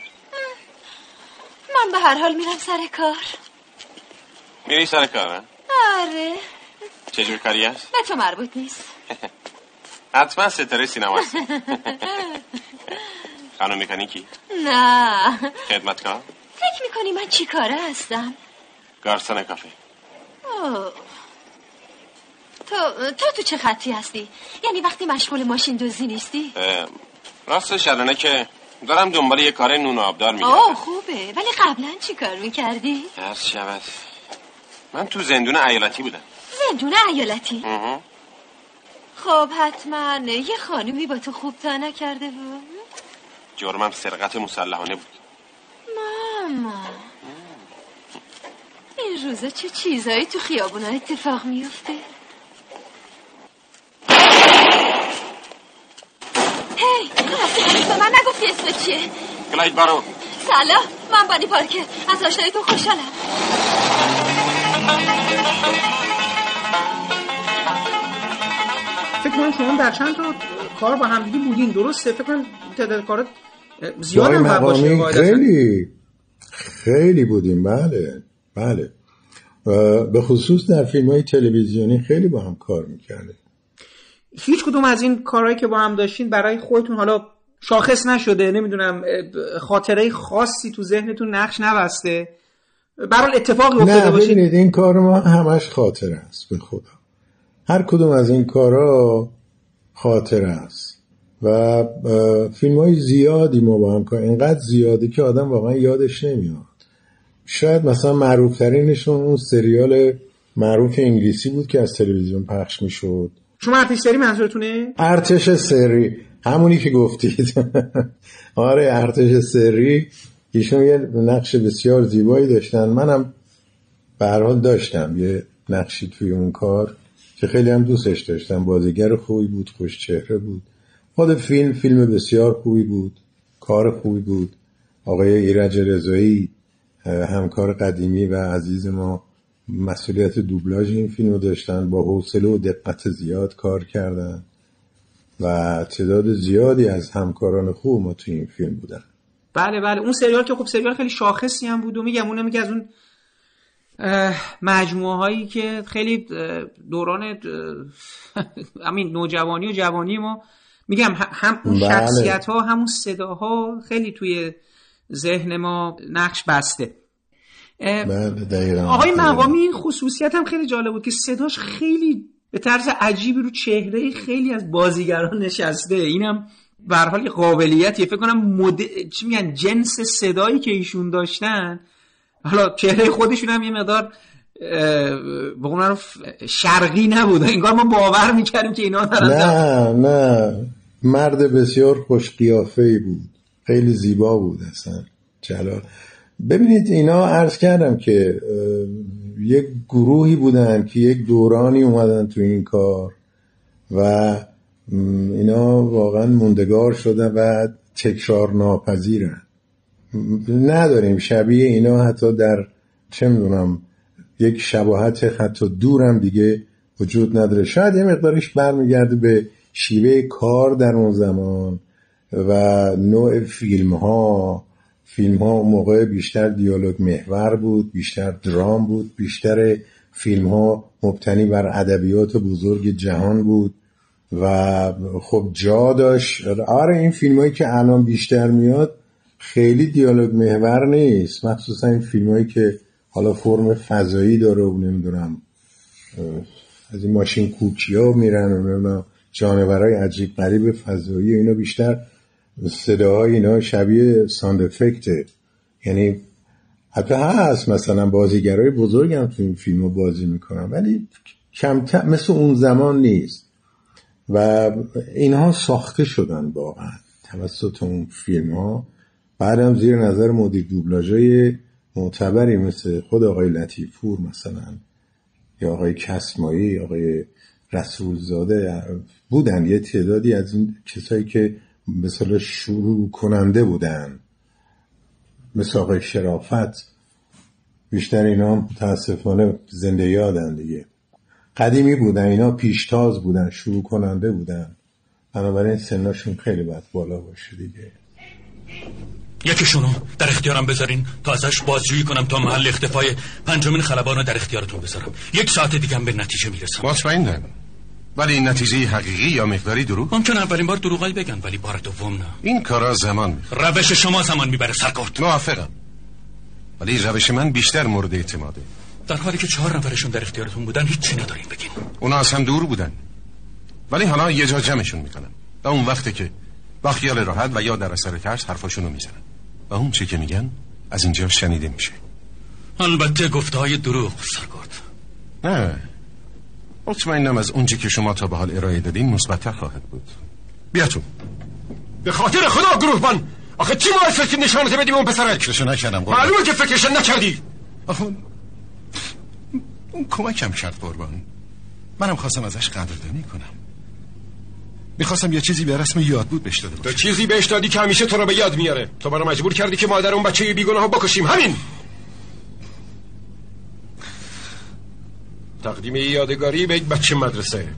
من به هر حال میرم سر کار. میری سر کار؟ آره. چجور کاری هست؟ به تو مربوط نیست. حتما ستاره سینما هست. خانم مکانیکی؟ نه. خدمتکار؟ فکر می‌کنی من چی کاره هستم؟ گارسون کافه. اوه. تو تو تو چه خطی هستی؟ یعنی وقتی مشغول ماشین دوزی نیستی؟ راستش الانه که دارم دنبال یه کار نون آبدار میگردم. اوه خوبه. ولی قبلا چی کار می‌کردی؟ هر شود. من تو زندون ایالتی بودم. زندون ایالتی. خب حتما. یه خانومی با تو خوب تا نکرده بود. جرمم سرقت مسلحانه بود. ماما. این روزا چه چیزایی تو خیابونا اتفاق میفته هی تو رفتی هنوز به من نگفتی اسم چیه. کلاید بارو سلام من بانی پارکر. از آشنایتون خوشحالم. کنم شما در چند تا کار با همدیگه بودین. درسته؟ فکر کنم تعداد کارات زیاد هم باشه. خیلی خیلی بودیم. بله بله. به خصوص در فیلم های تلویزیونی خیلی با هم کار می‌کردیم. هیچ کدوم از این کارهایی که با هم داشتین برای خودتون حالا شاخص نشده نمی‌دونم خاطره خاصی تو ذهنتون نقش نبسته؟ برای اتفاقی افتاده نه باشه ببینید این کار ما همش خاطره است به خدا. هر کدوم از این کارا خاطره است. و فیلم های زیادی ما با هم کار اینقدر زیاده که آدم واقعا یادش نمیاد. شاید مثلا معروف ترینشون اون سریال معروف انگلیسی بود که از تلویزیون پخش می‌شد. شما ارتش سری منظورتونه؟ ارتش سری. همونی که گفتید. آره ارتش سری. ایشون یه نقش بسیار زیبایی داشتن. منم به هر حال داشتم یه نقشی توی اون کار که خیلی هم دوستش داشتم. بازیگر خوبی بود خوش چهره بود. خود فیلم فیلم بسیار خوبی بود. کار خوبی بود. آقای ایرج رضایی همکار قدیمی و عزیز ما. مسئولیت دوبلاژ این فیلم رو داشتن با حوصله و دقت زیاد کار کردن و تعداد زیادی از همکاران خوب ما توی این فیلم بودن. بله بله. اون سریال که خب سریال خیلی شاخصی هم بود و میگم اونم میگه از اون مجموعه هایی که خیلی دوران همین نوجوانی و جوانی ما. میگم هم اون بله. شخصیت ها همون صداها خیلی توی ذهن ما نقش بسته. بله آقای مقامی این خصوصیت هم خیلی جالب بود که صداش خیلی به طرز عجیبی رو چهره خیلی از بازیگران نشسته. اینم به هر حال یه قابلیتیه. فکر کنم مد... چی میگن جنس صدایی که ایشون داشتن. حالا چهره خودشون هم یه مقدار به قول معروف شرقی نبود. انگار ما باور می‌کردیم که اینا دارن نه نه. مرد بسیار خوش قیافه بود. خیلی زیبا بود اصلا. جلال. ببینید اینا عرض کردم که یک گروهی بودن که یک دورانی اومدن تو این کار و اینا واقعا موندگار شدن و تکرار ناپذیرن نداریم. شبیه اینا حتی در چه می‌دونم یک شباهت حتی دورم دیگه وجود نداره. شاید یه مقدارش برمیگرده به شیوه کار در اون زمان و نوع فیلم ها فیلم ها موقع بیشتر دیالوگ محور بود بیشتر درام بود بیشتر فیلم ها مبتنی بر ادبیات بزرگ جهان بود و خب جا داشت. آره این فیلم هایی که الان بیشتر میاد خیلی دیالوگ محور نیست. مخصوصا این فیلم هایی که حالا فرم فضایی داره و نمی‌دونم از این ماشین کوکی ها میرن و جانورای عجیب غریب فضایی اینا بیشتر صداهای اینا شبیه ساند افکته یعنی حتی هست مثلا بازیگرای بزرگ هم تو این فیلم بازی می‌کنن ولی کمتر مثل اون زمان نیست. و اینها ساخته شدن واقعا توسط اون فیلم ها بعدم زیر نظر مدیر دوبلاژای معتبری مثل خود آقای لطیفپور مثلا یا آقای کسمایی آقای رسولزاده بودن یه تعدادی از این کسایی که مثلا شروع کننده بودن. مثل آقای شرافت. بیشتر اینا متاسفانه زنده یادن دیگه. قدیمی بودن اینا پیشتاز بودن شروع کننده بودن. بنابراین سنشون خیلی باید بالا باشه دیگه. یکیشونو در اختیارم بذارین. تا ازش بازجویی کنم تا محل اختفای پنجمین خلبان رو در اختیارتون بذارم. یک ساعت دیگه به نتیجه می‌رسم. مطمئنم ولی این نتیجه حقیقی یا مقداری دروغ؟ ممکن اولین بار دروغایی بگن ولی بار دوم نه. این کارا زمان می‌خواد روش شما زمان می‌بره سرکارت موافقم. ولی روش من بیشتر مورد اعتماده. در حالی که چهار نفرشون در اختیارتون بودن هیچی ندارین بگین. اونا از هم دور بودن. ولی حالا یه جا جمعشون می‌کنم و اون وقته که با خیال راحت و یا در اثر ترس حرفاشونو می‌زنن. و اون چی که میگن از اینجا شنیده میشه. البته گفته های دروغ سرکارت نه. مطمئنم از اونچه که شما تا به حال ارائه دادین مثبتتر خواهد بود. بیا تو. به خاطر خدا گروهبان! آخه چی باعث شد که نشانت بدیم اون پسرک؟ فکرشو نکردم قربان. معلومه که فکرش نکردی. آخه اون کمکم کرد قربان. منم خواستم ازش قدردانی کنم. می‌خواستم یه چیزی به رسم یاد بود بهش داده تو چیزی بهش دادی که همیشه تو رو به یاد میاره. تو منو مجبور کردی که مادر اون بچه بیگناه بکشیم. همین! تقدیم یادگاری به یک بچه مدرسه.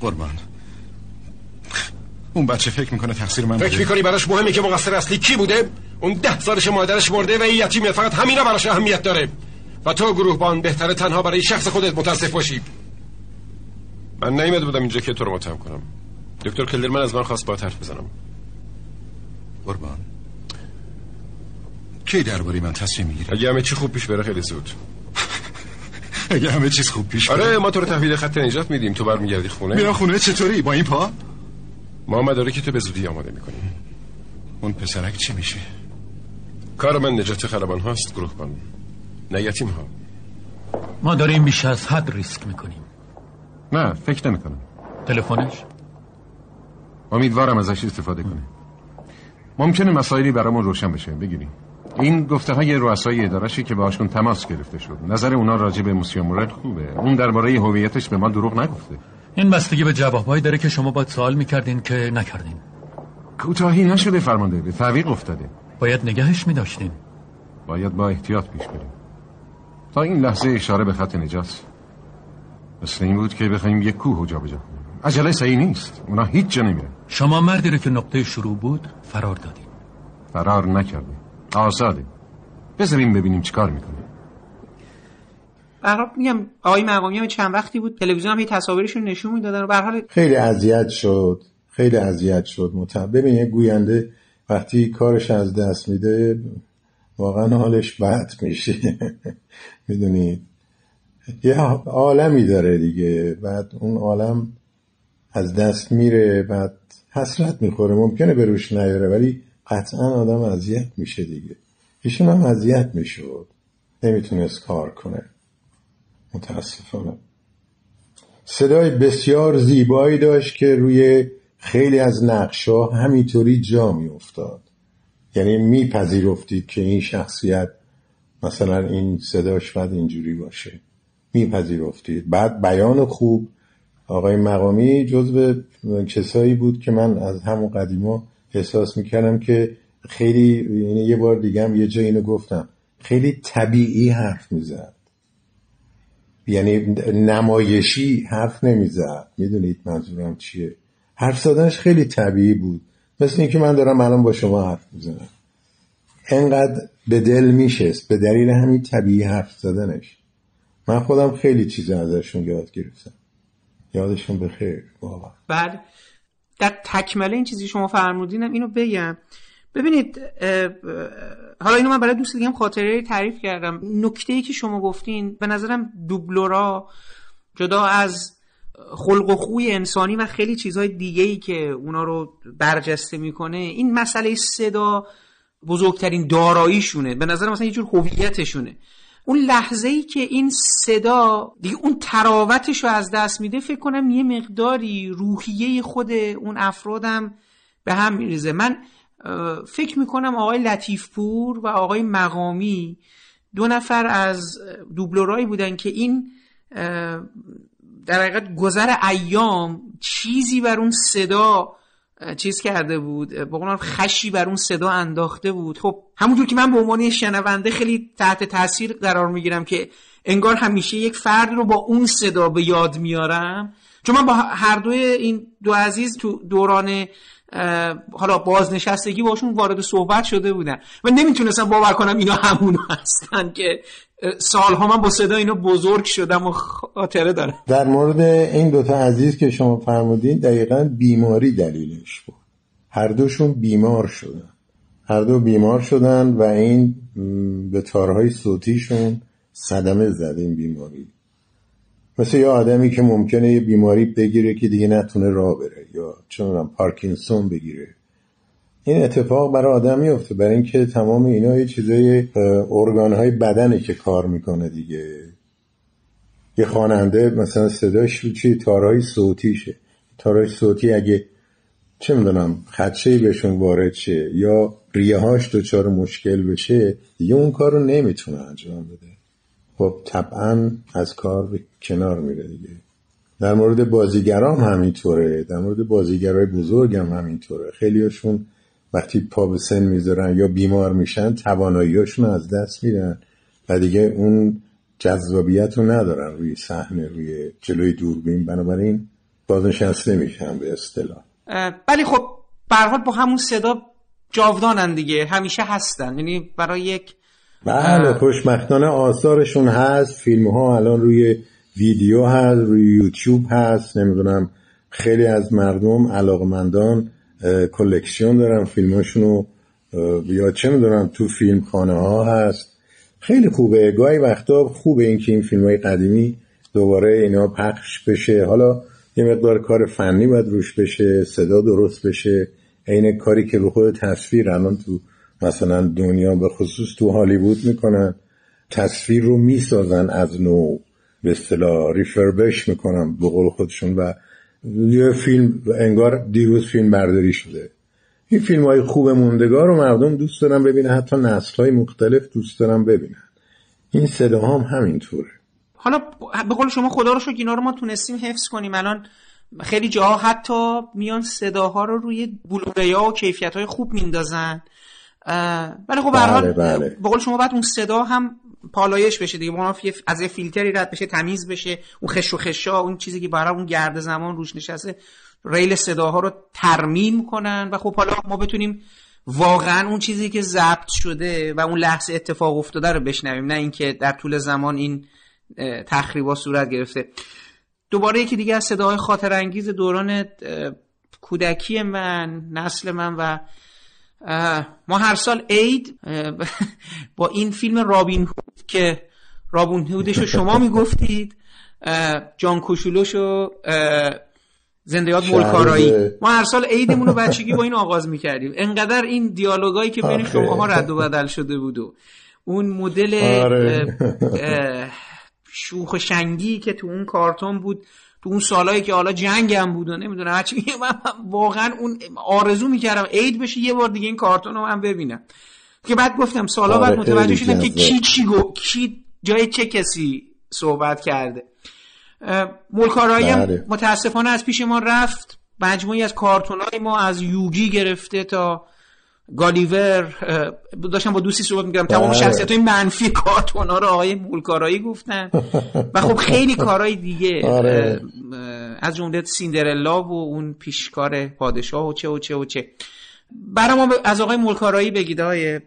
قربان. اون بچه فکر می‌کنه تقصیر من فکر بوده. می‌کنی براش مهمه که مقصر اصلی کی بوده؟ اون ده سالش مادرش مرده و این یتیمه فقط همینا براش اهمیت داره. و تو گروهبان بهتره تنها برای شخص خودت متاسف باشی. من نیومده بودم اینجا که تو رو متهم کنم. دکتر کلرمن از من خواست با حرف بزنم. قربان. کی درباره من تصمیم می‌گیره؟ اگه همه چی خوب پیش بره خیلی زود. اگه همه چیز خوب پیش بره آره ما تو رو تحویل خط نجات میدیم. تو برمیگردی خونه؟ میرم خونه چطوری؟ با این پا؟ ما مداره که تو به زودی آماده می‌کنیم اون پسرک چی میشه؟ کار من نجات خلبان هاست گروهبان نه یتیم ها. ما داریم بیش از حد ریسک می‌کنیم. نه فکر نمی‌کنم. تلفنش؟ امیدوارم ازش استفاده کنه ممکنه مسائلی برامون روشن بشه بگیریم. این گفته های رؤسای ادارهشه که باشون تماس گرفته شد. نظر اونا راجع به موسیو مورل خوبه. اون درباره هویتش به ما دروغ نگفته. این بستگی به جوابهایی داره که شما باید سوال می‌کردین که نکردین. کوتاهی نشده فرمانده. به تعویق افتاده. باید نگهش میداشتین. باید با احتیاط پیش بریم. تا این لحظه اشاره به خط نجات مثل این بود که بخوایم یک کوه جابجا کنیم. عجله صحیح نیست. اونا هیچ جا نمیره شما مردی رو که نقطه شروع بود فرار دادین. فرار نکرده آزاده. بذاریم ببینیم چیکار می‌کنه. برحال میگم آقای مقامی هم چند وقتی بود تلویزیون هم هی تصاویرشون نشون می‌دادن و به هر حال خیلی اذیت شد. خیلی اذیت شد. متهم ببین یه گوینده وقتی کارش از دست میده واقعا حالش بد میشه. می‌دونید یه عالمی داره دیگه. بعد اون عالم از دست میره بعد حسرت می‌خوره. ممکنه به روش نیاره ولی قطعا آدم اذیت میشه دیگه. ایشون هم اذیت می‌شد. نمی‌تونست کار کنه. متاسفانه. صدای بسیار زیبایی داشت که روی خیلی از نقشا همینطوری جا میافتاد. یعنی میپذیرفتید که این شخصیت مثلا این صداش باید اینجوری باشه. میپذیرفتید بعد بیان خوب. آقای مقامی جزو کسایی بود که من از همون قدیما احساس می‌کردم که خیلی یعنی یه بار دیگه هم یه جا اینو گفتم. خیلی طبیعی حرف می‌زد. یعنی نمایشی حرف نمی‌زد. می‌دونید منظورم چیه؟ حرف زدنش خیلی طبیعی بود. مثل اینکه من دارم الان با شما حرف می‌زنم. انقدر به دل میشست. به دلیل همین طبیعی حرف زدنش. من خودم خیلی چیزا ازشون یاد گرفتم. یادشون بخیر. واقعا. بعد در تکمله این چیزی شما فرمودینم اینو بگم. ببینید حالا اینو من برای دوست دیگه خاطره تعریف کردم. نکته ای که شما گفتین به نظرم دوبلورا جدا از خلق و خوی انسانی و خیلی چیزهای دیگه ای که اونا رو برجسته می‌کنه این مسئله صدا بزرگترین داراییشونه. به نظر مثلا یه جور هویتشونه. اون لحظه ای که این صدا دیگه اون تراوتش رو از دست میده فکر کنم یه مقداری روحیه خود اون افرادم به هم میریزه. من فکر می‌کنم آقای لطیفپور و آقای مقامی دو نفر از دوبلورایی بودن که این در حقیقت گذر ایام چیزی بر اون صدا چیز کرده بود به خشی بر اون صدا انداخته بود. خب همونجور که من به عنوان شنونده خیلی تحت تاثیر قرار می‌گیرم که انگار همیشه یک فرد رو با اون صدا به یاد میارم. چون من با هر دوی این دو عزیز تو دوران حالا بازنشستگی باشون وارد صحبت شده بودن و نمی‌تونستم باور کنم اینا همون هستن که سالها من با صدا اینا بزرگ شدم و خاطره دارم. در مورد این دوتا عزیز که شما فرمودین دقیقا بیماری دلیلش بود. هر دوشون بیمار شدن. هر دو بیمار شدن و این به تارهای صوتیشون صدمه زد این بیماری. مثل یه آدمی که ممکنه یه بیماری بگیره که دیگه نتونه راه بره یا چون پارکینسون بگیره. این اتفاق برای آدم میفته برای اینکه تمام اینا یه چیزای ارگانهای بدنه که کار می‌کنه دیگه. یه خواننده مثلا صداش چی؟ تارهای صوتیشه. تارهای صوتی اگه چه می‌دونم خدشه بهشون وارد شه یا ریه هاش دچار مشکل بشه دیگه اون کار رو نمی‌تونه انجام بده. خب طبعا از کار به کنار میره دیگه. در مورد بازیگرام همینطوره در مورد بازیگرای بزرگ هم همینطوره خیلیاشون وقتی پا به سن می‌ذارن یا بیمار میشن تواناییاشون از دست میدن و دیگه اون جذابیت رو ندارن روی صحنه روی جلوی دوربین. بنابراین بازنشسته میشن به اصطلاح. ولی خب به با همون صدا جاودانن دیگه. همیشه هستن. یعنی برای یک بله خوشبختانه آثارشون هست فیلم ها الان روی ویدیو هست روی یوتیوب هست نمی‌دونم خیلی از مردم علاقمندان کلکسیون دارن فیلماشونو یا چه می‌دونم تو فیلم خانه ها هست. خیلی خوبه گاهی وقتا خوبه اینکه این فیلم های قدیمی دوباره اینا پخش بشه. حالا یه مقدار کار فنی باید روش بشه صدا درست بشه عین کاری که رو خود تصویر الان تو مثلا دنیا به خصوص تو هالیوود می‌کنن تصویر رو می‌سازن از نو به اصطلاح ریفربش می‌کنن به قول خودشون و یه فیلم انگار دیروز فیلم برداری شده. این فیلم های خوب موندگار رو مردم دوست دارن ببینن حتی نسل های مختلف دوست دارن ببینن. این صدا هم همینطوره. حالا به قول شما خدا رو شکر اینا رو ما تونستیم حفظ کنیم. الان خیلی جاها حتی میان صداها رو روی بلوریا و کیفیت های خوب میندازن. ولی خب بله بله. به قول شما بعد اون صدا هم پالایش بشه دیگه. ما از یه فیلتری رد بشه تمیز بشه. اون خش و خشا اون چیزی که برای اون گرد زمان روش نشسته ریل صداها رو ترمیم کنن. و خب حالا ما بتونیم واقعا اون چیزی که ضبط شده و اون لحظه اتفاق افتاده رو بشنویم. نه اینکه در طول زمان این تخریبا صورت گرفته. دوباره یکی دیگه از صداهای خاطر انگیز دوران کودکی من نسل من و ما هر سال عید با این فیلم رابین هود که رابین هودش رو شما می‌گفتید جان کوشولوش و زندیات ملکارایی ما هر سال عیدمون رو بچگی با این آغاز می‌کردیم. انقدر این دیالوگایی که بین شما رد و بدل شده بود و اون مدل آره. شوخ و شنگی که تو اون کارتون بود. تو اون سالایی که حالا جنگم بود و نمی‌دونم هرچی من واقعا اون آرزو می‌کردم عید بشه یه بار دیگه این کارتون رو من ببینم که بعد گفتم سالا بعد آره، متوجه شدم که. کی چی گو کی جای چه کسی صحبت کرده ملکارایی هم بله. متاسفانه از پیش ما رفت مجموعی از کارتون های ما از یوگی گرفته تا گالیور داشتم با دوستی صحبت می‌کردم. تمام بله. شخصیت های منفی کارتون ها رو آقای مولکارایی گفتن. و خب خیلی کارهای دیگه. آره. اه، از جمله سیندرلا و اون پیشکار پادشاه و چه و چه و چه. برای ما از آقای مولکارایی بگید آقای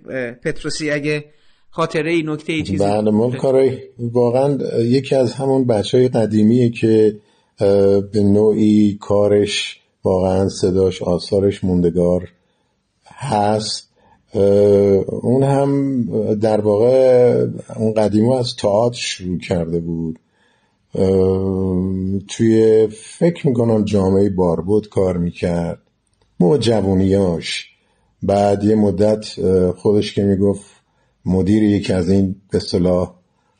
پتروسی اگه خاطره ای نکته ای چیزی؟ بله ملکارای واقعا یکی از همون بچه های قدیمیه که به نوعی کارش واقعا صداش آثارش موندگار. هست. اون هم در واقع اون قدیمو از تئاتر شروع کرده بود. توی فکر می‌کنم جامعه باربود کار می‌کرد. موقع جوونیاش. بعد یه مدت خودش که می‌گفت مدیر یکی از این به اصطلاح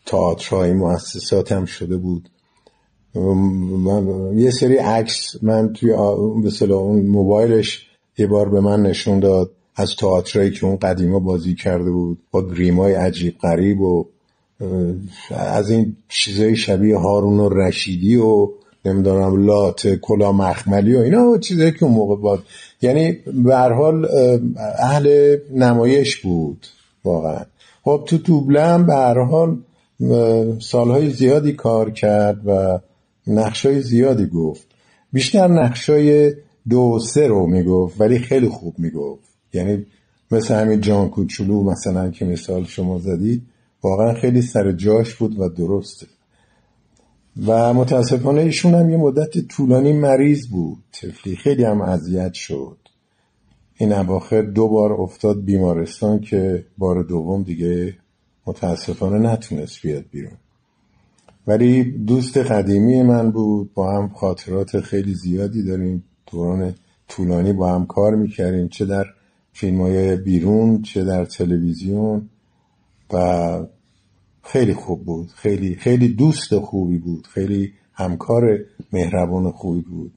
تئاترهای مؤسسات هم شده بود. من یه سری عکس من توی به اصطلاح اون موبایلش یه بار به من نشون داد از تئاترایی که اون قدیما بازی کرده بود با گریمای عجیب غریب و از این چیزای شبیه هارون و رشیدی و نمی‌دونم لات کلا مخملی و اینا چیزایی که اون موقع بود یعنی به هر حال اه، اهل نمایش بود واقعا. خب تو دوبله هم به هر حال سالهای زیادی کار کرد و نقشای زیادی گفت. بیشتر نقشای دو سه رو می‌گفت ولی خیلی خوب می‌گفت. یعنی مثل همین جان کوچولو مثلا که مثال شما زدید واقعا خیلی سر جاش بود و درسته. و متاسفانه ایشون هم یه مدت طولانی مریض بود. تفلی خیلی هم اذیت شد. این اواخر دو بار افتاد بیمارستان که بار دوم دیگه متاسفانه نتونست بیاد بیرون. ولی دوست قدیمی من بود با هم خاطرات خیلی زیادی داریم. دوران طولانی با هم کار می‌کردیم چه در فیلم های بیرون چه در تلویزیون و خیلی خوب بود. خیلی خیلی دوست خوبی بود. خیلی همکار مهربان خوبی بود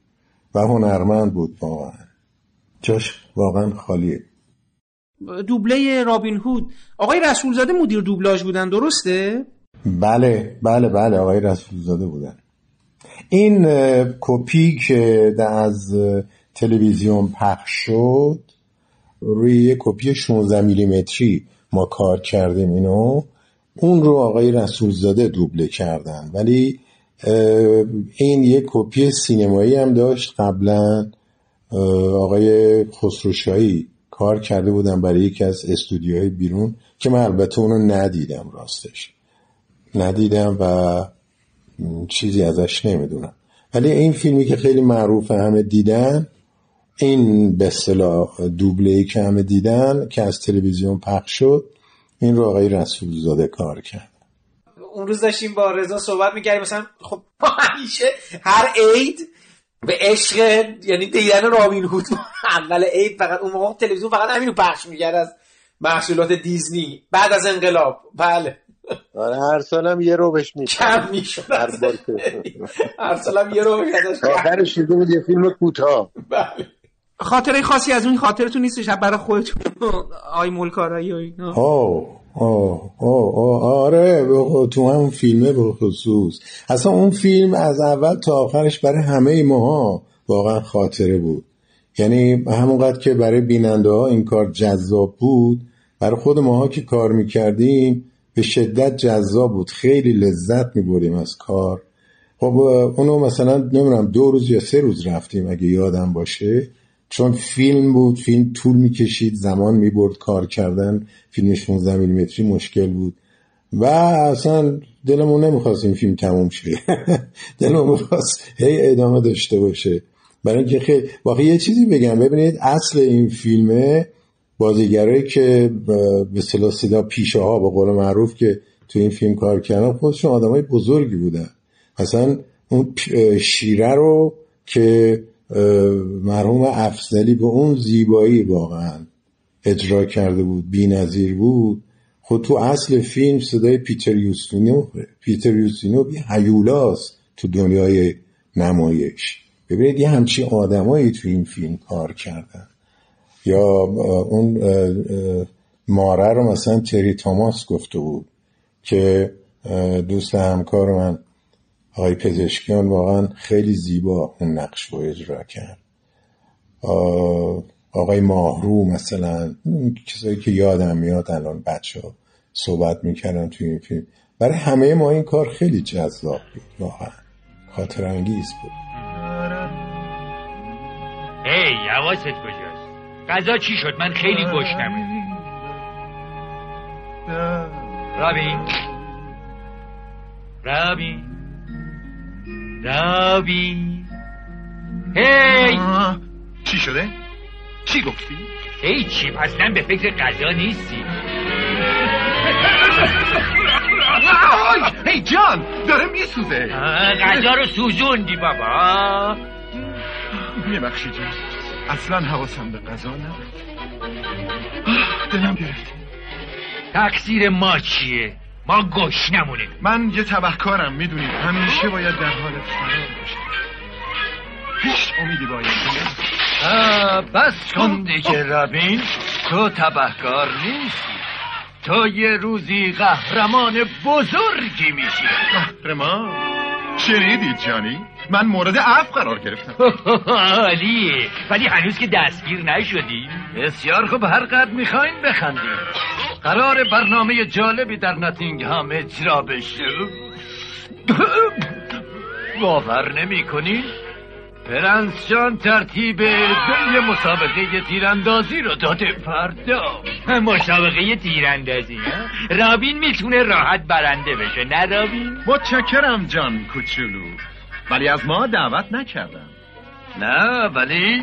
و هنرمند بود واقعا. جاش واقعا خالیه. دوبله رابین هود. آقای رسولزاده مدیر دوبلاژ بودن درسته؟ بله بله بله آقای رسولزاده بودن. این کپی که از تلویزیون پخش شد روی یه کپی 16 میلیمتری ما کار کردیم اینو. اون رو آقای رسولزاده دوبله کردن. ولی این یک کپی سینمایی هم داشت. قبلا آقای خسروشایی کار کرده بودن برای یکی از استودیوهای بیرون که من البته اونو ندیدم راستش. ندیدم و چیزی ازش نمی‌دونم. ولی این فیلمی که خیلی معروفه همه دیدن این به اصطلاح دوبله ای که همه دیدن که از تلویزیون پخش شد این رو آقای رسول زاده کار کرد. اون روز داشتیم با رضا صحبت می‌کردیم مثلا خب همیشه هر عید به عشق یعنی دیدن رابین هود اول عید فقط اون موقع تلویزیون فقط همینو پخش می‌کرد از محصولات دیزنی بعد از انقلاب. بله. آره هر سالم یه رو بهش کم می‌شد. هر هر سالم یه رو آخرش دیده بود یه فیلم کوتاه. بله. خاطره خاصی از اون خاطرتون نیستش برای خودتون. آی مولکارایی و اینا. آه آه آه آه آره تو هم فیلمه به خصوص. اصلا اون فیلم از اول تا آخرش برای همه ماها واقعا خاطره بود. یعنی همونقدر که برای بیننده ها این کار جذاب بود برای خود ماها که کار می‌کردیم به شدت جذاب بود. خیلی لذت می‌بریم از کار. خب اونو مثلا نمی‌دونم دو روز یا سه روز رفتیم اگه یادم باشه. چون فیلم بود فیلم طول می‌کشید زمان می‌برد کار کردن. فیلم 16 میلیمتری مشکل بود. و اصلا دلمون نمی‌خواست این فیلم تموم شه. دلمون می‌خواست هی ادامه داشته باشه. برای اینکه خیلی واقعا یه چیزی بگم. ببینید اصل این فیلمه بازیگرایی که به صلاح صدا پیشه ها به قول معروف که تو این فیلم کار کردن خودشون آدمای بزرگی بودن. مثلا اون شیره رو که مرحوم افزلی به اون زیبایی واقعا اجرا کرده بود بی بود خود تو اصل فیلم صدای پیتر یوستینو پیتر یوستینو بی حیولاست تو دنیای نمایش. ببینید یه همچی آدمایی تو این فیلم کار کردن. یا اون ماره رو مثلا تری تاماس گفته بود که دوست همکار من آقای پزشکیان واقعا خیلی زیبا اون نقش رو اجرا کرد. آقای ماهرو مثلا کسایی که یادم میاد الان بچه ها صحبت می‌کردن توی این فیلم. برای همه ما این کار خیلی جذاب بود واقعا. خاطر انگیز بود. هی حواست کجاست غذا چی شد؟ من خیلی گشنمه. رابین رابین رابین هی! چی شده؟ چی گفتی؟ هی چی اصلا به فکر غذا نیستی. هی جان داره میسوزه. غذا رو سوزوندی بابا. میبخشی جان. اصلا حواسم به غذا نبود. دلم گرفته تقصیر ما چیه؟ ما گشنمونیم من یه تبهکارم می‌دونید. همیشه باید در حال فرار باشم. هیچ امیدی باید بس کن دیگه رابین. تو تبهکار نیستی. تو یه روزی قهرمان بزرگی میشی. قهرمان؟ شنیدید جانی؟ من مورد عفو قرار گرفتم. عالیه ولی هنوز که دستگیر نشدیم بسیار خوب. هر قد می‌خواین بخندیم. قرار برنامه جالبی در ناتینگهام اجرا بشه. باور نمی کنین؟ پرنس جان ترتیب یه مسابقه تیراندازی رو داده فردا. مسابقه تیراندازی رابین می‌تونه راحت برنده بشه نه رابین؟ متشکرم جان کوچولو. ولی از ما دعوت نکردم نه ولی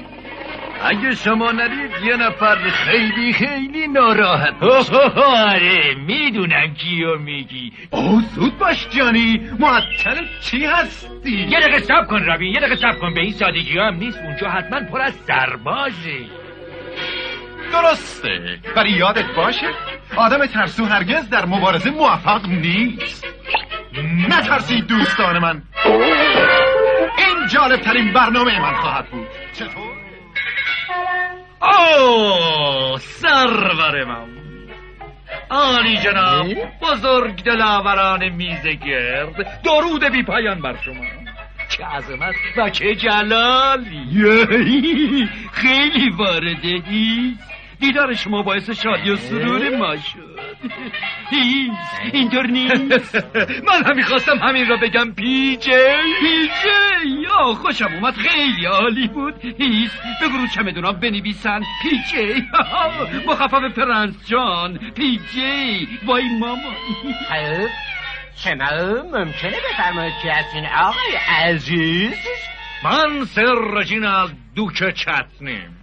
اگه شما نرید یه نفر خیلی خیلی ناراحت آره می‌دونم کیو میگی. او زود باش جانی. معطل چی هستی؟ یه دقیقه سب کن رابین یه دقیقه سب کن. به این سادگی هم نیست اونجا حتما پر از سربازه. درسته. ولی یادت باشه آدم ترسو هرگز در مبارزه موفق نیست. نترسید دوستان من. این جالب ترین برنامه من خواهد بود. چطور؟ اوه سرور من. آنی جناب بزرگ دلاوران میز گرد درود بی پایان بر شما. چه عظمت و چه جلالی. خیلی وارده دیدار شما باعث شادی و سرور ما شد. هیس اینطور نیست. من هم می‌خواستم همین را بگم پیجی پیجی آه خوشم اومد خیلی عالی بود. هیس بگو رو چمدونا بنویسن. پیجی مخفف پرنس جان. پیجی وای ماما. شما ممکنه بفرمایید که هستین آقای عزیز؟ من سر رژینا دوک چتنیم.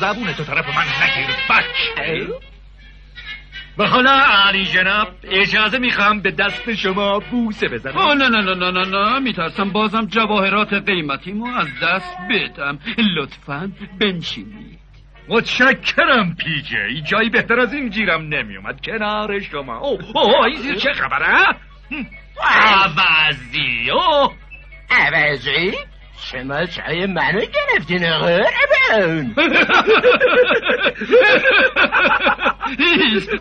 زبون تو طرف من نگیر بچ و حالا علی جناب اجازه می‌خوام به دست شما بوسه بزنم. آه نه نه نه نه نه نه میترسم بازم جواهرات قیمتیمو از دست بدم. لطفا بنشینید. متشکرم پیجی جایی بهتر از این گیرم نمیومد کنار شما. اوه اوه این چه خبره؟ عوضی اوه. عوضی؟ شما چای منو گرفتین قربان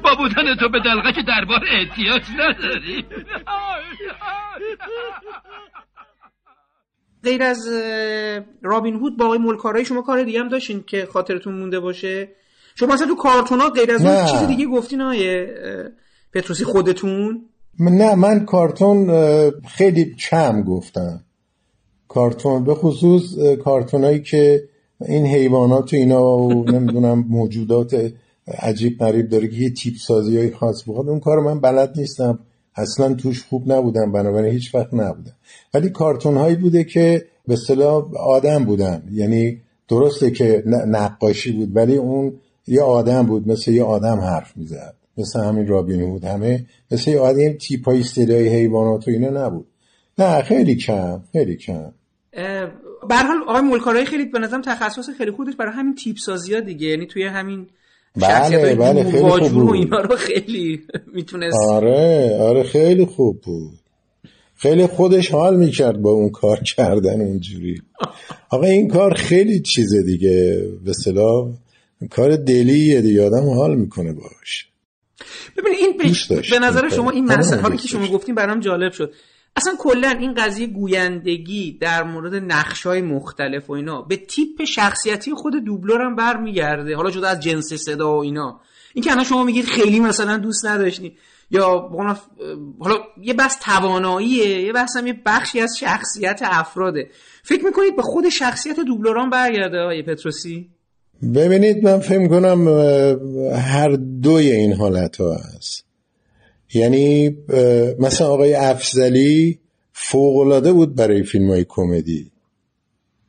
با بودن تو به دلغک دربار احتیاج نداری. غیر از رابین هود با آقای ملکارای شما کار دیگه هم داشتین که خاطرتون مونده باشه. شما مثلا تو کارتونا غیر از اون. چیز دیگه گفتین آقای اه، پتروسی خودتون؟ من- نه من کارتون خیلی کم گفتم. کارتون به خصوص کارتونایی که این حیوانات و اینا و نمی‌دونم موجودات عجیب غریب داره که یه تیپ سازی های خاص بخواد اون کار من بلد نیستم. اصلا توش خوب نبودم. بنابراین هیچ وقت نبودم. ولی کارتون هایی بوده که به اصطلاح آدم بودن. یعنی درسته که نقاشی بود ولی اون یه آدم بود. مثل یه آدم حرف می‌زد. مثل همین رابین هود. همه مثل یه آدم تیپ های صدای حیوانات و اینا نبود. نه خیلی کم خیلی کم. به هر حال آقای ملکارای خیلی به نظرم تخصص خیلی خودش برای همین تیپ سازی ها دیگه. یعنی توی همین بله، بله، خیلی خوب واجور و بود. اینا رو خیلی می‌تونست. آره آره خیلی خوب بود. خیلی خودش حال می‌کرد با اون کار کردن اونجوری. آقا این کار خیلی چیزه دیگه. به صلاح کار دلیه دیگه. آدم حال می‌کنه باش ببینید این به, نظر شما. این مسئله که شما گفتین برام جالب شد. اصلا کلا این قضیه گویندگی در مورد نقش های مختلف و اینا به تیپ شخصیتی خود دوبلور هم برمیگرده. حالا جدا از جنس صدا و اینا. این که شما میگید خیلی مثلا دوست نداشتین. یا حالا یه بحث تواناییه یه بحث هم یه بخشی از شخصیت افراده. فکر می‌کنید به خود شخصیت دوبلوران برگرده آقای پتروسی؟ ببینید من فکر کنم هر دوی این حالت ها هست. یعنی مثلا آقای افزلی فوقلاده بود برای فیلم های کمدی.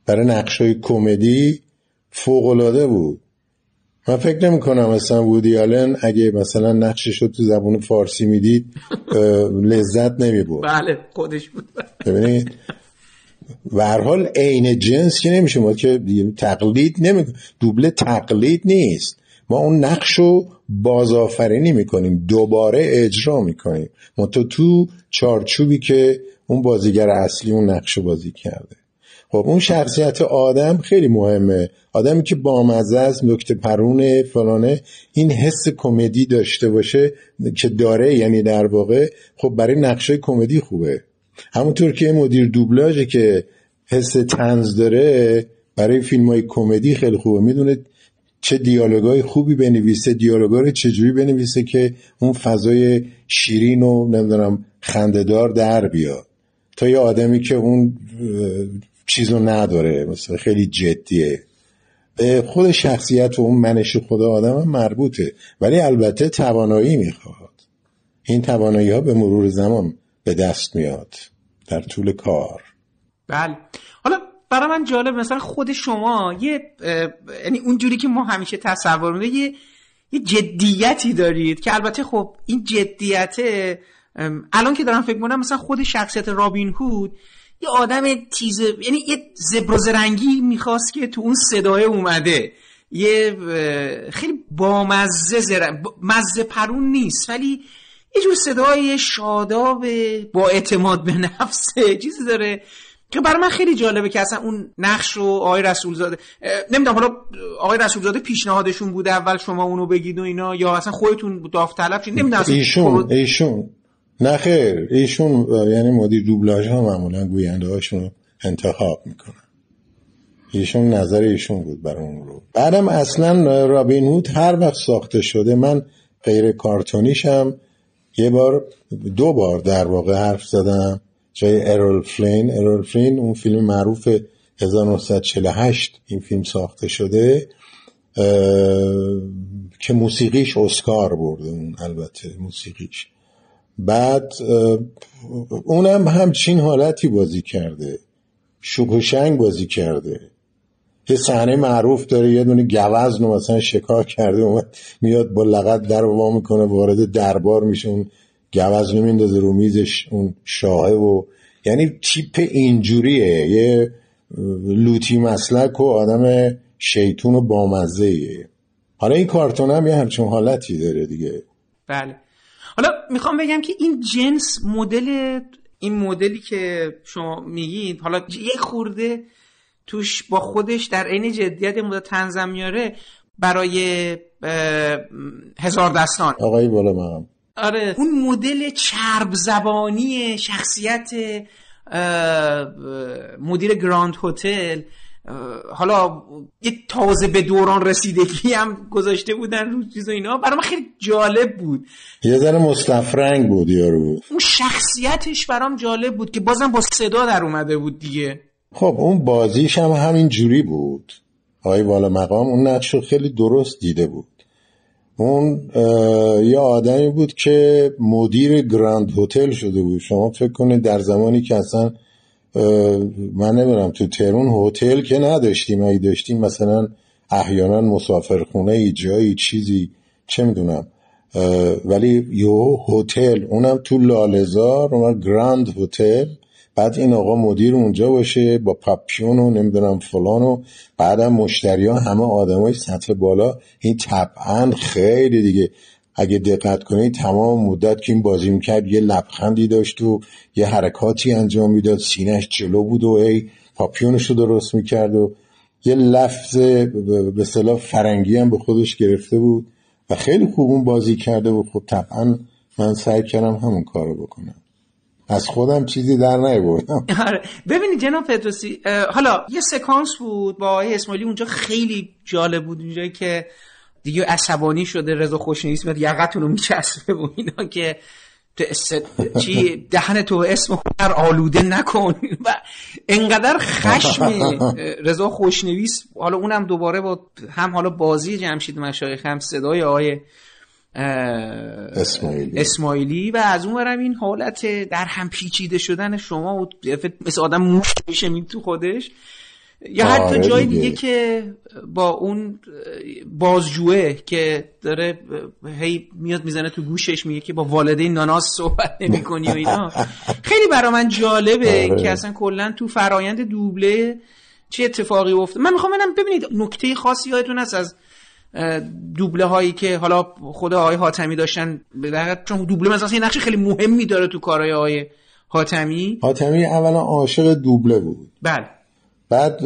برای نقش های کمدی فوقلاده بود. من فکر نمی کنم مثلا وودی آلن اگه مثلا نقشش رو تو زبون فارسی می‌دید لذت نمی بود بله خودش بود. ببینید حال عین جنس که نمیشه ما که تقلید نمی دوبله تقلید نیست. ما اون نقش رو بازآفرینی می‌کنیم دوباره اجرا می‌کنیم. ما تو چارچوبی که اون بازیگر اصلی اون نقش بازی کرده. خب اون شخصیت آدم خیلی مهمه. آدمی که بامزه است نکته پرونه فلانه این حس کمدی داشته باشه که داره یعنی در واقع خب برای نقشه کمدی خوبه. همونطور که مدیر دوبلاژه که حس تنز داره برای فیلم های کمدی خیلی خوبه. می‌دونه چه دیالوگای خوبی بنویسه دیالوگا رو چجوری بنویسه که اون فضای شیرین و نمی‌دونم خندهدار در بیاد. تا یه آدمی که اون چیزو نداره مثلا خیلی جدیه. به خود شخصیت و اون منش خود آدم مربوطه. ولی البته توانایی می‌خواد. این توانایی ها به مرور زمان به دست میاد. در طول کار. بله. برای من جالب مثلا خود شما یه یعنی اونجوری که ما همیشه تصور می‌کنیم، یه یه جدیتی دارید که البته خب این جدیت الان که دارم فکر می‌کنم مثلا خود شخصیت رابین هود یه آدم تیز یعنی یه زبر و زرنگی می‌خواست که تو اون صدای اومده. یه خیلی بامزه زرن... مزه پرون نیست ولی یه جور صدای شاداب با اعتماد به نفسه چیزی داره. که برای من خیلی جالبه که اصلا اون نقش رو آقای رسولزاده نمی‌دونم حالا آقای رسولزاده پیشنهادشون بوده اول شما اونو بگید و اینا یا اصلا خودتون داوطلب شید نمی‌دونم ایشون ایشون. نه خیر ایشون یعنی مدیر دوبلاژ ها معمولا گوینده هاشون انتخاب می‌کنن. ایشون نظر ایشون بود برای اون رو. بعدم اصلا رابین هود هر وقت ساخته شده من غیر کارتونیش هم یه بار دو بار در واقع حرف زدم. جای ارول فلین ارول فلین اون فیلم معروف 1948 این فیلم ساخته شده که موسیقیش اسکار برده اون البته موسیقیش. بعد اونم همچین حالتی بازی کرده. شنگ بازی کرده. یه صحنه معروف داره یه دونه گوزن رو مثلا شکار کرده اومد میاد با لغت در وا می‌کنه وارد دربار میشه اون گوزن میندازه رو میزش اون شاهه و یعنی تیپ اینجوریه. یه لوتی مسلک و آدم شیطون و بامزه حالا این کارتون هم یه همچون حالتی داره دیگه. بله. حالا می‌خوام بگم که این جنس مدل این مدلی که شما میگید حالا یه خورده توش با خودش در عین جدیت مدت تنظم میاره برای هزار دستان. آقای بالا مقام. آره. اون مدل چرب زبانی شخصیت مدیر گراند هتل حالا یه تازه به دوران رسیدگی هم گذاشته بودن رو چیز اینا. برای من خیلی جالب بود. یه ذره مستفرنگ بود یارو. اون شخصیتش برام جالب بود که بازم با صدا در اومده بود دیگه. خب اون بازیش هم همین جوری بود. آقای والا مقام اون نقش رو خیلی درست دیده بود. اون یه آدمی بود که مدیر گراند هتل شده بود. شما فکر کنید در زمانی که اصلا من نمی‌دونم تو ترون هتل که نداشتیم اگه داشتیم مثلا احیانا مسافرخونه ای جایی چیزی چه می‌دونم. ولی یو هتل اونم تو لالزار و گراند هتل. بعد این آقا مدیر اونجا باشه با پاپیون و نمی‌دونم فلان و بعدم مشتری ها همه آدمای سطح بالا. این طبعا خیلی دیگه. اگه دقت کنید تمام مدت که این بازی می‌کرد یه لبخندی داشت و یه حرکاتی انجام می‌داد. سینهش جلو بود و ای پاپیونش رو درست می‌کرد و یه لفظ به صلاح فرنگی هم به خودش گرفته بود و خیلی خوب اون بازی کرده و خب طبعا من سعی کردم همون کارو بکنم. از خودم چیزی در نیاوردم. آره. ببینید جناب پتروسی حالا یه سکانس بود با آقای اسماعیلی اونجا خیلی جالب بود اونجایی که دیگه عصبانی شده رضا خوشنویس میاد یقتون رو میچسبه و اینا که چی؟ دهن تو اسم هنر آلوده نکن. و انقدر خشم رضا خوشنویس حالا اونم دوباره با هم حالا بازی جمشید مشایخ هم صدای آقای اسماعیلی. اسماعیلی و از اون برم این حالت در هم پیچیده شدن شما و مثل آدم موش میشه می تو خودش یا حتی آره جای دیگه. دیگه که با اون بازجوه که داره هی میاد می‌زنه تو گوشش میگه که با والدین ناناس صحبت نمی کنی و اینا خیلی برا من جالبه آره. که اصلا کلا تو فرایند دوبله چه اتفاقی افتاد من می‌خوام ببینید نکته خاصی یادتون هست از دوبله هایی که حالا خود آقای حاتمی داشتن به چون دوبله مثلا یه نقش خیلی مهمی داره تو کارهای آقای حاتمی. حاتمی اولا عاشق دوبله بود. بله. بعد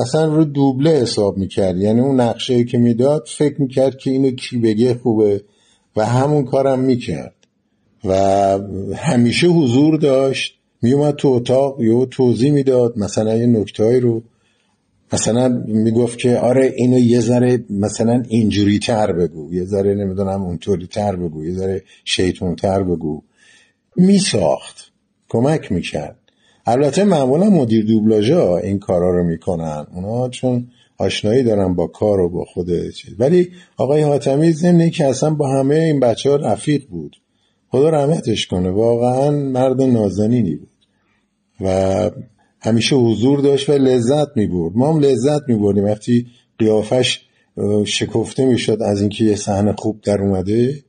اصلا رو دوبله حساب می‌کرد. یعنی اون نقشه که می‌داد فکر می‌کرد که اینو کی بگه خوبه و همون کارم می‌کرد. و همیشه حضور داشت. میومد تو اتاق یه توضیح می‌داد مثلا یه نکتهایی رو مثلا می‌گفت که آره اینو یه ذره مثلا اینجوری تر بگو یه ذره نمی‌دونم اونطوری تر بگو یه ذره شیطون تر بگو. میساخت کمک می‌کرد. البته معمولا مدیر دوبلاژا این کارا رو می‌کنن. اونا چون آشنایی دارن با کار و با خود چیز. ولی آقای حاتمی ضمن که اصلا با همه این بچه ها رفیق بود. خدا رحمتش کنه واقعا مرد نازنینی بود. و همیشه حضور داشت و لذت می‌برد. ما هم لذت میبردیم. وقتی قیافش شکفته می‌شد از اینکه یه صحنه خوب در اومده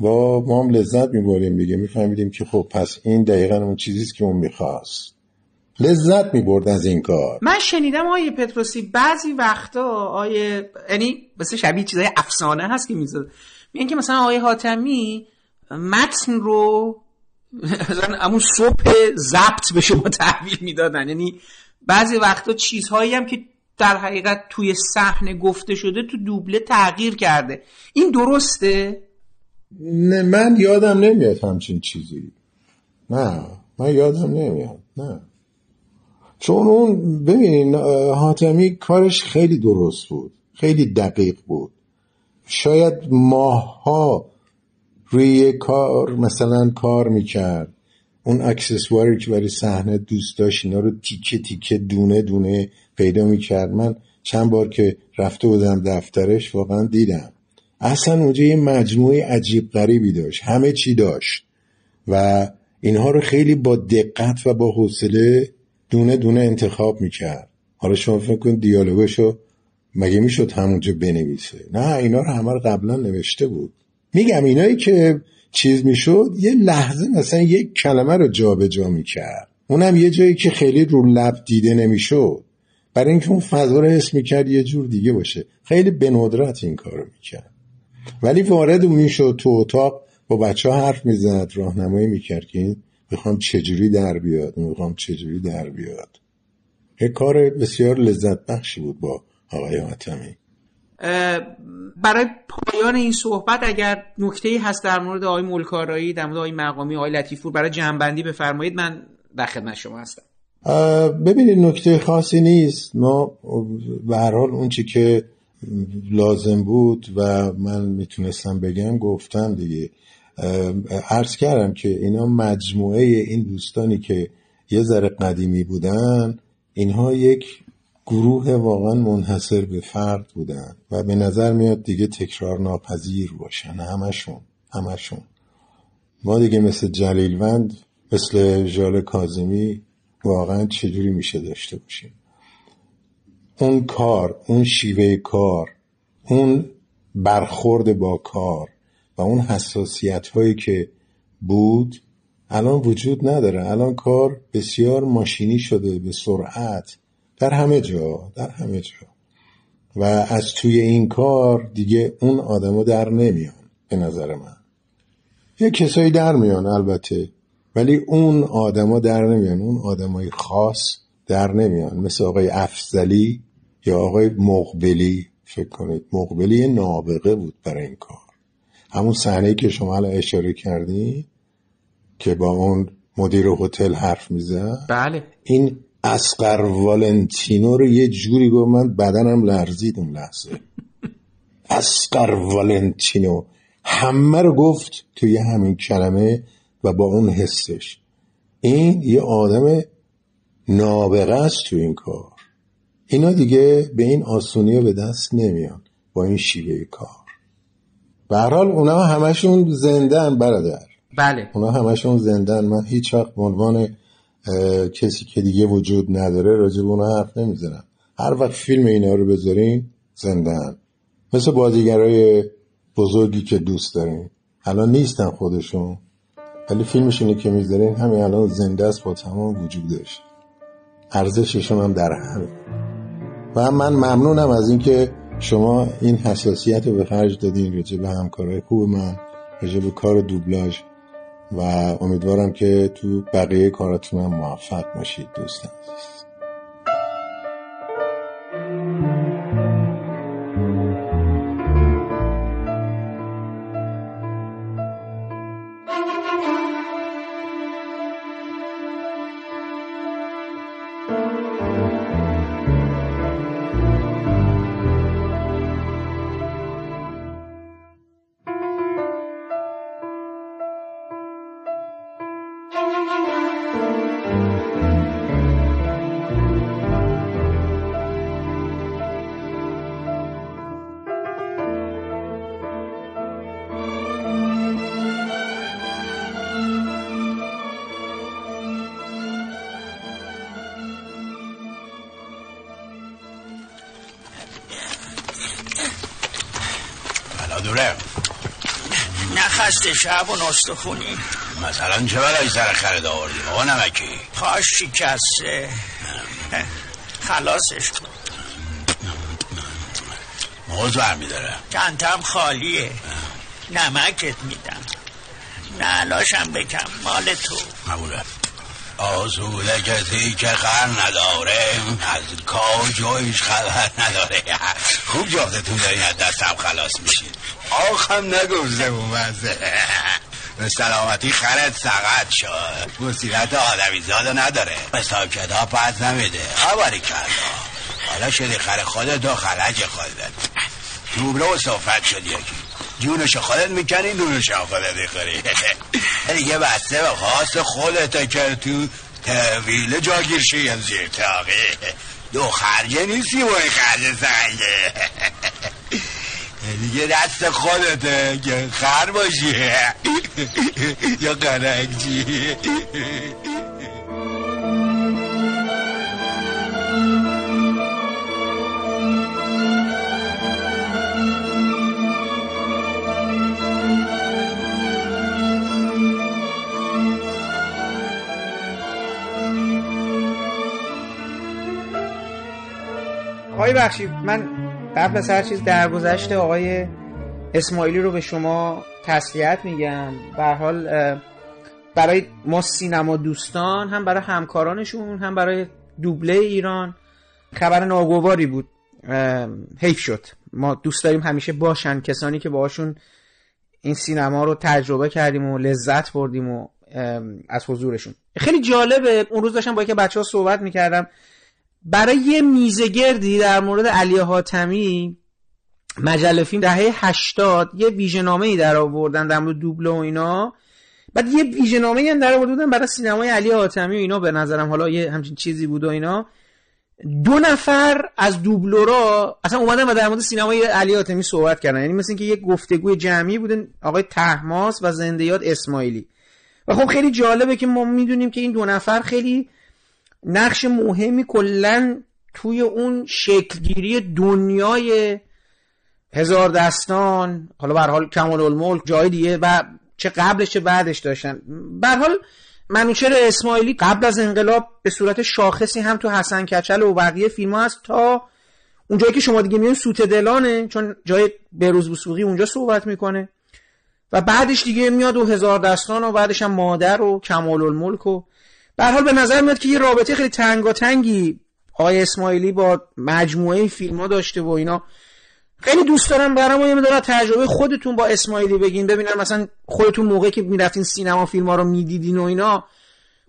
و ما هم لذت می‌بریم دیگه. میفهمیدیم که خب پس این دقیقا اون چیزیست که اون می‌خواست. لذت می‌برد از این کار. من شنیدم آقای پتروسی بعضی وقتا آقای یعنی مثل شبیه چیزای افسانه هست که می‌زد میگن که مثلا آقای حاتمی متن رو مثلا همون صبح ضبط به شما تحویل می‌دادن. یعنی بعضی وقتا چیزهایی هم که در حقیقت توی صحنه گفته شده تو دوبله تغییر کرده. این درسته؟ نه من یادم نمیاد همچین چیزی. نه من یادم نمیاد. نه. چون اون ببینین حاتمی کارش خیلی درست بود. خیلی دقیق بود. شاید ماهها روی یه کار مثلا کار می‌کرد. اون اکسسواری که برای صحنه دوست داشت اینا رو تیکه تیکه دونه دونه پیدا می‌کرد. من چند بار که رفته بودم دفترش واقعا دیدم. اصلا اونجا یه مجموعه عجیب غریبی داشت. همه چی داشت. و اینها رو خیلی با دقت و با حوصله دونه دونه انتخاب می‌کرد. حالا شما فکر کن دیالوگشو مگه می‌شد همونجا بنویسه؟ نه اینا رو همه رو قبلا نوشته بود. میگم اینایی که چیز می‌شد یه لحظه مثلا یک کلمه رو جابجا جا می‌کرد. اونم یه جایی که خیلی رو لب دیده نمی‌شد. برای اینکه اون فضا رو حس می‌کرد یه جور دیگه باشه. خیلی به ندرت این کارو می‌کرد. ولی وارد می‌شد تو اتاق با بچه ها حرف می‌زد راهنمایی می‌کرد که این می‌خوام چجوری در بیاد می‌خوام چجوری در بیاد. یه کار بسیار لذت بخشی بود با آقای حاتمی. برای پایان این صحبت اگر نکته هست در مورد آقای ملکارایی در مورد آقای مقامی آقای لطیفور برای جنبندی بفرمایید من در خدمت شما هستم. ببینید نکته خاصی نیست. ما به هر حال اون چی که لازم بود و من می‌تونستم بگم گفتم دیگه. عرض کردم که اینا مجموعه این دوستانی که یه ذره قدیمی بودن اینها یک گروه واقعا منحصر به فرد بودن و به نظر میاد دیگه تکرار ناپذیر باشن. همشون همشون. ما دیگه مثل جلیلوند مثل ژال کازمی واقعا چجوری میشه داشته باشیم؟ اون کار اون شیوه کار اون برخورد با کار و اون حساسیت هایی که بود الان وجود نداره. الان کار بسیار ماشینی شده به سرعت در همه جا در همه جا. و از توی این کار دیگه اون آدما در نمیان به نظر من. یه کسایی در میان البته ولی اون آدما در نمیان. اون آدمای خاص در نمیان. مثل آقای افزلی یا آقای مقبلی. فکر کنید مقبلی نابغه بود برای این کار. همون صحنه که شما الان اشاره کردی که با اون مدیر هتل حرف می‌زد. بله. این اسقر والنتینو رو یه جوری گفت من بدنم لرزید اون لحظه. اسقر والنتینو. همه رو گفت توی همین کلمه و با اون حسش. این یه آدم نابغه است تو این کار. اینا دیگه به این آسونی به دست نمیان با این شیوه کار. به حال اونا همشون زندن برادر. بله. اونا همشون زندن من هیچ وقت عنوان کسی که دیگه وجود نداره راجع به اونا حرف نمی‌زنم هر وقت فیلم اینا رو بذارین زندن مثل بازیگرای بزرگی که دوست دارین. الان نیستن خودشون ولی فیلمشونی که می‌ذارین. همین الان زنده است با تمام وجودش ارزششون هم در همین و من ممنونم از اینکه شما این حساسیت رو به خرج دادین راجع به همکارای خوب من راجع به کار دوبلاژ. و امیدوارم که تو بقیه کاراتون هم موفق باشید دوستان شب و نستخونی مثلا چه برای سر خرد آوردی آقا نمکی. پاش شکسته. خلاصش کن. موز برمیداره. چندتم خالیه. نمکت میدم. نعلاشم بکن مال تو. قبوله. آسوده کسی که خر نداره. از کار جایش خبر نداره. خوب جافتتون دارین از دستم خلاص میشید آخم نگفته مزه به سلامتی خرد سقط شد. بسیرت آدمی زاده نداره. حساب کتاب پس نمیده. خبری کرده حالا شدی خر خودت و خلج خودت. دوبله و صفت شد یکی. جونش خودت می‌کنی دونش خودت می‌خوری. دیگه بسته به خواست خودت که تو تحویل جاگیر شی هم زیر تاقی. دو خرجه نیستی این خرجه سنگه. دیگه دست خودته که خر باشی. یا قرنگجی آقای بخشی من قبل از هر چیز درگذشت آقای اسماعیلی رو به شما تسلیت میگم. به حال برای ما سینما دوستان هم برای همکارانشون هم برای دوبله ایران خبر ناگواری بود. حیف شد. ما دوست داریم همیشه باشن کسانی که باشون این سینما رو تجربه کردیم و لذت بردیم و از حضورشون. خیلی جالبه اون روز داشتم با که بچه ها صحبت می‌کردم. برای یه میزگردی در مورد علی حاتمی مجله فیلم دهه 80 یه ویژنامه ای در آوردن در مورد دوبله و اینا. بعد یه ویژنامه ای هم در آورده بودن برای سینمای علی حاتمی و اینا به نظرم. حالا یه همچین چیزی بود و اینا. دو نفر از دوبلورا اصلا اومدن و در مورد سینمای علی حاتمی صحبت کردن. یعنی مثل اینکه یه گفتگوی جمعی بودن آقای تحماس و زندیات اسماعیلی. و خب خیلی جالبه که ما می‌دونیم که این دو نفر خیلی نقش مهمی کلا توی اون شکلگیری دنیای هزار دستان حالا به حال کمال الملک جای دیگه و چه قبلش چه بعدش داشتن. به حال منوچهر اسماعیلی قبل از انقلاب به صورت شاخصی هم تو حسن کچل و بقیه فیلم ها هست تا اون جایی که شما دیگه میون سوت دلانه چون جای بروز بسوقی اونجا صحبت می‌کنه. و بعدش دیگه میاد و هزار دستان و بعدش هم مادر و کمال الملک و به حال به نظر میاد که یه رابطه خیلی تنگاتنگی آقای اسماعیلی با مجموعه فیلم ها داشته و اینا. خیلی دوست دارم برام یه مدار تجربه خودتون با اسماعیلی بگین. ببینم مثلا خودتون موقعی که می‌رفتین سینما فیلم ها رو می‌دیدین و اینا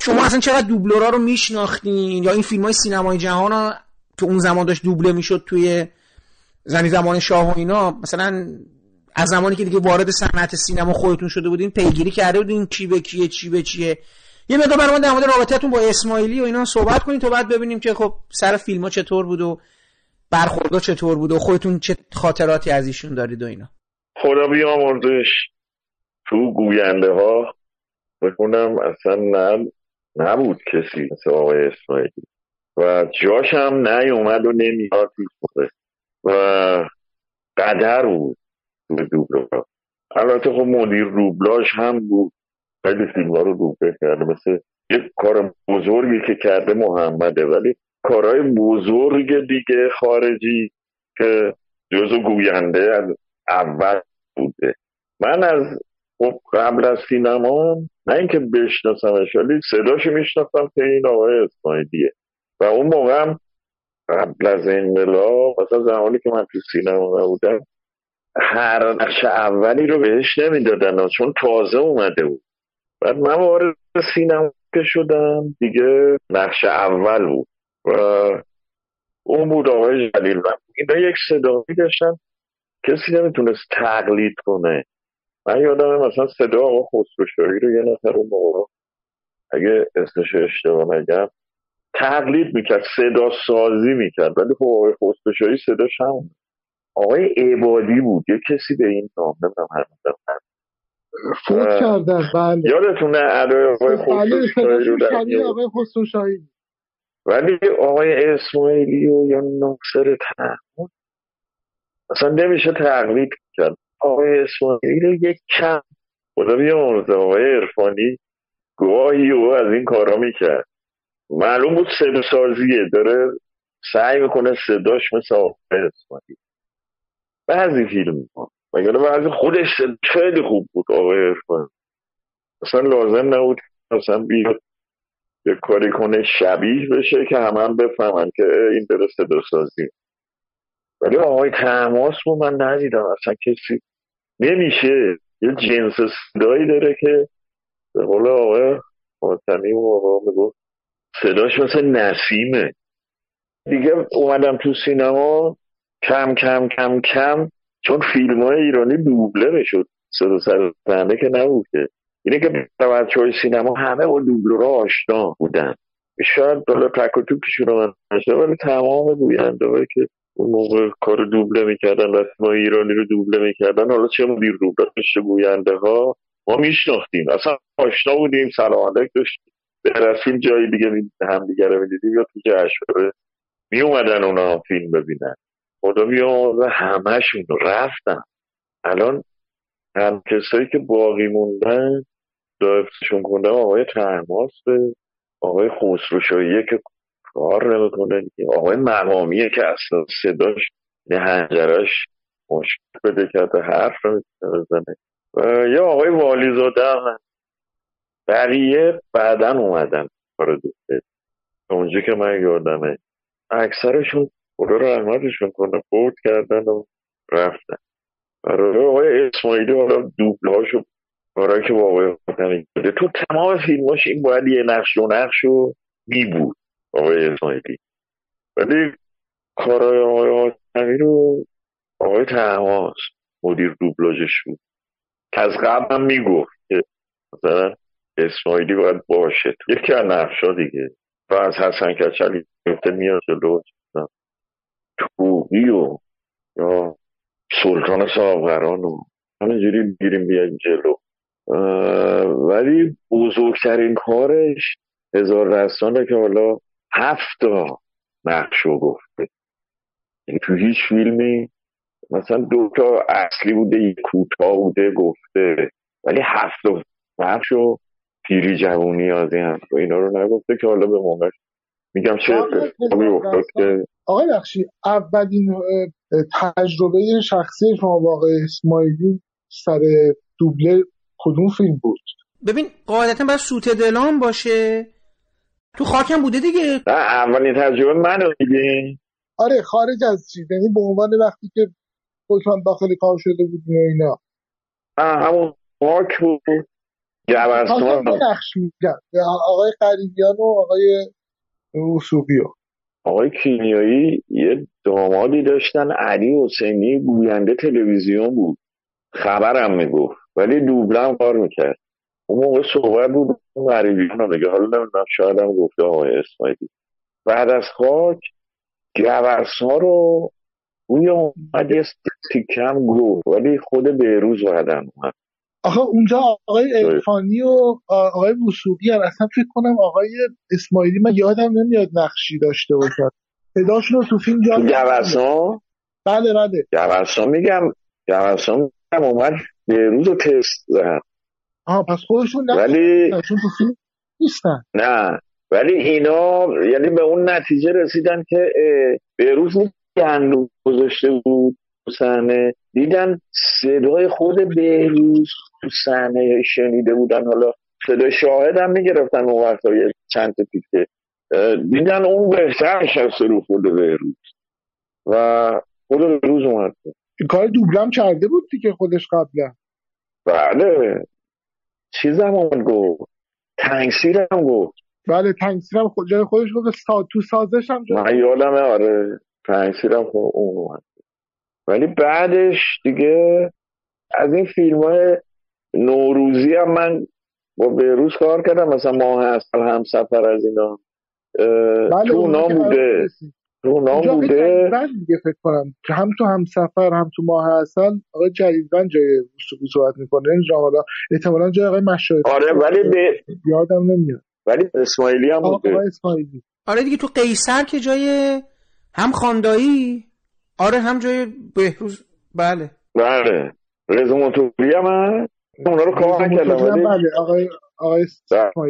شما اصلا چقدر دوبلورا رو میشناختین؟ یا این فیلم های سینمای جهان ها تو اون زمان داشت دوبله می‌شد توی زنی زمان شاه و اینا؟ مثلا از زمانی که دیگه وارد صنعت سینما خودتون شده بودین پیگیری کرده بودین کی به کیه چی به چیه؟ یه مقدار برام در مورد با اسماعیلی و اینا صحبت کنید تا بعد ببینیم که خب سر فیلم ها چطور بود و برخوردا چطور بود و خودتون چه خاطراتی از ایشون دارید و اینا. خدا بیامرزش. تو گوینده ها بخونم اصلا نه نبود کسی مثل آقای اسماعیلی. و جاش هم نیومد و نمیاد و قدر بود به دوبلورا البته خب مدیر روبلاش هم بود. خیلی فیلم ها رو دوبله کرده مثل یه کار بزرگی که کرده محمده ولی کارهای بزرگ دیگه خارجی که جزو گوینده از اول بوده. من از خب قبل از سینما نه اینکه بشناسمش ولی صداشو میشناختم که این آقای اسماعیلیه. و اون موقع هم قبل از انقلاب مثلا زمانی که من تو سینما نبودم هر نقش اولی رو بهش نمی‌دادن چون تازه اومده بود. بعد من وارد سینما که شدم دیگه نقش اول بود و اون بود آقای جلیل من اینا یک صدایی داشتن. کسی نمی‌تونست تقلید کنه. من یادم مثلا صدا آقا خسروشاهی رو یه نفر اون موقع اگه اسمش اشتباه نگم تقلید می‌کرد صدا سازی می‌کرد. ولی خب آقای خسروشاهی صداش هم آقای عبادی بود یه کسی به این نام نمی‌دونم هر فوت کردن بله. یادتونه آقای آقای خسروشاهی؟ ولی آقای اسماعیلی و یا ناصر تحمد اصلا نمیشه تقلید کرد. آقای اسماعیلی رو یک کم. خدا بیامرزه آقای عرفانی گواهی او از این کارا می‌کرد. معلوم بود صدا سازیه داره سعی می‌کنه صداش مثل آقای اسماعیلی. بعضی فیلم ها مگر بعضی خودش خیلی خوب بود آقای عرفانی اصلا لازم نبود اصلا بیاد یه کاری کنه شبیه بشه که همه هم بفهمن که این داره صدا سازی ولی آقای تماس رو من ندیدم. اصلا کسی نمیشه. یه جنس صدایی داره که به قول آقای خاتمی و آقا می‌گفت صداش مثل نسیمه. دیگه اومدم تو سینما کم کم کم کم چون فیلم های ایرانی دوبله می‌شد صدا سر صحنه که نبود که اینه که بچه های سینما همه با دوبله را آشنا بودن. شاید بالا تک و توکشون رو من نشده ولی تمام گوینده که اون موقع کار دوبله می‌کردن ما ایرانی رو دوبله می‌کردن حالا چه مدیر دوبله چه گوینده ها؟ ما میشناختیم. اصلا آشنا بودیم سلام علیک داشتیم. در فیلم جایی دیگه هم دیگه رو می‌دیدیم یا تو جشنواره می اومدن اونا فیلم ببینن. خدا بیامرزه همهشون رفتن. الان هم کسایی که باقی موندن دایفتشون کندم آقای ترماسته آقای خسروشاییه که کار نمی‌کنه آقای مقامیه که اصلا صداش نه هنجرش مشکل بده کرده حرف رو بزنه و یا آقای والیزاده هم. بقیه بعدا اومدن کار اونجا که من یادمه اکثرشون خدا رحمتشون کنه فوت کردن و رفتن. برای آقای اسماعیلی حالا دوبلهاشو کارهایی که با آقای حاتمی تو تمام فیلماش این باید یه نقش و نقش رو می بود آقای اسماعیلی. ولی کارهای آقای حاتمی رو آقای تماس مدیر دوبلاژش بود. که از قبل هم می‌گفت که مثلا اسماعیلی باید باشه. یکی از نقشا دیگه. و از حسن کچلی گفته میاد جلو. توبی و یا سلطان ساغران و همینجوری گیریم بیایم جلو. ولی بزرگترین کارش هزار دستانه که حالا هفتا نقشو گفته. یعنی تو هیچ فیلمی مثلا دو تا اصلی بوده یک کوتاه بوده گفته. ولی هفت نقشو پیری جوونی هم و اینا رو نگفته که حالا به موقع میگم چه اتفاقی افتاد که آقای بخشی اولین تجربه شخصی شما واقع اسماعیلی سر دوبله کدوم فیلم بود؟ ببین قاعدتا باید سوت دلان باشه. تو خاکم بوده دیگه. اولین تجربه منو میگی آره خارج از چیز یعنی به عنوان وقتی که حکم داخل کار شده بود و اینا. همون خاک بود. جبرستان میگن آقای قریبیان و آقای وسوقی آقای کیمیایی یه دامادی داشتن علی حسینی گوینده تلویزیون بود. خبرم می‌گفت ولی دوبلم کار می‌کرد. اون موقع صحبت بود غریبیان رو میگه حالا نمی‌دونم شاید هم گفته آقای اسماعیلی. بعد از خاک گورسا رو روی اومد یه تیکم گفت ولی خود بیروز بعدم اومد. آخه اونجا آقای ارفانی و آقای وسوقی هم اصلا فکر کنم آقای اسماعیلی من یادم نمیاد نقشی داشته باشد صداشون رو تو فیلم جا بله بله. گورسا میگم گورسا میگم اومد بیروز رو تست زد آها پس خودشون ولی چون تو فیلم نیستن. نه ولی اینا یعنی به اون نتیجه رسیدن که بیروز گندو گذاشته بود تو دیدن صدای خود بهروز تو صحنه شنیده بودن. حالا صدای شاهد هم می‌گرفتن اون وقت چند تا تیکه. دیدن اون بهتر نشسته رو خود بهروز. و خود بهروز اومد. کار دوبلم کرده بود دیگه خودش قبلا. بله. چیزم هم گفت. تنگسیر هم گفت. بله تنگسیر هم خود جای خودش گفت سا... تو سازش هم من یادمه آره. تنگسیر هم خود اون اومد. ولی بعدش دیگه از این فیلم های نوروزی هم من با بیروز کار کردم. مثلا ماه اصل هم سفر از اینا بله تو اونا بوده. تو اونا بوده. دیگه فکر کنم. که هم تو هم سفر هم تو ماه اصل آقای جلیلوند جای وسوقی صحبت می‌کنه. این حالا احتمالا جای آقای مشایخ آره ولی به یادم نمیاد. ولی اسماعیلی هم بوده. آقای اسماعیلی. آره دیگه تو قیصر که جای هم خاندایی. آره هم جای بهروز. بله. بله. رضا موتوری هم هست. اونا رو کار نکردم بله. آقای آقای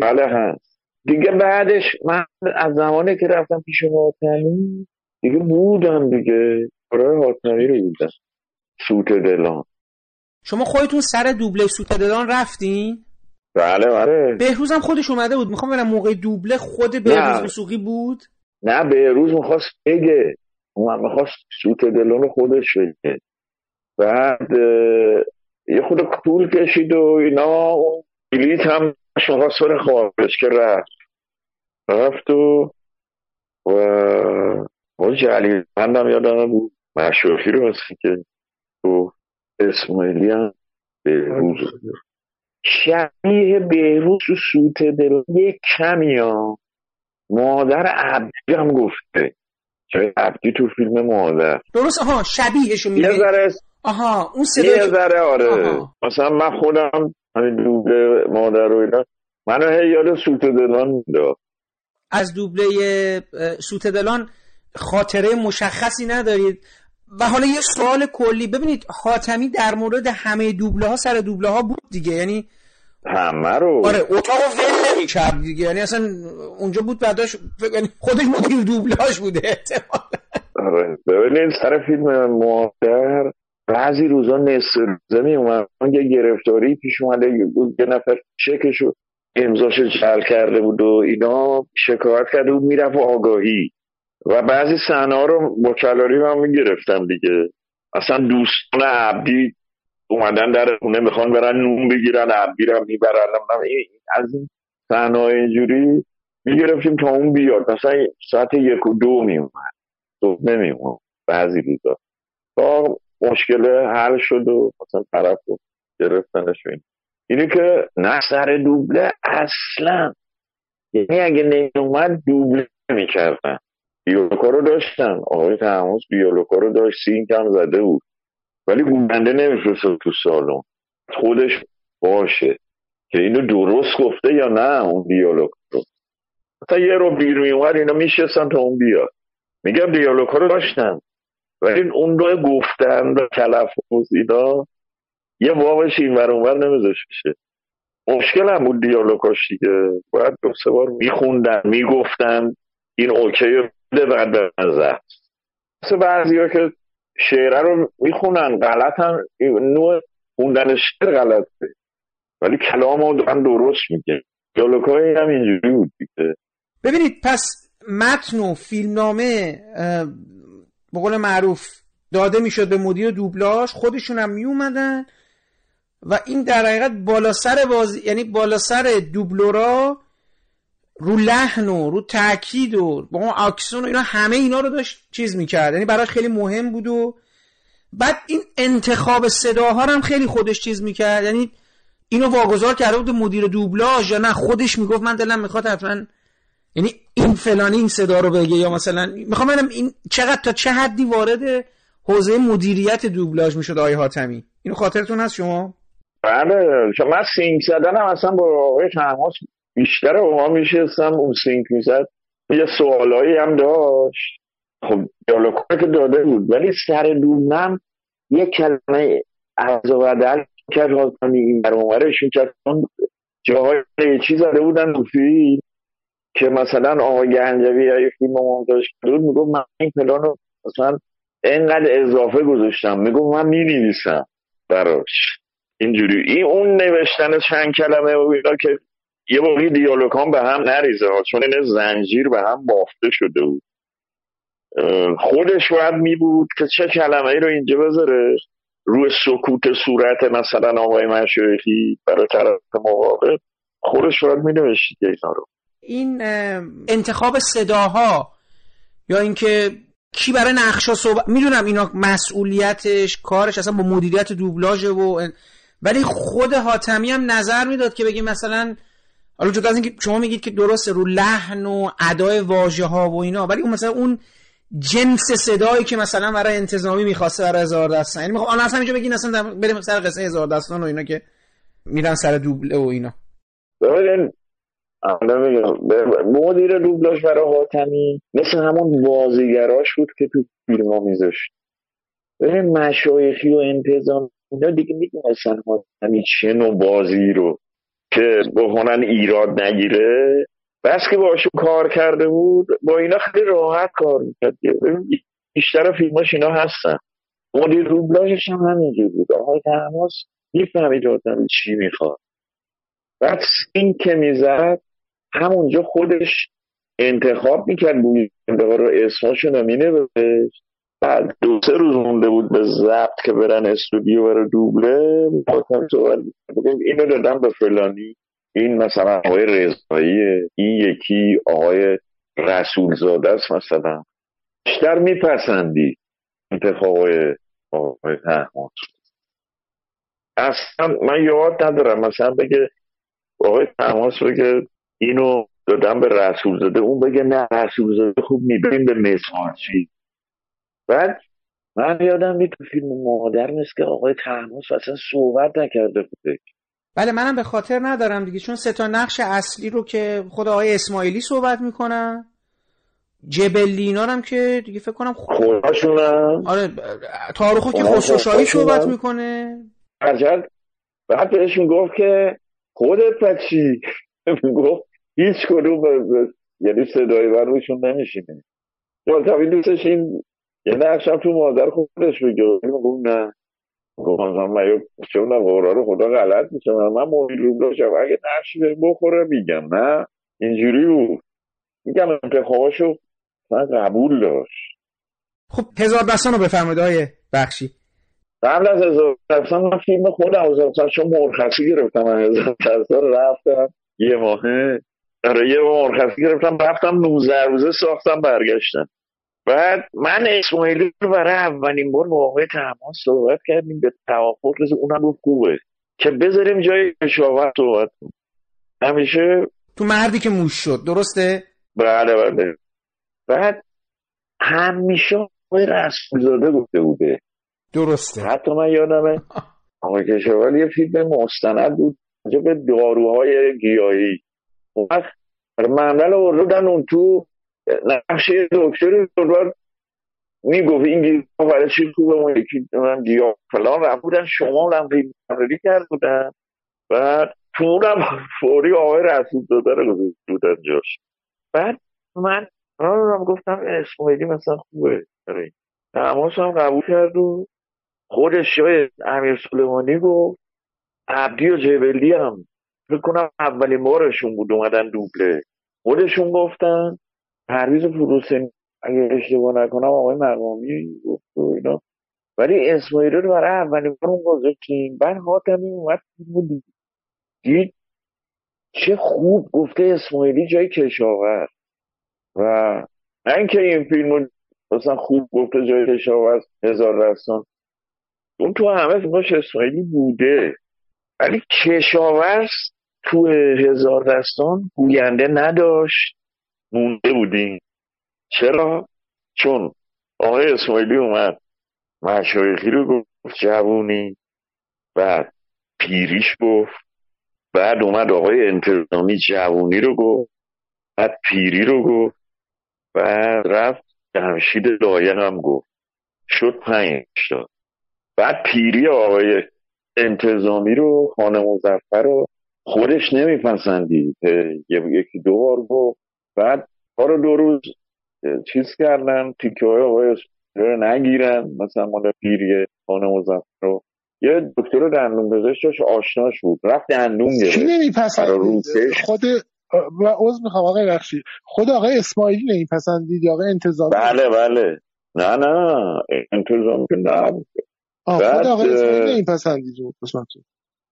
بله هست. دیگه بعدش من از زمانی که رفتم پیش حاتمی دیگه بودم دیگه. برای حاتمی رو بودم. سوت دلان. شما خودتون سر دوبله سوت دلان رفتین؟ بله بله. بهروز هم خودش اومده بود. می‌خوام برم موقع دوبله خود بهروز وسوقی بود؟ نه بهروز می‌خواست بگه. اون می‌خواست سوت دلان رو خودش بگه. بعد یه خود طول کشید و اینا بلیت هم می‌خواست بره خارج که رفت. رفت و و جلیل هم یادم بود. مشوخی رو مثل که تو اسماعیلی هم بهروز. شبیه بهروز تو سوت دل یک کمی ها مادر عبدی هم گفته. جای عبدی تو فیلم مادر درست آها شبیهشو یه میگه. ذره آها اون صدا یه ذره آره. آها. مثلا من خودم همین دوبله مادر و اینا منو هی یاد سوت دلان می‌داد از دوبله سوت دلان خاطره مشخصی ندارید. و حالا یه سوال کلی ببینید حاتمی در مورد همه دوبله ها سر دوبله ها بود دیگه یعنی همه رو. آره اتاق ول نمی‌کرد دیگه. یعنی اصلا اونجا بود یعنی خودش مدیر دوبلاش بوده. آره ببینید سر فیلم مادر بعضی روزا نصف روزه می اومد یه گرفتاری پیش اومده یه نفر چکشو امضاشو جل کرده بود و اینا شکایت کرده بود می‌رفت آگاهی. و بعضی صحنه ها رو با کلاری هم می‌گرفتم دیگه. اصلا دوستان عبدی اومدن در خونه می‌خوان برن نون بگیرن عبدی رو می‌برن از این صحنه اینجوری می‌گرفتیم تا اون بیاد. مثلا ساعت یک و دو میومد صبح نمیومد بعضی روزا. تا مشکل حل شد و مثلا طرف رو گرفتنش این. اینی که نه سر دوبله اصلا. یعنی اگه نمیومد دوبله می‌کردن. بیولوکا رو داشتن. آقای تحموس بیولوکا رو داشت. سینک هم زده بود. ولی گوینده نمیفرستد تو سالن. خودش باشه. که اینو درست گفته یا نه اون دیالوگ رو. مثلا یه رو بیر میومد اینا میشستن تا اون بیاد. میگم دیالوگ رو داشتن. ولی اون رو گفتن و تلفظ اینا یه واوش این ور اونور نمیذاش بشه. مشکل هم بود دیالوگاش دیگه. باید دو سه بار میخوندن می‌گفتن. این اوکی بده بعد به نظر. مثل بعضی ها که شعره رو می‌خونن غلط هم نوع خوندن شعر غلطه. ولی کلام رو دارن درست میگه دیالوگ های هم اینجوری بود دیگه. ببینید پس متن و فیلمنامه به قول معروف داده می‌شد به مدیر دوبلاژ خودشون هم میومدن و این در حقیقت بالا سر بازی یعنی بالا سر دوبلورا رو لحن و رو تاکید و با اون اکسون و اینا همه اینا رو داشت چیز می‌کرد. یعنی براش خیلی مهم بود و بعد این انتخاب صداها هم خیلی خودش چیز می‌کرد. یعنی اینو واگذار کرده بود مدیر دوبلاژ یا نه خودش می‌گفت من دلم می‌خواد حتما یعنی این فلانی این صدا رو بگه یا مثلا می‌خوام ببینم این چقدر تا چه حدی وارد حوزه مدیریت دوبلاژ می‌شد آقای حاتمی. اینو خاطرتون هست شما؟ بله چون من سینک زدنم اصلا با آقای تماس بیشتر ما میشستم اون سینک می‌زد. یه سوالایی هم داشت. خب دیالوگایی که داده بود. ولی سر دومم یه کلمه از و بدل کرد. حاتمی این برمارشون کرد اون جاهای چیز زده بودن تو که مثلا آقای گنجوی یا یه فیلم مونتاژ کرده بود می‌گفت من این پلان رو مثلا اینقدر اضافه گذاشتم. می‌گفت من می‌نویسم براش. اینجوری. این اون نوشتن چند کلمه و اینا که یه موقعی دیالوگ به هم نریزه چون این زنجیر به هم بافته شده بود. خودش باید می بود که چه کلمه ای رو اینجا بذاره. روی سکوت صورت مثلا آقای مشایخی برای طرف مقابل خودش باید می نوشید اینا رو. این انتخاب صداها یا اینکه کی برای نقشا صحبت می‌دونم اینا مسئولیتش کارش اصلا با مدیریت دوبلاژ و ولی خود حاتمی هم نظر می‌داد که بگیم مثلا حالا جدا از اینکه شما میگید که درسته رو لحن و ادای واژه ها و اینا ولی اون مثلا اون جنس صدایی که مثلا برای انتظامی می‌خواسته برای هزار دستان یعنی می‌خوام اصلا اینجا بگین اصلا بریم سر قصه هزار دستان و اینا که میرن سر دوبله و اینا. ببین الان میگم مدیر دوبلاژ برای حاتمی مثل همون بازیگراش بود که تو فیلم ها میذاشت. ببین مشایخی و انتظام اینا دیگه می‌دونستن حاتمی چه نوع بازی رو. که بخونن ایراد نگیره. بس که باشون کار کرده بود با اینا خیلی راحت کار می‌کرد. بیشتر فیلماش اینا هستن. مدیر دوبلاژش هم همینجور بود. آقای تماس می‌فهمید حاتمی چی می‌خواد. بعد سین که می‌زد همونجا خودش انتخاب می‌کرد گوینده ها رو اسمشون رو مینوشت. بعد دو سه روز مونده بود به ضبط که برن استودیو برای دوبله مخاطب صحبت می‌کرد. بگیم اینو دادم به فلانی. این مثلا آقای رضاییه این یکی آقای رسول زاده است مثلا. بیشتر میپسندی انتخاب آقای تحماس اصلا من یاد ندارم مثلا بگه آقای تماس بگه اینو دادم به رسول زاده اون بگه نه رسول زاده خوب میبین به مسمارچی بعد من یادم می تو فیلم مادر نیست که آقای تحماس اصلا صحبت نکرده بوده. بله منم به خاطر ندارم دیگه چون سه تا نقش اصلی رو که خود آقای اسماعیلی صحبت می‌کنن جبلینا هم که دیگه فکر کنم خودشونم آره تاروخو که خسروشاهی صحبت می‌کنه. عجل بعد بهشون گفت که خودت پچی گفت هیچ کدوم یعنی صدای من روشون نمیشینه. جالتبی دوستش این یه نقشم تو مادر خودش بگه گفت نه. گفت من چون قرار رو خدا غلط میشه من مومین رو داشتم. اگه نقشی بخوره میگم. نه. اینجوری بود. میگم انتخاباشو من قبول داشت. خب هزار بستان رو بفرمایید های بخشی. قبل از هزار بستان من فیلم خودم هزار بستان چون مرخصی گرفتم. من هزار بستان رفتم. یه ماهه. آره یه مرخصی گرفتم. رفتم 19 روزه ساختم برگشتم. بعد من اسماعیلی رو برای اولین بار با آقای تماس صحبت کردیم به توافق. رسید اونم گفت خوبه که بذاریم جای کشاورز صحبت همیشه تو مردی که موش شد. درسته؟ بله بله. بعد همیشه آقای رسولزاده گفته بوده. درسته. حتی من یادمه آقای کشاورز یه فیلم مستند بود. به داروهای گیاهی. اون وقت معمل آوردن اون تو نقشه دکتر دکتر می‌گفت این گیاه برای چی خوبه؟ یکی من گیاه فلان رفت بودن شما هم ریماری کرد بودن. بعد اونم فوری آقای رسول داده رو گذاشت بودن جاش. بعد من هم گفتم اسماعیلی مثلا خوبه. آره. تماس هم قبول کرد و خودش جای امیر سلیمانی گفت. عبدی و جبلی هم فکر کنم اولین بارشون بود اومدن دوبله. خودشون گفتن پرویز فروسنی اگه اشتباه نکنم آقای مقامی گفت و اینا. ولی اسماعیلی رو برای اولین بار اون گذاشتیم. بعد حاتمی اومد فیلم دید چه خوب گفته اسماعیلی جای کشاورز. و نه اینکه این فیلم مثلا خوب گفته جای کشاورز هزار رستان اون تو همه فیلماش اسماعیلی بوده. ولی کشاورز تو هزار دستان گوینده نداشت. مونده بودیم. چرا؟ چون آقای اسماعیلی اومد مشایخی رو گفت جوونی بعد پیریش گفت. بعد اومد آقای انتظامی جوونی رو گفت بعد پیری رو گفت بعد رفت جمشید لایق هم گفت. شد پنج تا. بعد پیری آقای انتظامی رو خانه مزفر رو خودش نمیپسندید. یکی دو بار گفت. بعد کار دو روز چیز کردن تیکه های آقای نگیرن مثلا مال پیری خانه مزفر رو. یه دکتر دندون پزشک داشت آشناش بود. رفت دندون گرفت. کی نمیپسندید؟ خود و عوض می‌خوام آقای بخشی. خود آقای اسماعیلی نمیپسندید یا آقای انتظامی؟ بله بله. نه نه. انتظامی که نه خود آقای اسماعیلی نمیپسندید قسمتون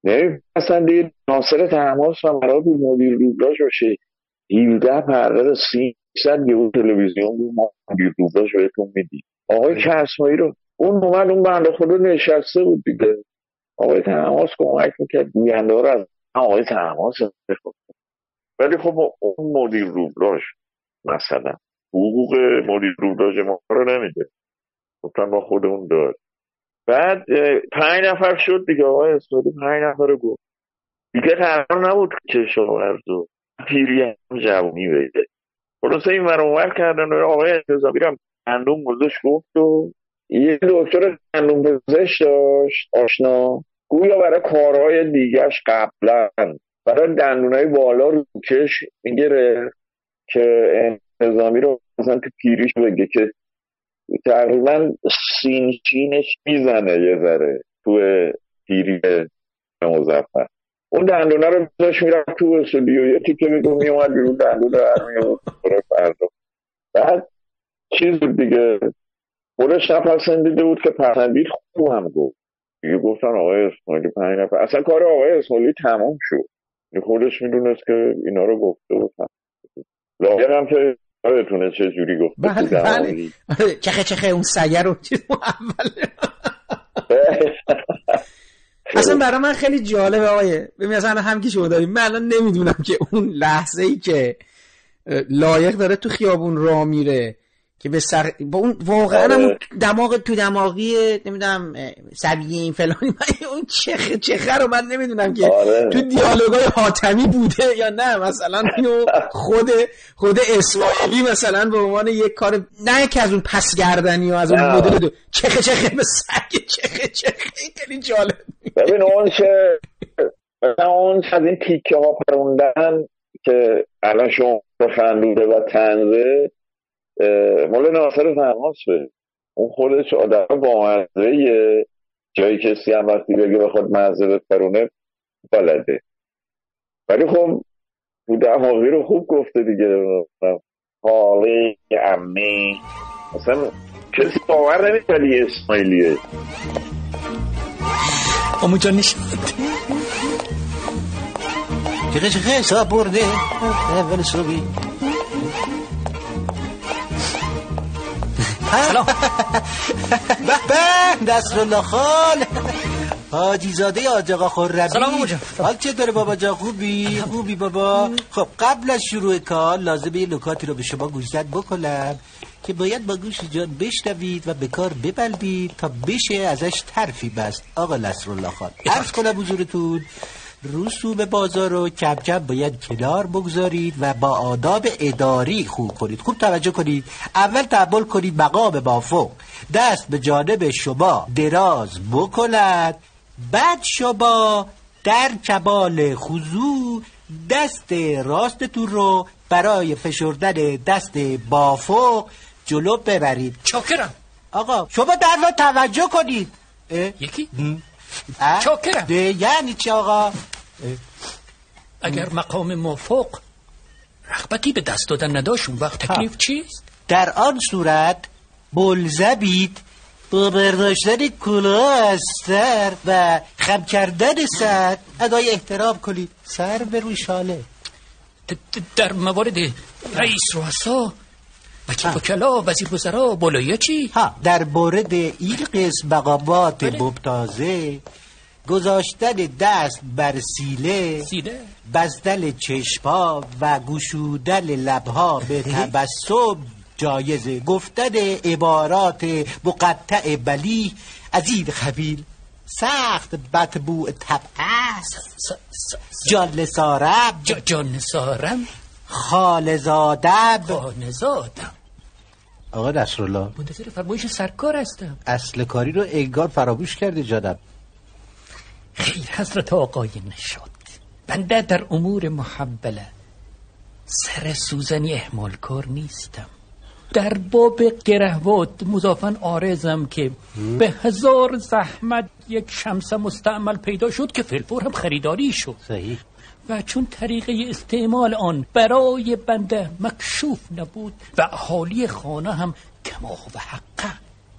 نمیپسندید. ناصر تماس و مراد مدیر روبلاش باشه. 17 پرده 300 یهو تلویزیون بود ما روبلاش بهتون میدیم. آقای کسمایی رو اون اومد اون بنده خدا نشسته بود دیگه. آقای تماس کمک می‌کرد. گوینده رو از آقای تماس ولی خب اون مدیر روبلاش مثلا حقوق مدیر روبلاش ما رو نمیده. گفتن ما خودمون داد بعد پنج نفر شد دیگه. آقای اسماعیلی پنج نفر رو گفت. دیگه قرار نبود کشاورز و پیری هم جوانی بده. خلاصه این ور کردن و آقای انتظامی هم اندوم گذاشت گفت و یه دکتر دندون پزشک داشت آشنا. گویا برای کارهای دیگرش قبلا برای دندونای بالا رو کش می‌گیره که انتظامی رو مثلا تو پیریش بگه که تقریبا سینچینش می‌زنه یه ذره تو پیری مزفر اون دندونه رو بزاش می‌رفت تو استودیو. یه تیکه میگو میومد بیرون دندون رو میومد فردا. بعد چیز بود دیگه. خودش نپسندیده بود که پسندید خوب هم گفت. دیگه گفتن آقای اسماعیلی پنج نفر. اصلا کار آقای اسماعیلی تمام شد. خودش می‌دونست که اینا رو گفته بود. لاغر هم که یادتونه چه جوری گفت بله بله. چخه چخه اون سگه رو چیز اول اصلا برای من خیلی جالبه آقای ببین اصلا هم که شما داریم من الان نمی‌دونم که اون لحظه ای که لایق داره تو خیابون راه میره که به سر با اون واقعا هم اون دماغ تو دماغی نمی‌دونم سبیه این فلانی من اون چخه چخه رو من نمی‌دونم که آره. تو دیالوگای حاتمی بوده یا نه مثلا اینو خود خود اسماعیلی مثلا به عنوان یک کار نه که از اون پسگردنی و از اون. مدل دو چخه چخه به سگ چخه چخه خیلی جالب ببین اون چه اون از این تیکه ها پروندن که الان شما خندوده و تنزه مال ناصر فرماسه اون خودش آدم با جایی کسی هم وقتی بگه بخواد مزه بپرونه بلده. ولی خب دماغی رو خوب گفته دیگه. حالی امی مثلا کسی باور نمی‌کنه یه اسماعیلیه امو جان نشد چقه چقه حساب برده؟ اول صبحی. سلام. به به دستالله خال حاجی زاده آج آقا خرمی سلام. حال چطوره بابا جا خوبی؟ خوبی بابا؟ خب قبل از شروع کار لازمه یه نکاتی رو به شما گوشزد بکنم. که باید با گوش جان بشنوید و به کار ببلدید تا بشه ازش ترفی بست. آقا نصرالله خان عرض کنم حضورتون رسوم بازار رو کم کم باید کنار بگذارید و با آداب اداری خوب کنید. خوب توجه کنید. اول تحمل کنید مقام بافو دست به جانب شما دراز بکند. بعد شما در کمال خضوع دست راستتون رو برای فشردن دست بافو جلو ببرید. چاکرم. آقا شما در رو توجه کنید. یکی؟ چاکرم. ده، یعنی چی آقا؟ اگر مقام موفق رغبتی به دست دادن نداشت اون وقت تکلیف چیست؟ در آن صورت بلزبید با برداشتن کلاه از سر و خم کردن سر. ادای احترام کنید. سر به روی شاله. در موارد رئیس رؤسا وکیل وکلا وزیر وزرا بالایی چی؟ ها در مورد این قسم مقامات ممتازه گذاشتن دست بر سیله سیله. بستن چشما و گشودن لبها به تبسم جایزه گفتن عبارات مقطع بلی. از این قبیل سخت بدبوع طبع است. جان سارم جان سارم خالزادم. خانزادم آقا نصرالله. منتظر فرمایش سرکار هستم. اصل کاری رو انگار فراموش کرده جانم. خیر حضرت آقای نشاد. بنده در امور محبله سر سوزنی احمال کار نیستم. در باب گرهوات مضافن آرزم که به هزار زحمت یک شمس مستعمل پیدا شد که فلفور هم خریداری شد. صحیح. و چون طریقه استعمال آن برای بنده مکشوف نبود و اهالی خانه هم کما و حقه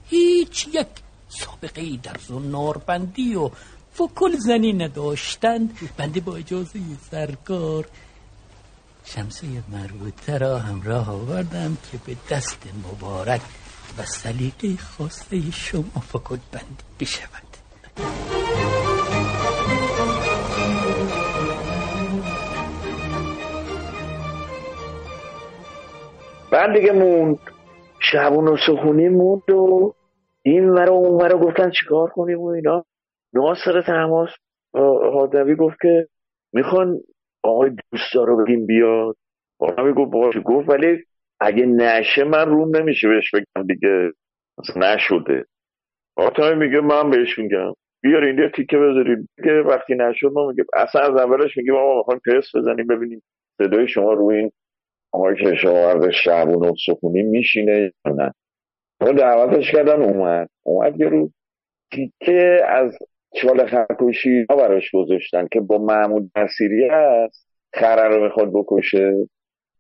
هیچ یک سابقه در زنار بندی و فکل زنی نداشتند. بنده با اجازه سرکار شمسه مربوطه را همراه آوردم که به دست مبارک و سلیقه خاصه شما فکل بندی بشود. بعد دیگه موند. شبون و سخونی موند و این ورا اون ورا گفتن چیکار کنیم و اینا. ناصر تماس حادوی گفت که می‌خوان آقای دوستا رو بگیم بیاد. حادوی گفت باشه گفت؟ ولی اگه نشه من روم نمیشه بهش بگم دیگه. نشده. حاتمی میگه من بهش میگم. بیار این یه تیکه بذاریم. که وقتی نشد ما میگه اصلا از اولش میگیم ما می‌خوایم پرس بزنیم ببینیم صدای شما روی این آقای کشاورز شعبون و سکونی میشینه یا نه؟ ما دعوتش کردن اومد. اومد یه روز تیکه از چال خرکوشی ها براش گذاشتن که با محمود نصیری هست. خره رو می‌خواد بکشه.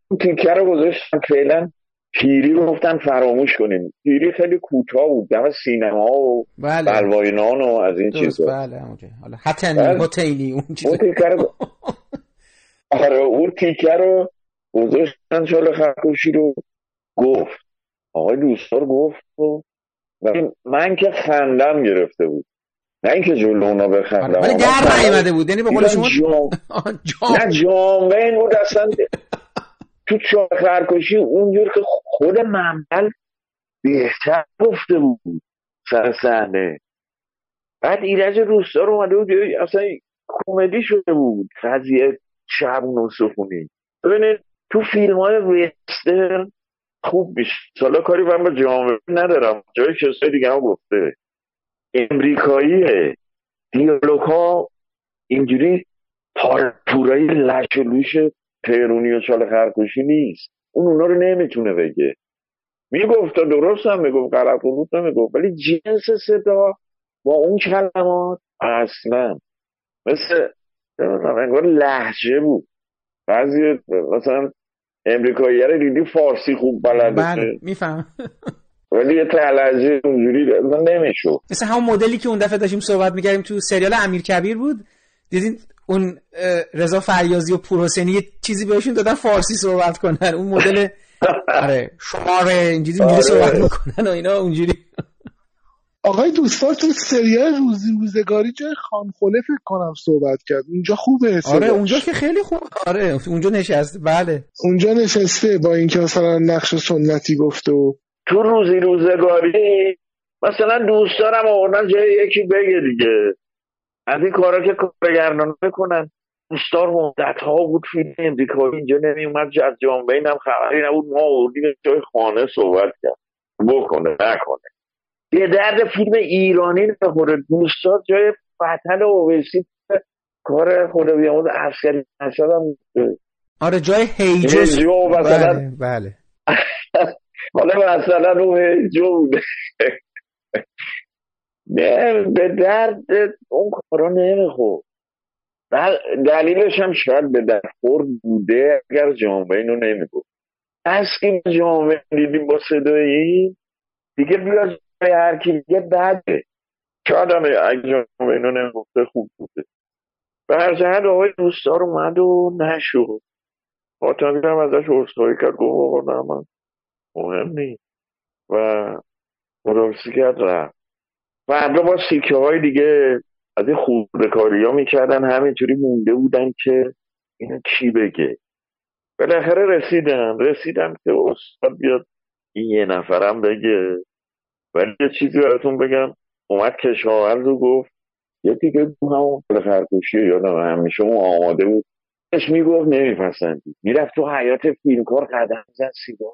اون تیکه رو گذاشتن فعلا پیری رو گفتن فراموش کنیم پیری خیلی کوتاه بود. دم سینما و بله. بلوای نان و از این چیزا. بله حالا حتنی بله. حتینی اون چیز اون تیکه رو آره اون تیکه رو گذاشتن چال خرکوشی رو گفت. آقای دوستار گفت و من که خندم گرفته بود. نه اینکه جلو اونا بخندم ولی در نیامده بود. یعنی به قول شما نه جامعه این بود اصلا. تو چاه خرکشی اونجور که خود منبل بهتر گفته بود. سر صحنه. بعد ایرج روستار اومده بود اصلا کمدی شده بود. قضیه شب نوسخونی ببینید تو فیلم های وسترن خوب میشه. سالا کاری من با جامعه ندارم. جای کسای دیگه هم گفته. امریکاییه. دیالوگ ها اینجوری پارپورای لش و لوش تهرونی و چال خرکشی نیست. اون اونا رو نمی‌تونه بگه. می‌گفت تا درست هم می‌گفت. غلط و نمی‌گفت. ولی جنس صدا با اون کلمات اصلا. مثل انگار لحجه بود. بعضی مثلا امریکایی رو دیدی فارسی خوب بلده بله میفهم. ولی یه تلجه اونجوری نمیشو مثل همون مدلی که اون دفعه داشتیم صحبت می‌کردیم تو سریال امیر کبیر بود. دیدین اون رضا فریازی و پورحسینی یه چیزی بهشون دادن فارسی صحبت کنن. اون مدل آره شماره اینجوری اینجوری صحبت می‌کنن و اینا اونجوری. آقای دوستار تو سریال روزی روزگاری جای خانخوله فکر کنم صحبت کرد. اونجا خوبه آره اونجا که خیلی خوب آره اونجا نشسته بله. اونجا نشسته با اینکه مثلا نقش سنتی گفته و تو روزی روزگاری مثلا دوست دارم آوردن جای یکی بگه دیگه. از این کارا که کارگردان بکنن دوستار مدت ها بود فیلم امریکایی اینجا نمی اومد از جامعه هم خبری نبود. ما آوردیم جای خانه صحبت کرد. بکنه نکنه. یه درد فیلم ایرانی نخوره. دوستات جای فتن اویسی کار خدا بیامود عسکری نشد هم آره جای هیجو بله بله. حالا مثلا رو هیجو بوده. نه به درد اون کارا نمیخور دلیلش هم شاید به در خورد بوده اگر جامعه اینو نمی‌گفت. از که جامعه دیدیم با صدایی. دیگه بیاد هر کی دیگه بده شاید اگه جامعه اینو نمی‌گفته خوب بوده. به هر جهت آقای دوستار اومد و نشد. خاطمی هم ازش عذرخواهی کرد گفت آقا من مهم نیست. و خداحافظی کرد رفت. فردا با سیکه های دیگه از این خورده کاری ها می‌کردن. همینجوری مونده بودن که اینو کی بگه. بالاخره رسیدم رسیدم که استاد بیاد این یه نفرم بگه. ولی یه چیزی براتون بگم اومد کشاورز رو گفت یه دیگه همون خرکوشی یادم همیشه اون آماده بود. اش می‌گفت نمیپسندی می‌رفت تو حیات فیلمکار قدم زن سیگار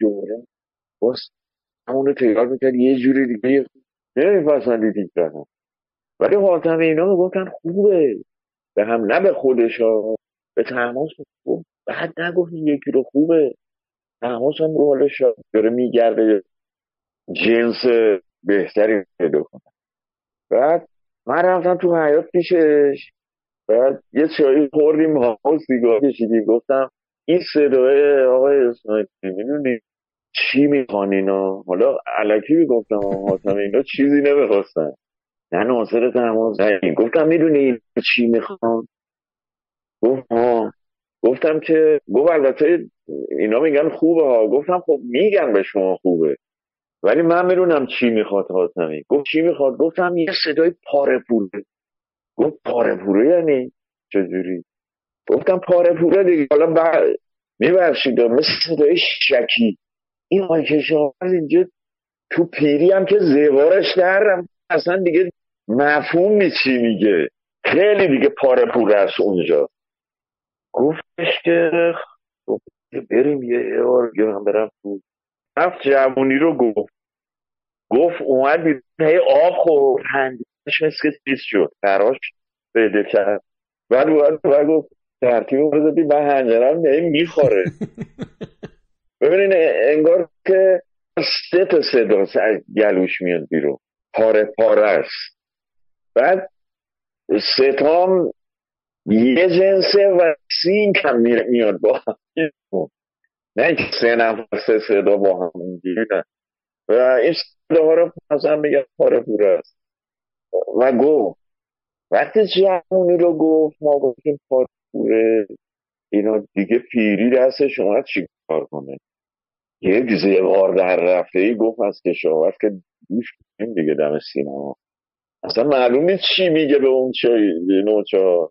دوره باز همونو تکرار می‌کرد. یه جوری دیگه نمیپسندی تیک ولی حاتم اینا می‌گفتن خوبه. به هم نه به خودش ها به تماس بعد نگفت یکی رو خوبه. تماس هم رو حالش داره میگرده. جنس بهتری پیدا کنه بعد من رفتم تو حیات پیشش. بعد یه چایی خوردیم ها سیگار کشیدیم. گفتم این صدای آقای اسماعیلی می‌دونی چی می‌خوان اینا؟ حالا علکی می‌گفتم حاتم اینا چیزی نمی‌خواستن. نه ناصر تماس گفتم می‌دونی چی می‌خوان؟ گفت گفتم که گفت البته اینا میگن خوبه ها. گفتم خب میگن به شما خوبه. ولی من می‌دونم چی می‌خواد حاتمی. گفت چی می‌خواد؟ گفتم یه صدای پاره پوره. گفت پاره پوره یعنی؟ چجوری؟ گفتم پاره پوره دیگه. حالا بعد میبخشید مثل صدای شکی. این آقای کشاورز اینجا تو پیری هم که زوارش درم اصلا دیگه مفهوم چی میگه. خیلی دیگه پاره پوره است اونجا. گفتش که بریم یه بار من برم تو رفت جوونی رو گفت. گفت اومد بیرون هی آب خورد. هندیش مثل چیز شد. فراش بده کرد. بعد اومد و گفت ترتیب بزدی من هنجرم نهی می‌خوره. ببینین انگار که سه تا صدا گلوش میاد بیرون. پاره پاره است. بعد ستام یه جنسه و سین کم میاد با نه که سه نفر سه صدا با هم نه. و این صدا رو مثلا میگه پاره پوره است. و گفت وقتی جمعونی رو گفت ما گفتیم پاره پوره. اینا دیگه پیری دست شما چی کار کنه؟ یک زوار در رفته ای گفت از کشاورز که گوش کنیم دیگه دم سینما. اصلا معلوم نیست چی میگه به اون چای نوچا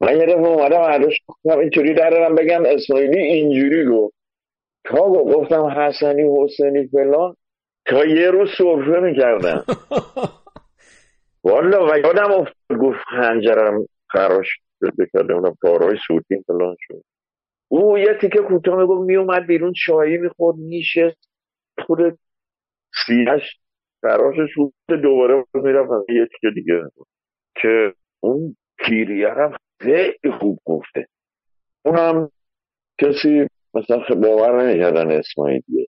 من یه دفعه اومدم عداش اینطوری درارم بگم اسماعیلی اینجوری گفت. تا گفتم حسنی حسینی فلان. تا یه روز صرفه می‌کردم. والا و یادم افتاد گفت هنجرم خراش بکرده اونم پارهای سوتین فلان شد. او یه تیکه کوتاه می‌گفت میومد بیرون چایی می‌خورد میشه خود سیهش خراشش بود دوباره می‌رفت یه تیکه دیگه که اون پیریه هم خیلی خوب گفته. اونم کسی مثلا باور نمی‌کردن اسماعیلیه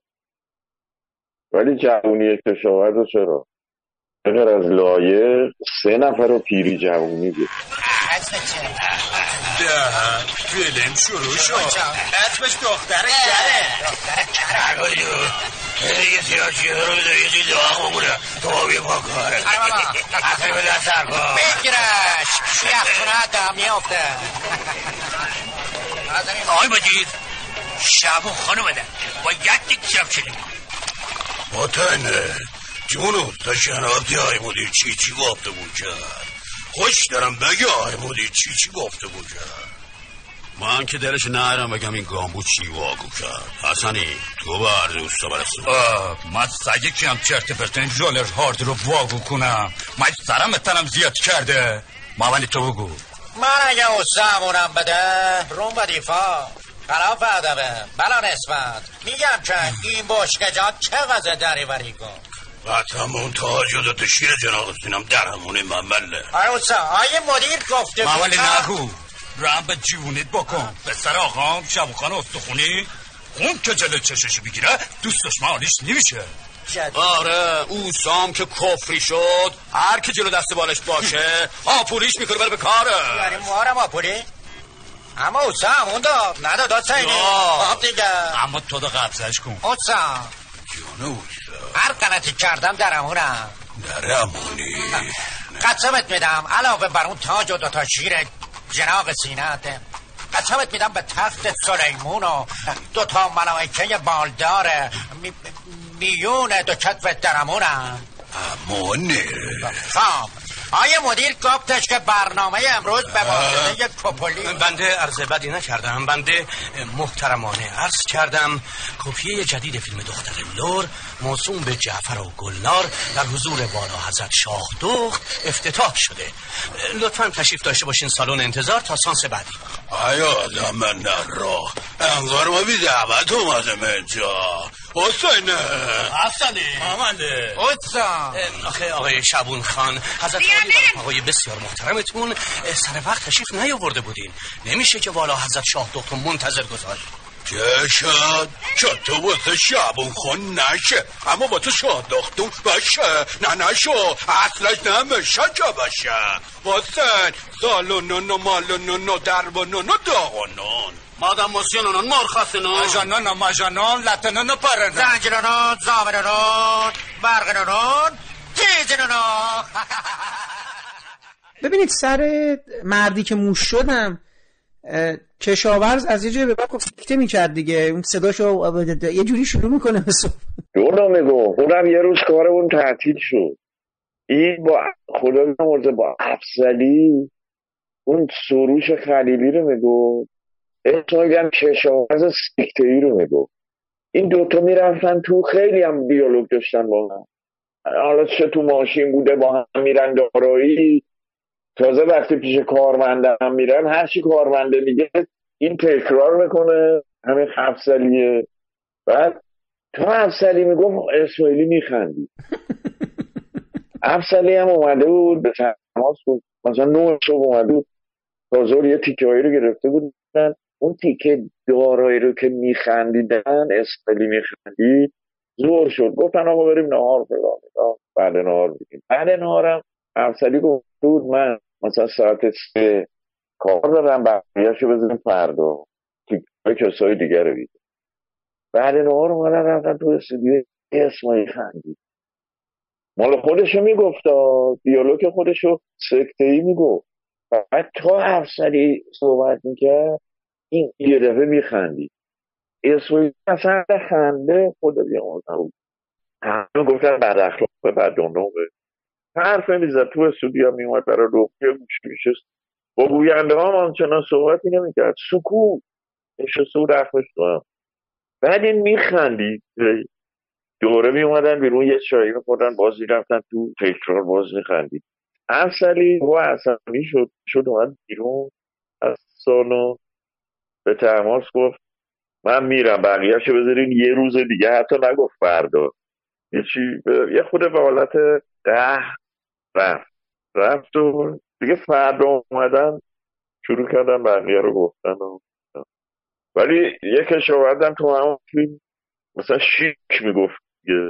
ولی جوونی کشاورز چرا بغیر از لایه سه نفر رو پیری جوونی بود ده فیلم شروع شد اسمش دختر کره دختر کره یه سیاسی رو بده یه دیده آقا بگونه تو بیا با کاره اصلا به دست سر کن بگیرش یخونه دم میافته آقای مجید شب و خانم ده با یک شب چلی وطنه جونو تا شناختی آقای مدیر چی چی گفته بود کرد؟ خوش دارم بگه آقای مدیر چی چی گفته بود کرد؟ من که دلش نهرم بگم این گامبو چی واگو کرد. حسنی تو عرض اوستا برسون من سگه کیم چرت پرت این رولر هارد رو واگو کنم. من سرم تنم زیاد کرده. ما ولی تو بگو. من اگه اوسامونم بده روم به دیفا خلاف ادبه. بلا نسبت. میگم که این بشکجات چه غزه دری بری کن قطعمون تاجدت شیر جناق سینم در همونه ممله آیا اوسا آیه مدیر گفته ولی نگو. رم به جیونیت بکن. به سر آقام شبوخان استخونی. اون که جلو چشش بگیره دوستش معالیش نمیشه. آره او سام که کفری شد هر که جلو دست بالش باشه آپولیش می‌کنه بره به کاره. یعنی مارم آپولی؟ اما اوسا همون داد نداد داد سینی خب دیگه. اما تو دا قبضش کن. اوسا جانو هر غلطی کردم درمونم درمونی قسمت میدم. علاوه بر اون تاج و دوتا شیر جناق سینت قسمت میدم به تخت سلیمون و دوتا ملائکه بالدار. می... میون دو کتف درمونم. امونه. خب. آیه مدیر گفتش که برنامه امروز به واسطه کپولی بنده عرض بدی نکردم. بنده محترمانه عرض کردم. کپی جدید فیلم دختر لور. موسوم به جعفر و گلنار در حضور والا حضرت شاه دخت افتتاح شده. لطفا تشریف داشته باشین سالن انتظار تا سانس بعدی. آیا آدم من در راه. انگار ما بی دعوت اومدم اینجا. حسینه. افسانه. آمده. حسین. آخه آقای شبون خان حضرت آقای بسیار محترمتون سر وقت تشریف نیاورده بودین. نمیشه که والا حضرت شاه دکتر منتظر گذاشت. چه شد تو واسه شبون خون نشه. اما با تو شاه دختون باشه. نه نشو. اصلش نمیشه که باشه. حسین سالونونو مالونونو دربونونو داغونون مادام موسیونونون مرخصنون مجانون مجانون لطنون پرنون زنجرونون زامرونون برغنونون تیزنونون ببینید سر مردی که موش شدم کشاورز از یه جای به بعد فکته می‌کرد دیگه. اون صداشو یه جوری شروع می‌کنه مثلا دو میگو اونم یه روز کار اون تعطیل شد. این با خدا نمورده با افسلی اون سروش خلیلی رو میگو اسمایی هم کشاورز سکته ای رو میگو این دوتا می‌رفتن تو خیلی هم دیالوگ داشتن با هم. حالا چه تو ماشین بوده با هم میرن دارایی. تازه وقتی پیش کارمنده هم میرن هر چی کارمنده میگه این تکرار می‌کنه همین افسلیه بعد تا افسلی می‌گفت اسماعیلی میخندی افسلی هم اومده بود به تماس بود مثلا نوع صبح اومده بود تازه یه تیکه هایی رو گرفته بودن. اون تیکه دارایی رو که میخندیدن اسماعیلی میخندید زور شد. گفتن آقا بریم نهار فلان بعد نهار بگیم بعد نهارم افسلی گفت بود من مثلا ساعت سه کار دارم بقیهشو بزنیم فردا. که کسای دیگر رو بیدیم. بعد نهار اومدن رفتن تو استودیو اسمایی خندید. مال خودشو می‌گفت دیالوگ خودشو سکته ای می‌گفت. بعد تا افسری صحبت می‌کرد این یه دفعه میخندید. اسمایی اصلا خنده خدا بیاموزن همه گفتن بعد اخلاق بعد جنوبه حرف نمی‌زد تو استودیو میومد برای روحی گوش میشست. با گوینده هم آنچنان صحبتی نمی‌کرد. سکوت. نشسته رفت هم. بعد این میخندید. دوره میومدن بیرون یه چایی میخوردن باز می‌رفتن تو تکرار باز میخندید. افسلی و عصبی شد. شد اومد بیرون. از سالن به تماس گفت من میرم بقیهشو بذارین یه روز دیگه. حتی نگفت فردا. یه چی یه خود به حالت ده رفت. رفت و دیگه فردا اومدن شروع کردن بقیه رو گفتن و ولی یه کشاوردم تو همون فیلم مثلا شیک می‌گفت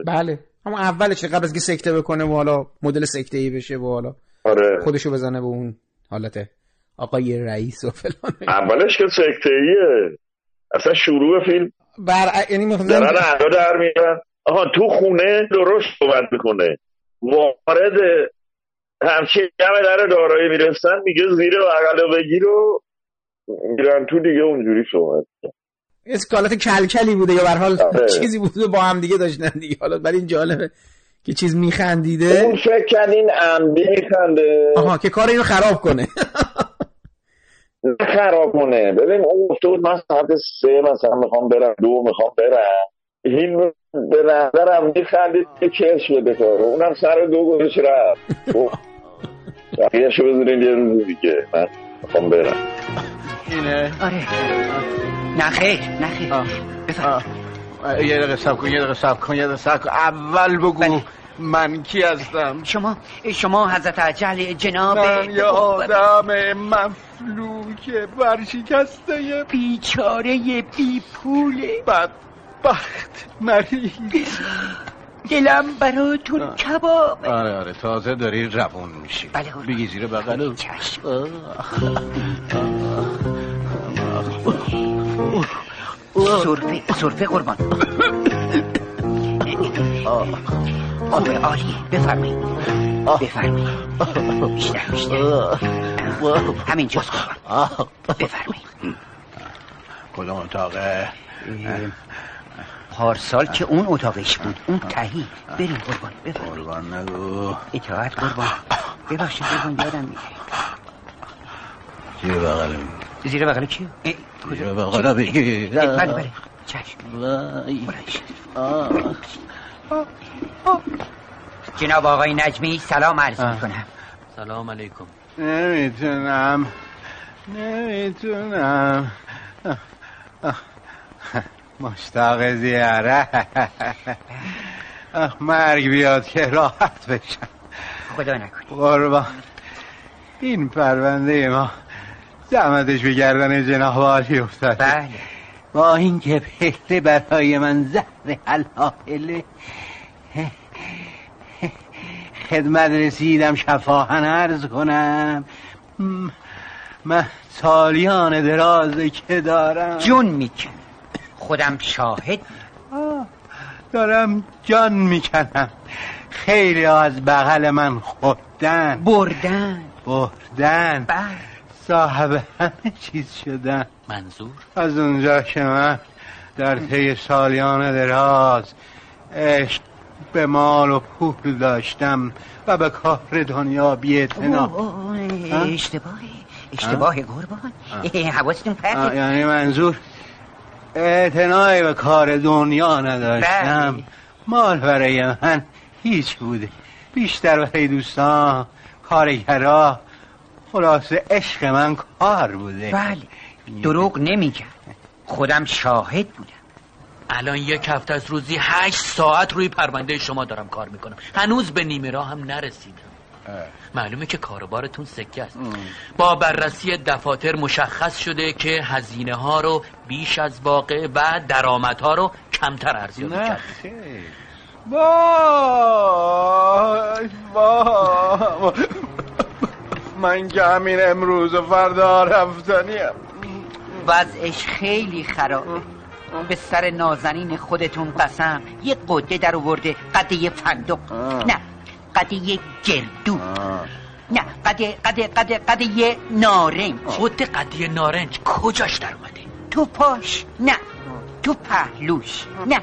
بله. اما اولش قبل از که سکته بکنه و حالا مدل سکته ای بشه و حالا آره. خودشو بزنه به اون حالت آقای رئیس و فلان. اولش که سکته ایه اصلا شروع فیلم بر یعنی مثلا دارن ادا در میارن آها تو خونه درست صحبت می‌کنه. وارد همچین دم در دارایی می‌رسن میگه زیر بغل بگیر و میرن تو دیگه اونجوری صحبت اسکالات کلکلی بوده یا به حال آره. چیزی بوده با هم دیگه داشتن دیگه. حالا برای این جالبه که چیز میخندیده. اون فکر کرد این عمدی میخنده. آها که کار اینو خراب کنه. نه خراب کنه. ببین اون گفته بود من ساعت سه مثلا می‌خوام برم دو می‌خوام برم. این به نظرم میخندید که کش بده کارو. اونم سر دو گذاشت رفت. گفت بقیهشو بذارین یه روز دیگه. من می‌خوام برم. اینه. آره. نه خیر نه خیر. یه دقیقه سب کن یه دقیقه سب کن یه دقیقه سب کن. اول بگو من کی هستم؟ شما شما حضرت عجل جناب من یه آدم مفلوک برشکسته بیچاره بی پوله بدبخت مریض. دلم براتون کباب آره آره تازه داری روون میشی. بله بگی زیر بغلو سرفه سرفه قربان. آبه عالیه بفرمایید. بفرمایید. بیشتر بیشتر. همینجاست قربان. بفرمایید. کدوم اتاقه؟ پارسال که اون اتاقش بود. اون تهی. بریم قربان. بفرمایید. قربان نگو. اطاعت قربان. ببخشید قربان یادم میره زیر بغلو زیر بغل؟ اه، زیر کجا؟ بغلو بگی اه، بله بله. چشم. وای. جناب آقای نجمی سلام عرض می‌کنم. سلام علیکم. نمی‌تونم. نمی‌تونم. مشتاق زیاره. مرگ بیاد که راحت بشم خدا نکنه. قربان. این پرونده ما زحمتش به گردن جناب عالی افتاد بله. با اینکه پهله برای من زهر حلاله خدمت رسیدم شفاهن عرض کنم. من سالیان درازه که دارم. جون میکن خودم شاهد دارم جان می‌کنم. خیلی از بغل من خوردن. بردن. بردن. بله. صاحب همه چیز شدن. منظور؟ از اونجا که من در طی سالیان دراز عشق به مال و پول داشتم و به کار دنیا بی اوه، اوه، اشتباهه اشتباه قربان. اه، حواستون پرته یعنی منظور؟ اعتنای به کار دنیا نداشتم. بله. مال برای من هیچ بوده. بیشتر برای دوستان کارگرا. خلاصه عشق من کار بوده. بله. دروغ نمیگم. خودم شاهد بودم. الان یک هفته از روزی هشت ساعت روی پرونده شما دارم کار می‌کنم. هنوز به نیمه راه هم نرسیدم. معلومه که کاروبارتون سکه است. با بررسی دفاتر مشخص شده که هزینه ها رو بیش از واقع و درآمدها رو کمتر ارزیابی نه کردید وای وای. من که همین امروز و فردا رفتنیم وضعش خیلی خرابه به سر نازنین خودتون قسم. یه قده در آورده قده یه فندق نه قده یه گردو. نه قده قده قده قده یه نارنج. خود قدیه نارنج کجاش در اومده؟ تو پاش. نه تو پهلوش. نه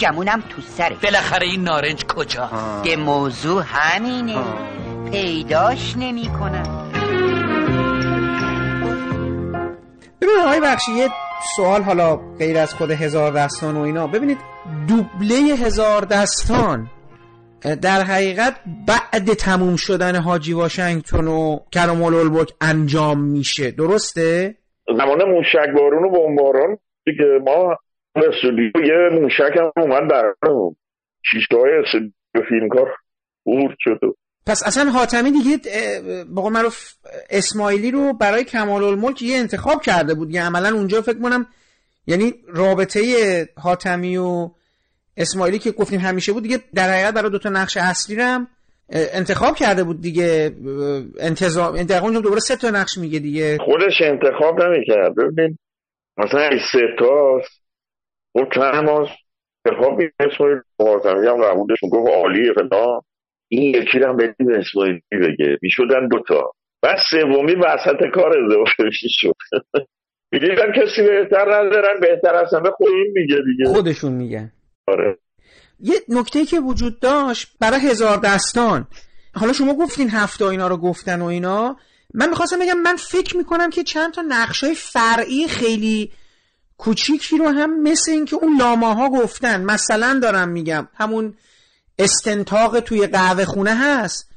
گمونم تو سره بالاخره این نارنج کجا؟ که موضوع همینه. پیداش نمی کنم. ببینید آقای بخشی یه سوال حالا غیر از خود هزار دستان و اینا. ببینید دوبله هزار دستان در حقیقت بعد تموم شدن حاجی واشنگتن و کرم البک انجام میشه. درسته؟ زمان موشک بارون و بمباران دیگه ما استودیو یه موشک هم اومد برامون شیشتای استودیو فیلمکار بورد شد و پس اصلا حاتمی دیگه به معروف اسماعیلی رو برای کمال الملک یه انتخاب کرده بود. یعنی عملا اونجا فکر کنم یعنی رابطه حاتمی و اسماعیلی که گفتیم همیشه بود دیگه در حقیقت برای دوتا نقش اصلی هم انتخاب کرده بود دیگه انتظام اونجا دوباره سه تا نقش میگه دیگه. خودش انتخاب نمی‌کرد. ببین مثلا این سه تاست. اون چند ماه انتخاب می اسماعیلی حاتمی هم قبولش گفت عالیه فلان. این یکی رو هم بدیم اسماعیلی بگه. می‌شدن دوتا بعد سومی وسط کار اضافه شد. میگیدن کسی بهتر ندارن بهتر از همه خودشون میگه دیگه. خودشون میگن. آره. یه نکته که وجود داشت برای هزار دستان. حالا شما گفتین هفته اینا رو گفتن و اینا. من می‌خواستم بگم من فکر می‌کنم که چند تا نقشای فرعی خیلی کوچیکی رو هم مثل اینکه اون لاماها گفتن. مثلا دارم میگم همون استنتاق توی قهوه خونه هست.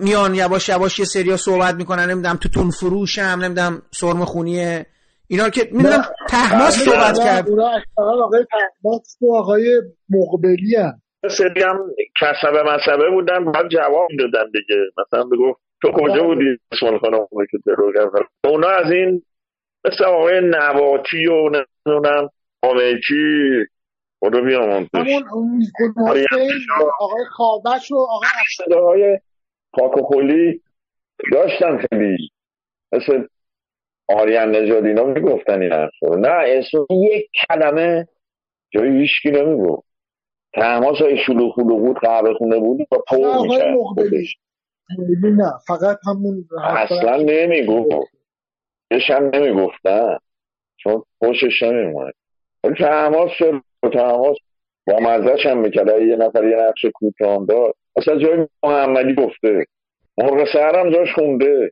میان یواش یواش یه سریا صحبت می‌کنن. نمی‌دونم تو تون فروشم نمی‌دونم سرم خونی اینا که می‌دونم تحماس صحبت کرد. آقای تحماس و آقای مقبلی هم. سری هم کسبه مسبه بودن بعد جواب دادن دیگه. مثلا بگفت تو کجا بودی اسمال خانم که درو اونا از این مثل آقای نواتی و نمی‌دونم آمیچی خدا بیامون همون آقای خوابش و آقای صداهای خاک و خلی داشتن خیلی. مثل آریان نجاد اینا می‌گفتن این حرف نه اسم یک کلمه جایی هیچکی نمی‌گفت. تماس های شلو خلو بود قهوه خونه بود و پر آقای مقبلی. نه فقط همون اصلا نمی‌گفت. بهش هم نمی‌گفتن. چون خوشش نمیمونه تماس شد تماس با مزدش هم می‌کرد. یه نفر یه نقش کوتاه داد. اصلا جای محمدی گفته. مرغ سهرم جاش خونده.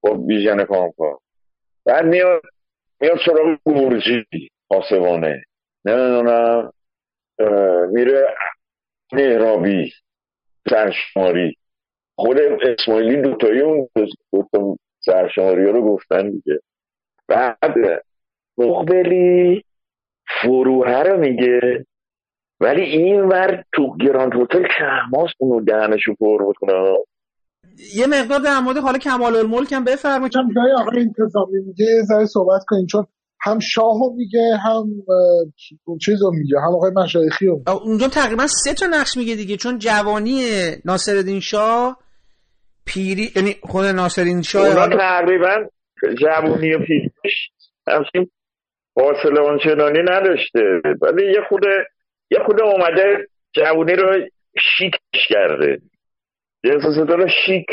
با بیژن کامکا بعد میاد میاد سراغ گورجی آسوانه. نمی‌دونم میره مهرابی سرشماری. خود اسماعیلی دوتایی اون دوتا سرشماری رو گفتن دیگه. بعد مقبلی فروهه رو میگه ولی این ور تو گراند هتل کهماس اونو دهنشو پر می‌کنه. یه مقدار در مورد حالا کمال الملک هم بفرمایید چون جای آقای انتظامی میگه ذره صحبت کنین چون هم شاهو میگه هم چیزو میگه هم آقای مشایخی رو اونجا تقریبا سه تا نقش میگه دیگه چون جوانی ناصرالدین شاه پیری یعنی خود ناصرالدین شاه اونا تقریبا جوانی و پیریش همچین فاصله آنچنانی نداشته ولی یه خود یه خود اومده جوانی رو شیکش کرده. یه رو شیک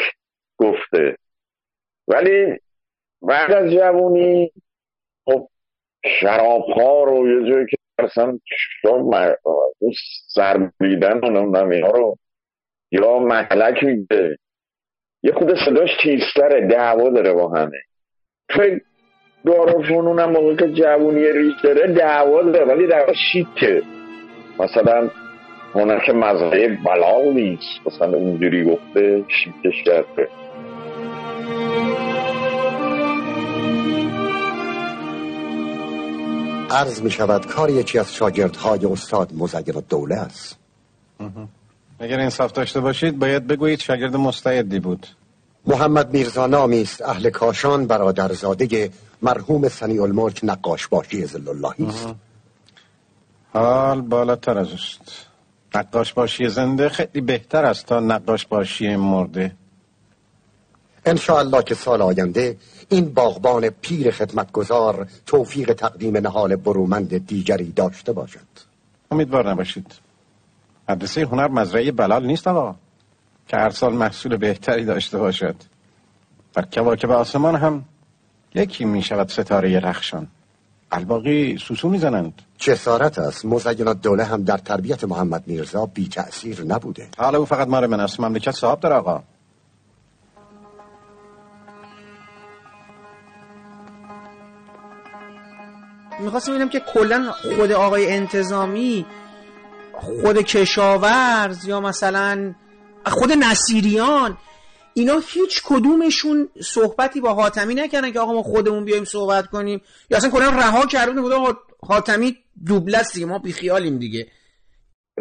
گفته. ولی بعد از جوانی خب شراب ها رو یه جایی که اصلا سر بیدن و اینا رو یا محلک میده. یه خود صداش تیزتره دعوا داره با همه. توی دارالفنون هم موقع که جوونی ریش داره دعوا داره ولی دعوا شیکه. مثلا هنر که مزرعه بلا نیست. مثلا اونجوری گفته شیکش کرده. عرض می شود کار یکی از شاگردهای استاد مزیر دوله است. اگر انصاف داشته باشید باید بگویید شاگرد مستعدی بود. محمد میرزا نامی است اهل کاشان برادرزاده مرحوم سنی الملک نقاش باشی زل اللهی است حال بالاتر از است نقاش باشی زنده خیلی بهتر است تا نقاش باشی مرده. انشاءالله که سال آینده این باغبان پیر خدمتگزار توفیق تقدیم نهال برومند دیگری داشته باشد. امیدوار نباشید. مدرسه هنر مزرعه بلال نیست آقا. که هر سال محصول بهتری داشته باشد. بر کواکب آسمان هم یکی می شود ستاره رخشان. الباقی سوسو می‌زنند. جسارت است. مزینات دوله هم در تربیت محمد میرزا بی تأثیر نبوده. حالا او فقط مال من است. مملکت صاحب داره آقا. می‌خواستم ببینم که کلا خود آقای انتظامی خود کشاورز یا مثلا خود نصیریان اینا هیچ کدومشون صحبتی با حاتمی نکردن که آقا ما خودمون بیایم صحبت کنیم. یا اصلا کلا رها کردن بود آقا حاتمی دوبلست دیگه ما بیخیالیم دیگه.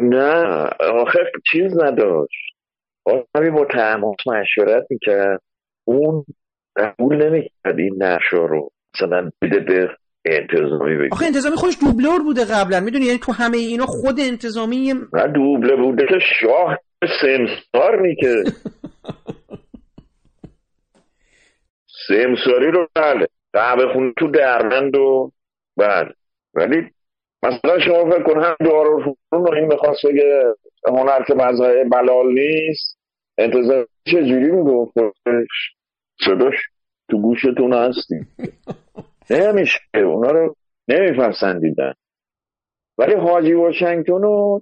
نه آخر چیز نداشت. حاتمی با تحماس مشورت می‌کرد. اون قبول نمی‌کرد این نقشا رو. مثلا بده به انتظامی بگه. آخه انتظامی خودش دوبلور بوده قبلا. می‌دونی یعنی تو همه اینا خود انتظامی نه دوبله بوده که شاه سمسار که سمساری رو بله. قهوه خونه تو درمند و بله. ولی مثلا شما فکر کن هم دارالفنون رو این می‌خواست بگه هنر که مزرعه بلال نیست. انتظار چجوری می‌گفت؟ خودش صداش تو گوشتون هستیم. نمیشه. اونا رو نمیپسندیدن. ولی حاجی واشنگتن رو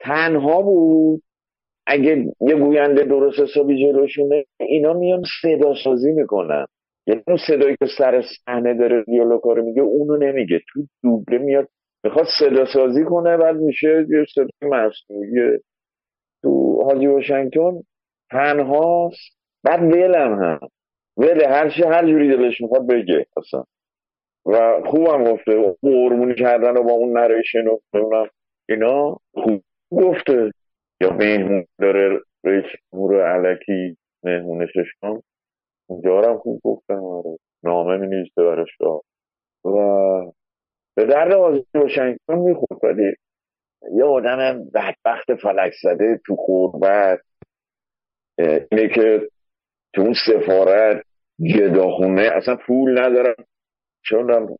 تنها بود. اگه یه گوینده درست حسابی جلوشونه اینا میان صدا سازی می‌کنن. یعنی اون صدایی که سر صحنه داره دیالوگا رو میگه اونو نمیگه. تو دوبله میاد می‌خواد صدا سازی کنه بعد میشه یه صدای مصنوعی تو حاجی واشنگتن تنهاست بعد ولم هم وله هر چی هر جوری دلش می‌خواد بگه اصلا. و خوبم گفته قربونی کردن و با اون نریشن و اینا خوب گفته. یا مهمون داره جمهور علکی مهمونشش کن اونجا هم خوب گفتن آره. نامه می نویسه برای شاه و به درد آزادی واشنگتن می‌خورد ولی یه آدم بدبخت فلک زده تو خوربت. اینه که تو اون سفارت گداخونه اصلا پول ندارم چون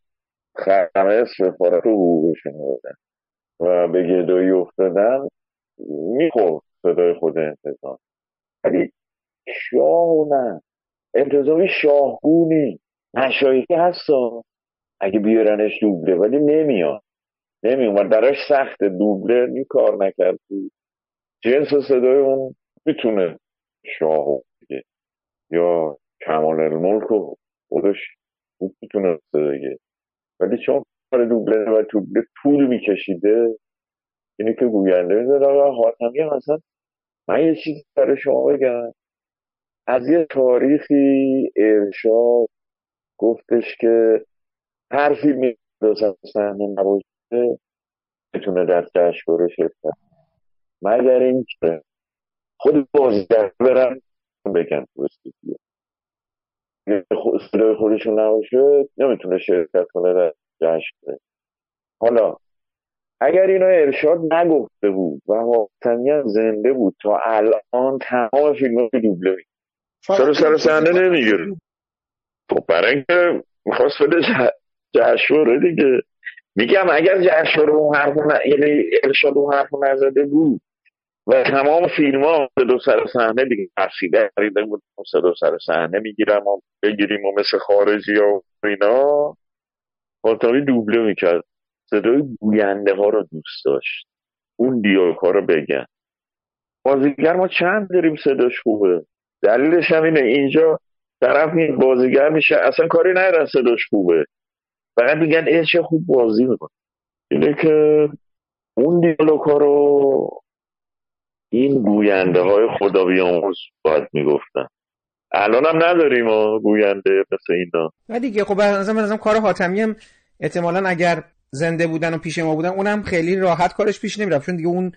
خمه سفارت رو حقوقشون و به گدایی افتادن. می‌خورد صدای خود انتظام ولی شاه نه. انتظامی شاهگونی. مشایخی هستا. اگه بیارنش دوبله ولی نمیاد. نمیومد براش سخت دوبله نی کار نکرد. جنس صدای اون می‌تونه شاه بگه. یا کمال الملک رو. خودش خوب می‌تونه بگه. ولی چون کار دوبله و دوبله طول میکشیده اینه که گوینده می‌زد آقا حاتمی هم اصلا من یه چیزی برای شما بگم. از یه تاریخی ارشاد گفتش که هر فیلمی دوست صحنه نباشه بتونه در جشنواره شرکت مگر اینکه خود بازیگر برن بگن تو استودیو. صدای خودشون نباشه نمی‌تونه شرکت کنه در جشن حالا اگر اینا ارشاد نگفته بود و حاتمی هم زنده بود تا الان تمام فیلم ها دوبله می سر سر صحنه نمی‌گیره؟ خب برای اینکه می‌خواست بده جشنواره دیگه. میگم اگر جشنواره اون حرف یعنی ارشاد اون حرف نزده بود و تمام فیلم ها صدا سر صحنه دیگه تفصیله خریده بود صدا سر صحنه می‌گیرم و بگیریم و مثل خارجی و اینا. حاتمی دوبله می‌کرد. صدای گوینده ها رو دوست داشت. اون دیالوگ ها رو بگن بازیگر ما چند داریم صداش خوبه؟ دلیلش هم اینه. اینجا طرف این بازیگر میشه. اصلا کاری ندارن صداش خوبه. فقط میگن ای چه خوب بازی می‌کنه. اینه که اون دیالوگ ها رو این گوینده های خدا بیاموز باید می‌گفتن. الان هم نداریم گوینده مثل اینا. و دیگه. خب از نظرم کار حاتمی هم احتمالا اگر زنده بودن و پیش ما بودن اونم خیلی راحت کارش پیش نمی‌رفت. چون دیگه اون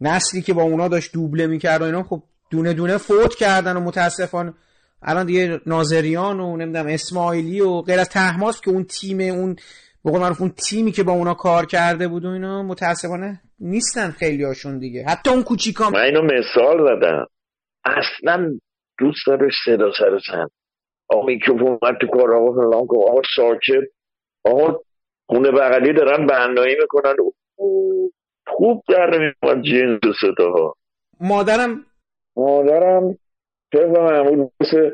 نسلی که با اونا داشت دوبله می‌کرد و اینا خب دونه دونه فوت کردن و متاسفانه الان دیگه ناظریان و نمی‌دونم اسماعیلی و غیر از تحماس که اون تیم اون به قول معروف اون تیمی که با اونا کار کرده بود و اینا متاسفانه نیستن خیلی هاشون دیگه. حتی اون کوچیکام من اینو مثال زدم. اصلا دوست داره صدا سر سن آقا میکروفون تو کار آقا فلان آقا ساکت. آقا خونه بغلی دارن بندایی می‌کنن. خوب در نمیاد جنس صداها مادرم؟ مادرم طبق معمول مثل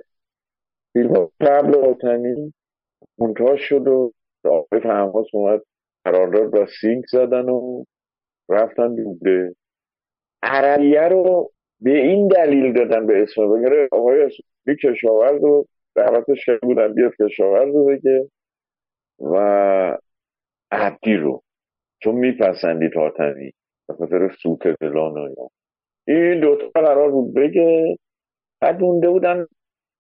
فیلم قبل وطنی منتاج شد و آقای تماس اومد قرارداد با سینک زدن و رفتن دوبله. عربیه رو به این دلیل دادن به اسم. بگره آقای اسمی کشاورز رو دعوتش بودن بیاد کشاورز رو بگه. و عبدی رو. چون میپسندید حاتمی به خاطر سوت دلان و این دوتا قرار بود بگه بعد مونده بودن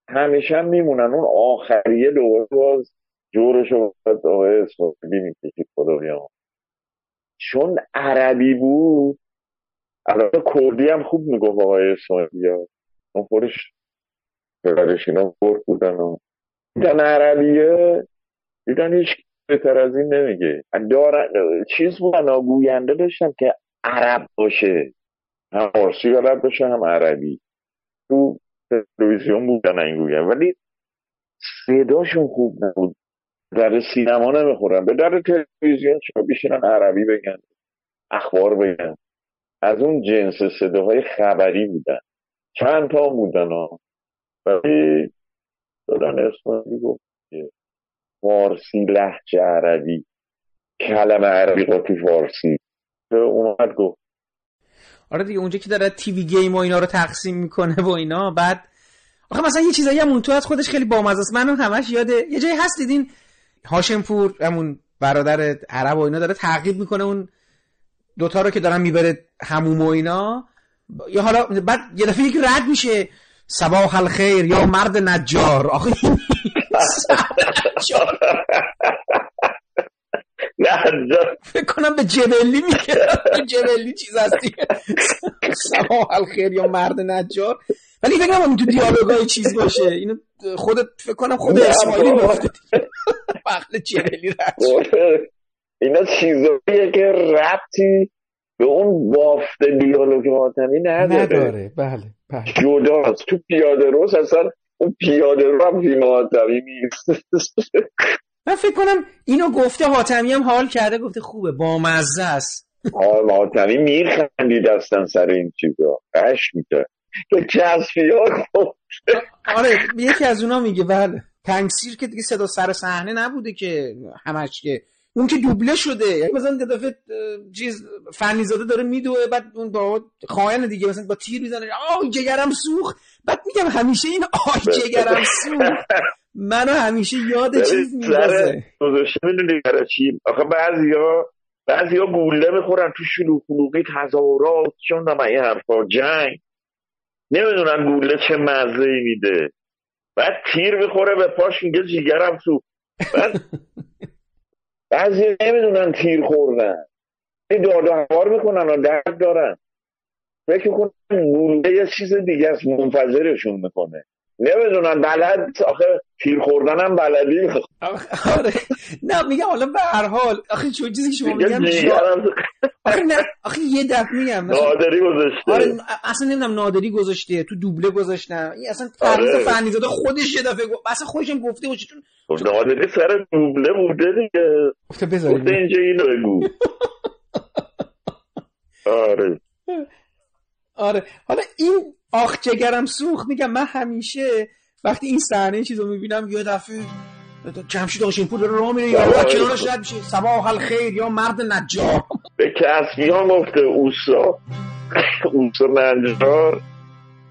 همیشه هم میمونن. اون آخریه دوباره باز جورش رو باید آقای اسماعیلی می‌کشید خدا بیام چون عربی بود البته کردی هم خوب می‌گفت آقای اسماعیلی اون خودش پدرش اینا برد بودن و دیدن عربیه دیدن هیچ بهتر از این نمیگه. دارن چیز بودن گوینده داشتن که عرب باشه. هم فارسی بلد باشه هم عربی. تو تلویزیون بودن این ولی صداشون خوب نبود. در سینما نمی‌خورن. به در تلویزیون چرا بیشترن عربی بگن اخبار بگن. از اون جنس صداهای خبری بودن. چند تا بودن ها. ولی دادن گفت. فارسی لحجه عربی. کلمه عربی قاطی فارسی. اومد گفت. آره دیگه اونجا که داره تیوی گیم و اینا رو تقسیم می‌کنه و اینا بعد آخه مثلا یه چیزایی هم اون تو از خودش خیلی بامزه است. منم همش یاد یه جایی هست دیدین؟ هاشمپور همون برادر عرب و اینا داره تعقیب می‌کنه اون دوتا رو که دارن می‌بره هموم و اینا. یا حالا بعد یه دفعه یک رد میشه. صباح الخیر یا مرد نجار. آخه نجار فکر کنم به جبلی میگه جبلی چیز هستی. صباح الخیر یا مرد نجار. ولی فکر کنم تو دیالوگای چیز باشه. اینو خودت فکر کنم خود اسماعیلی گفته وقت جبلی اینا چیزاییه که ربطی به اون بافت دیالوگ ماتمی نداره. نداره. بله بله. جداست تو پیاده روز اصلا اون پیاده رو هم نیست من فکر کنم اینو گفته حاتمی هم حال کرده گفته خوبه با مزه است حاتمی میخندید اصلا سر این چیزا. قش میده که کسفیار آره یکی از اونا میگه بله. تنگسیر که دیگه صدا سر صحنه نبوده که همش که. اون که دوبله شده. یعنی مثلا یه دفعه چیز فنیزاده داره میدوه بعد اون با خائن دیگه مثلا با تیر می‌زنه. آه جگرم سوخت. بعد میگم همیشه این آه جگرم سوخت. منو همیشه یاد چیز میندازه. می‌دونی برای چی؟ آخه بعضیا بعضیا گوله می‌خورن تو شلوغ خلوقی تظاهرات چون این حرفا جنگ. نمی‌دونن گوله چه مزه میده. بعد تیر می‌خوره به پاش میگه جیگرم سوخت. بعد بعضی نمی‌دونن تیر خوردن. و هوار می‌کنن و درد دارن. فکر کنن گوله یه چیز دیگه است منفجرشون می‌کنه. نمی‌دونن بلد آخه تیر خوردن هم بلدی آره. نه میگم حالا به هر حال آخه چون چیزی که شما میگم آخه نه آخه یه دفعه میگم نادری گذاشته. آره اصلا نمی‌دونم نادری گذاشته تو دوبله گذاشتن. این اصلا فرض آره. فنیزاده خودش یه دفعه گفت اصلا خودشم گفته باشه چون نادری سر دوبله بوده دیگه. گفته بذارید گفته اینجا اینو بگو. آره. آره. حالا این آخ جگرم سوخ میگم من همیشه وقتی این صحنه چیزو می‌بینم یه دفعه جمشید آشینپور داره راه میره یا کنارش رد میشه. صباح الخیر یا مرد نجار. به کسبی ها گفته اوسا. اوسا نجار.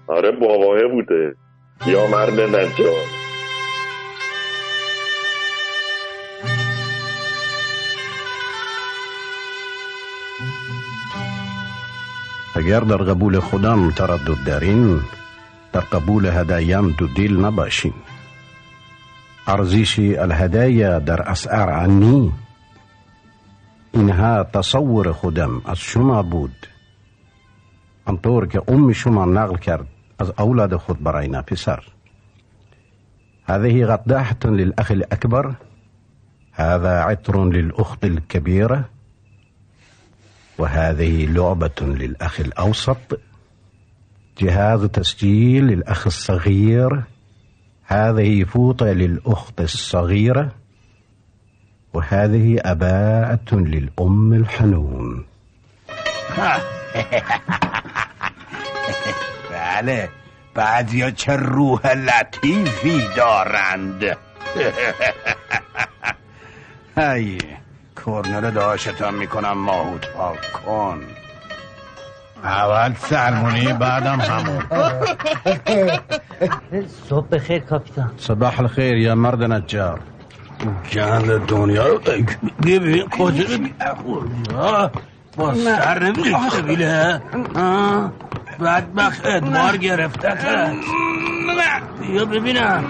آره باباه بوده. یا مرد نجار. اگر در قبول خودم تردد دارین در قبول هدایم دو دل نباشین. ارزش الهدايا در اسعار عنی اینها تصور خودم از شما بود. آنطور که ام شما نقل کرد از أولاد خود برای پسر. هذه قداحة للأخ الأكبر هذا عطر للأخت الكبيرة. وهذه لعبة للأخ الأوسط جهاز تسجيل للأخ الصغير هذه فوطة للأخت الصغيرة وهذه أباءة للأم الحنون. بله بعضیا چه روح لطیفی دارند. هی کرنل داشتم می‌کنم ماهوت پاک کن. اول سلمونی بعدم همون. صبح بخیر کاپیتان. صباح الخیر یا مرد نجار. گند دنیا رو ببین کجا رو با سر نمیشه بیله بدبخت ادوار گرفته بیا ببینم.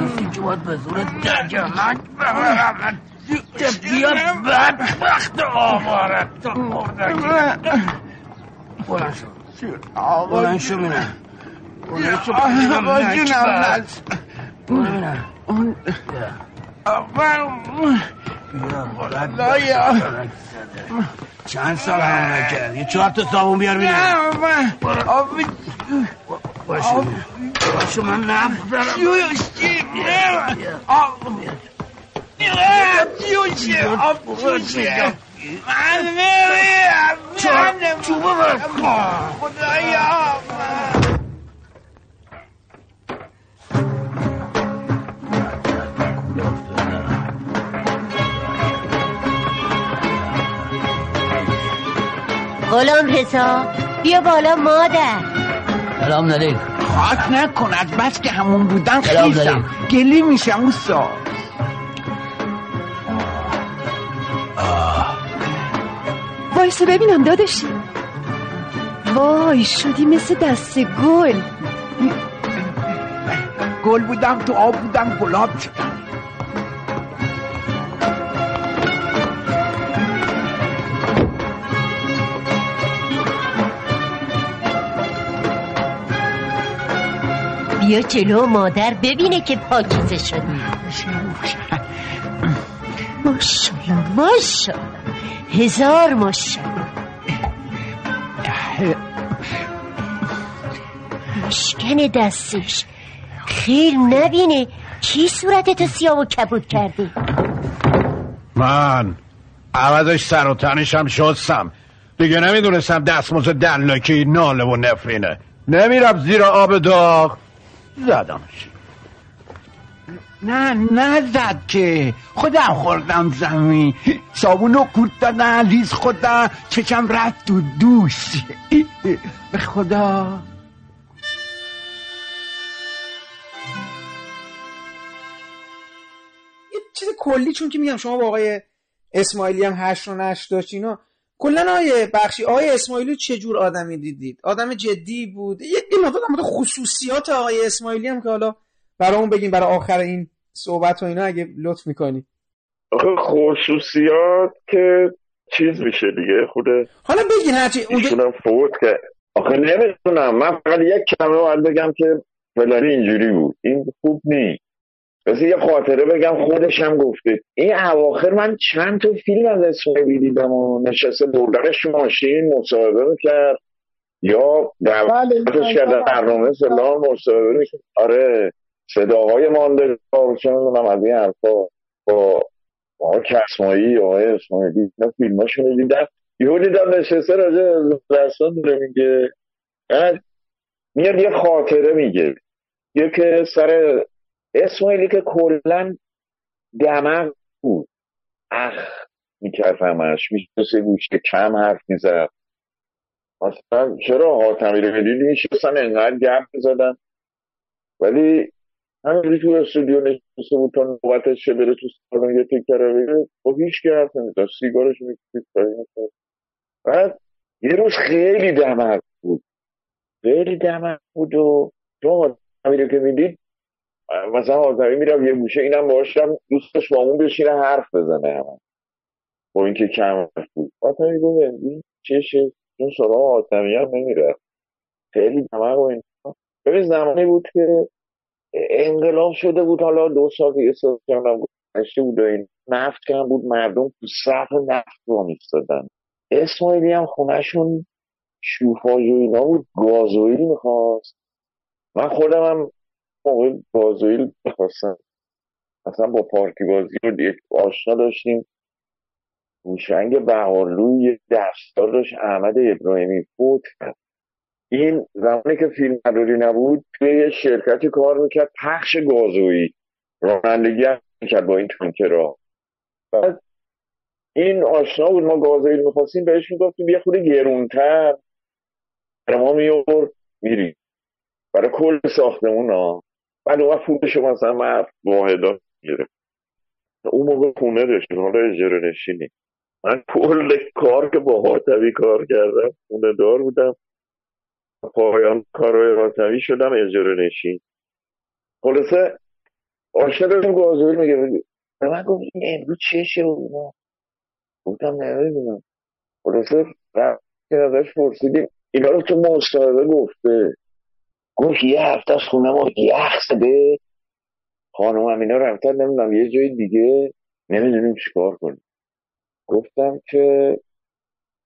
نیستی که باید به زور دجمک ببرم. بیا بدبخت آوارت تو بلند شو. بلند شو بینم بلند شو. بینم ببینم چند سال همون نکرد یه چهار تا صابون بیار بینم باشه باشه من نفت دارم من نمیم چوبه برکن خدایا غلام رضا بیا بالا مادر. سلام علیکم. خاک نکن از بس که همون بودن خیزم. گلی میشم اوستا وایسا ببینم داداشی وای شدی مثل دست گل. گل بودم تو آب بودم گلاب شدم. بیا جلو مادر ببینه که پاکیزه شدی. ماشالله ماشالله هزار ماشالله مشکن دستش. خیل نبینه. کی صورتتو سیاه و کبود کردی؟ من عوضش سر و تنشم شستم دیگه نمی‌دونستم دستموز دلاکی ناله و نفرینه. نمیرم زیر آب داغ. زدمش. نه نه زد که. خودم خوردم زمین. صابونو کورت دادن ریز خودم چشم رفت تو دوش. به خدا. یه چیز کلی چون که میگم شما با آقای اسماعیلی هم هشت رو نشت داشت اینا کلا آقای بخشی آقای اسماعیلی چه جور آدمی دیدید؟ آدم جدی بود؟ یه مورد خصوصیات آقای اسماعیلی هم که حالا برامون بگیم برای آخر این صحبت و اینا اگه لطف می‌کنی. آخه خصوصیات که چیز میشه دیگه خود حالا بگین هرچی اونجا ایشونم فوت که. آخه نمی‌تونم من فقط یک کلمه باید بگم که فلانی اینجوری بود. این خوب نیست. بس یه خاطره بگم خودش هم گفته. این اواخر من چند تا فیلم از اسماعیلی دیدم و نشسته بردنش ماشین مصاحبه می‌کرد. یا دعوتش کرده برنامه سلام مصاحبه می‌کرد. آره. صداهای ماندگار چه می‌دونم از این حرفا با آقا کسمایی آقای اسماعیلی اینا فیلماشون دیدم یهو دیدم نشسته راجع دستان داره میگه. میاد یه خاطره میگه. یه که سر اسماعیلی که کلا دمق بود. اخ می‌کرد همش گوش که کم حرف می‌زد. مثلا چرا حاتمی رو می‌دیدی میشستن انقدر گپ می‌زدن؟ ولی همینجوری تو استودیو نشسته بود تا نوبتش شه بره تو سالن یه تکه رو بگه خب هیچ که حرف نمی‌زد. سیگارش می‌کشید بعد یه روز خیلی دمق بود. خیلی دمق بود و تو رو که می‌دید مثلا حاتمی میرم یه گوشه اینم باشم دوستش با اون بشینه حرف بزنه همه. با اینکه کم بود. حاتمی گفت این چشه اون سراغ حاتمی هم نمیره خیلی دمق و ببین زمانی بود که انقلاب شده بود حالا دو سال یه سال کردم گذشته بود و نفت کم بود مردم تو صف نفت رو میستادن اسماعیلی هم خونهشون شوفاژ و اینا بود گازوئیل می‌خواست. من خودم هم موقع گازوئیل می‌خواستم. اصلا با پارتی بازی رو یک آشنا داشتیم. هوشنگ بهارلو یه دستار داشت احمد ابراهیمی فوت کرد. این زمانی که فیلم مداری نبود توی یه شرکتی کار می‌کرد پخش گازویی. رانندگی می‌کرد با این تانکرها. بعد این آشنا بود ما گازوئیل می‌خواستیم بهش می‌گفتیم یه خود گرونتر. ما میور میری برای کل ساختمون ها بعد اون پولش مثلا من واحدات گرفت اون موقع خونه داشت حالا اجاره نشینی. من کل کار که با حاتوی کار کردم خونه دار بودم. پایان کارهای حاتوی شدم اجاره نشین. خلاصه آشنا داریم گازوئیل میگه. به من گفت این امروز چشه و اینا؟ گفتم نمی‌دونم خلاصه رفتیم ازش پرسیدیم. اینا رو تو مصاحبه گفته. گفت یه هفته از خونه ما یخ زده. خانم هم اینا رفتن نمی‌دونم یه جای دیگه. نمی‌دونیم چیکار کنیم. گفتم که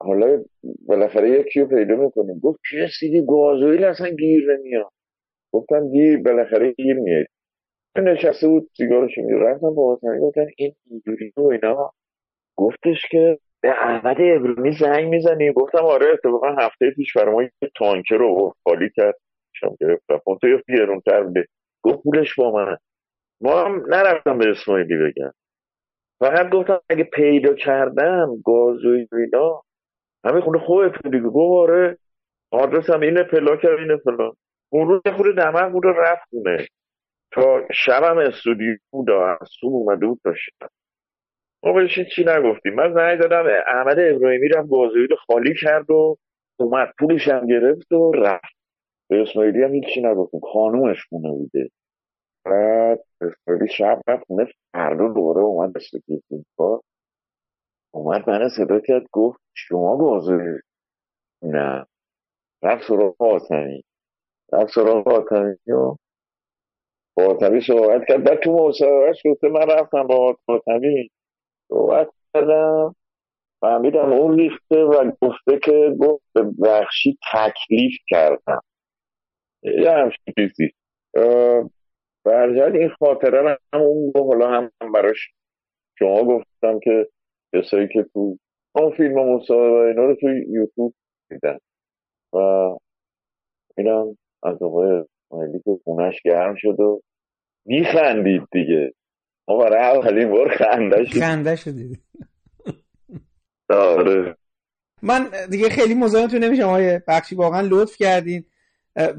حالا بالاخره یکی رو پیدا می‌کنیم. گفت چه رسیدی گازوئیل اصلا گیر نمیاد؟ گفتم گیر بالاخره گیر میاد. نشسته بود سیگارش میگه رفتم با حسنی گفتن این اینجوری و اینا. گفتش که به احمد ابراهیمی زنگ می‌زنی. گفتم آره اتفاقا هفته پیش برای ما یه رو خالی کرد. شم گرفتم اون تو یه گرونتر بوده. گفت پولش با من. ما هم نرفتم به اسماعیلی بگم. فقط گفتم اگه پیدا کردم گازوی اینا همه خونه خودت دیگه. گفت آره آدرس هم اینه پلاک هم اینه فلان. اون روز خود دمق بود رفت خونه. تا شبم استودیو بود از صبح اومده بود تا ما بهش چی نگفتیم. من زنگ دادم احمد ابراهیمی رفت گازوئیل خالی کرد و اومد. پولش هم گرفت و رفت. به اسماعیلی هم هیچی نگفتیم. خانومش خونه بوده. بعد اسماعیلی شب رفت خونه. فردا دوباره اومد کار اومد من صدا کرد گفت شما گازوئیل نه. رفت سراغ آتمی رفت سراغ آتمی و با آتمی صحبت کرد. بعد تو مصاحبهش گفته من رفتم با آتمی صحبت کردم. فهمیدم اون ریخته و گفته که گفت بخشی تکلیف کردم. یه همچین چیزی. برجد این خاطره رو هم اون حالا هم براش شما گفتم که کسایی که تو اون فیلم و مصاحبه اینا رو تو یوتیوب دیدن. و اینم از آقای اسماعیلی که خونش گرم شد و میخندید دیگه. ما برای اولین بار خنده شد خنده شدید آره. من دیگه خیلی مزاحمتون نمیشم آقای بخشی. واقعا لطف کردین.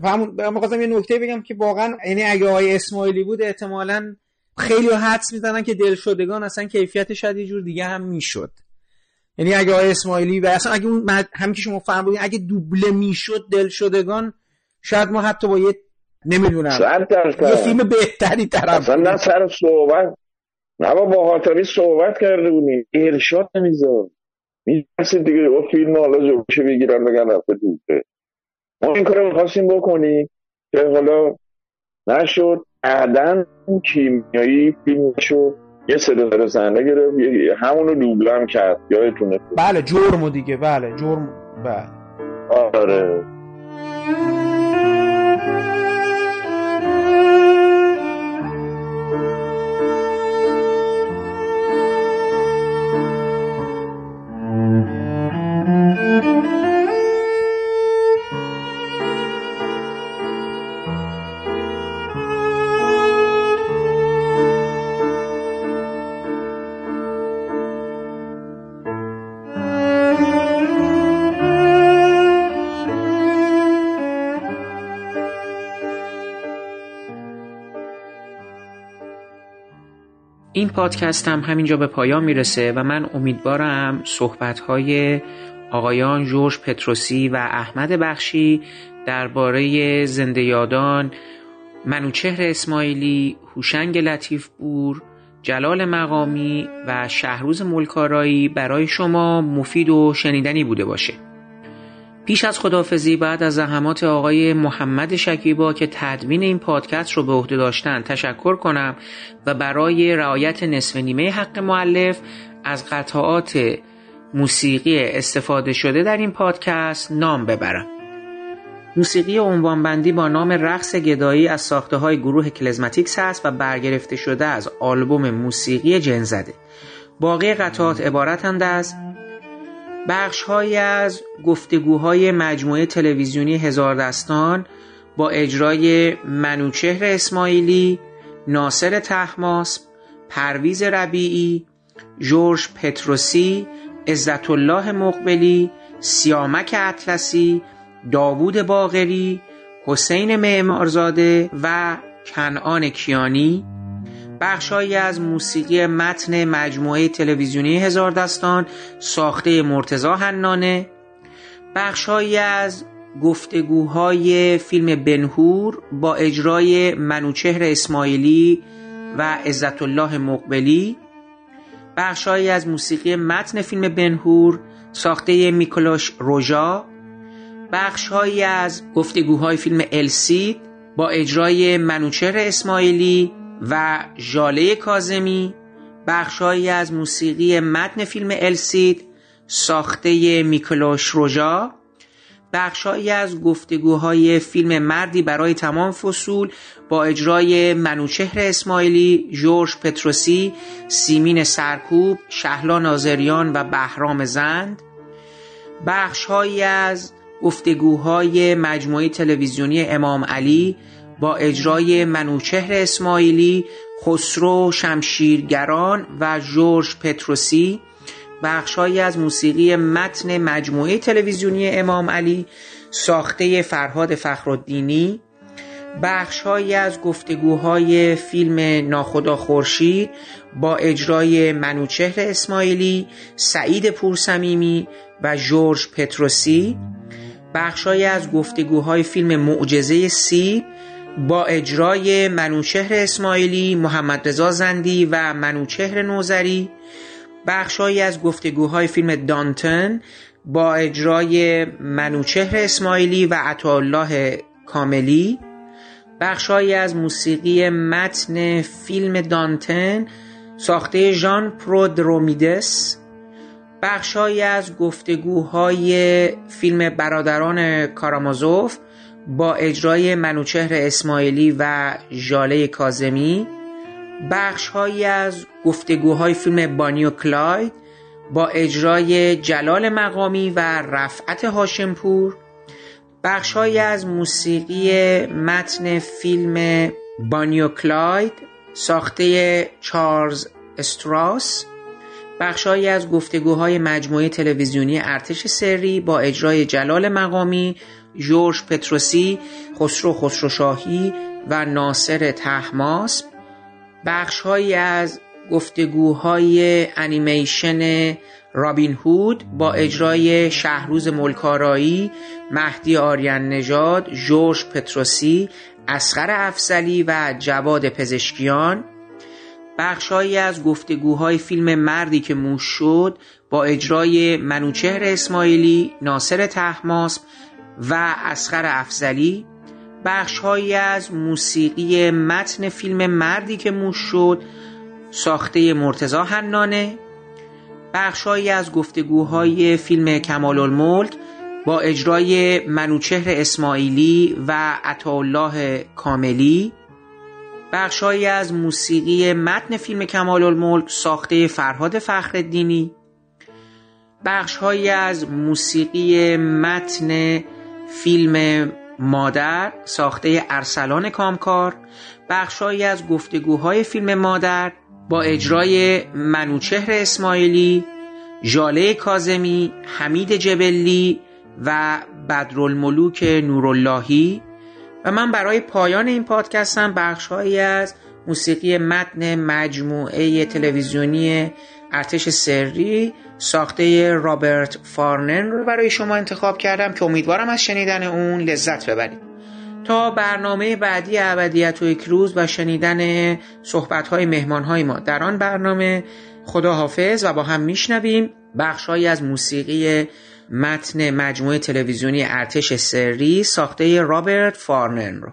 همون می‌خواستم یه نکته بگم که واقعا یعنی اگه آقای اسماعیلی بود احتمالا خیلی حدس می‌زنن که دلشدگان اصلا کیفیت شاید یه جور دیگه هم می‌شد. یعنی اگه آقای اسماعیلی و اصلا اگه اون همین که شما فهم بودین اگه دوبله می‌شد دلشدگان شاید ما حتی با یه نمی‌دونم. یه فیلم بهتری طرف اصلا نه سر صحبت. نه با حاتمی صحبت کرده بودیم ارشاد نمیذار می‌رسید دیگه. او فیلم حالا جوشه بگیرن بگن رفته دوبله. ما این کار می‌خواستیم بکنیم که حالا نشد. بعدا اون کیمیایی فیلم شد یه صدا داره زنده گرفت همونو دوبله هم کرد یادتونه. بله جرمو دیگه بله جرم بله. آره. این پادکست هم همینجا به پایان می‌رسه و من امیدوارم صحبت های آقایان جورج پتروسی و احمد بخشی درباره زنده یادان منوچهر اسماعیلی، هوشنگ لطیف بور، جلال مقامی و شهروز ملکارایی برای شما مفید و شنیدنی بوده باشه. پیش از خدافزی بعد از زحمات آقای محمد شکیبا که تدوین این پادکست رو به عهده داشتن تشکر کنم و برای رعایت نصف نیمه حق معلف از قطعات موسیقی استفاده شده در این پادکست نام ببرم. موسیقی عنوانبندی با نام رقص گدایی از ساخته های گروه کلزماتیکس هست و برگرفته شده از آلبوم موسیقی جنزده. باقی قطعات عبارتند از بخشهایی از گفتگوهای مجموعه تلویزیونی هزار دستان با اجرای منوچهر اسماعیلی، ناصر تحماس، پرویز ربیعی، جورج پتروسی عزت الله مقبلی سیامک اطلسی داوود باغری حسین معمارزاده و کنعان کیانی. بخشهایی از موسیقی متن مجموعه تلویزیونی هزار دستان ساخته مرتزا هنانه بخشهایی از گفتگوهای فیلم بنهور با اجرای منوچهر اسماعیلی و عزت الله مقبلی. بخشهایی از موسیقی متن فیلم بنهور ساخته میکلوش روژا. بخشهایی از گفتگوهای فیلم السید با اجرای منوچهر اسماعیلی و ژاله کازمی بخشهایی از موسیقی متن فیلم السید ساخته میکلوش روژا بخشهایی از گفتگوهای فیلم مردی برای تمام فصول با اجرای منوچهر اسماعیلی، جورج پتروسی، سیمین سرکوب، شهلا نازریان و بهرام زند. بخشهایی از گفتگوهای مجموعه تلویزیونی امام علی با اجرای منوچهر اسماعیلی، خسرو شمشیرگران و جورج پتروسی بخشهایی از موسیقی متن مجموعه تلویزیونی امام علی ساخته فرهاد فخرالدینی بخشهایی از گفتگوهای فیلم ناخدا خورشید با اجرای منوچهر اسماعیلی، سعید پورسمیمی و جورج پتروسی بخشهایی از گفتگوهای فیلم معجزه سیب با اجرای منوچهر اسماعیلی، محمد رضا زندی و منوچهر نوزری بخشهایی از گفتگوهای فیلم دانتن با اجرای منوچهر اسماعیلی و عطاالله کاملی بخشهایی از موسیقی متن فیلم دانتن ساخته ژان پرودرومیدس بخشهایی از گفتگوهای فیلم برادران کارامازوف با اجرای منوچهر اسماعیلی و ژاله کازمی بخشهایی از گفتگوهای فیلم بانی و کلاید با اجرای جلال مقامی و رفعت هاشمپور بخشهایی از موسیقی متن فیلم بانی و کلاید ساخته چارلز استراس بخشهایی از گفتگوهای مجموعه تلویزیونی ارتش سری با اجرای جلال مقامی جورج پتروسی خسرو خسروشاهی و ناصر تحماس. بخشهایی از گفتگوهای انیمیشن رابین هود با اجرای شهروز ملکارایی، مهدی آریان نژاد، جورج پتروسی، اسقر افسلی و جواد پزشکیان. بخشهایی از گفتگوهای فیلم مردی که موش شد با اجرای منوچهر اسماعیلی، ناصر تحماسب و اسقر افزلی بخشهایی از موسیقی متن فیلم مردی که موش شد ساخته مرتزا حنانه بخشهایی از گفتگوهای فیلم کمال الملک با اجرای منوچهر اسماعیلی و عطاالله کاملی بخشهایی از موسیقی متن فیلم کمال الملک ساخته فرهاد فخردینی بخشهایی از موسیقی متن فیلم مادر ساخته ارسلان کامکار بخشهایی از گفتگوهای فیلم مادر با اجرای منوچهر اسماعیلی ژاله کازمی حمید جبلی و بدرالملوک نوراللهی. و من برای پایان این پادکستم بخشهایی از موسیقی متن مجموعه تلویزیونی ارتش سری ساخته رابرت فارنن رو برای شما انتخاب کردم که امیدوارم از شنیدن اون لذت ببرید. تا برنامه بعدی ابدیت و یک روز و شنیدن صحبت‌های مهمانهای ما در آن برنامه خدا حافظ و با هم میشنویم بخشهایی از موسیقی متن مجموعه تلویزیونی ارتش سری ساخته رابرت فارنن رو.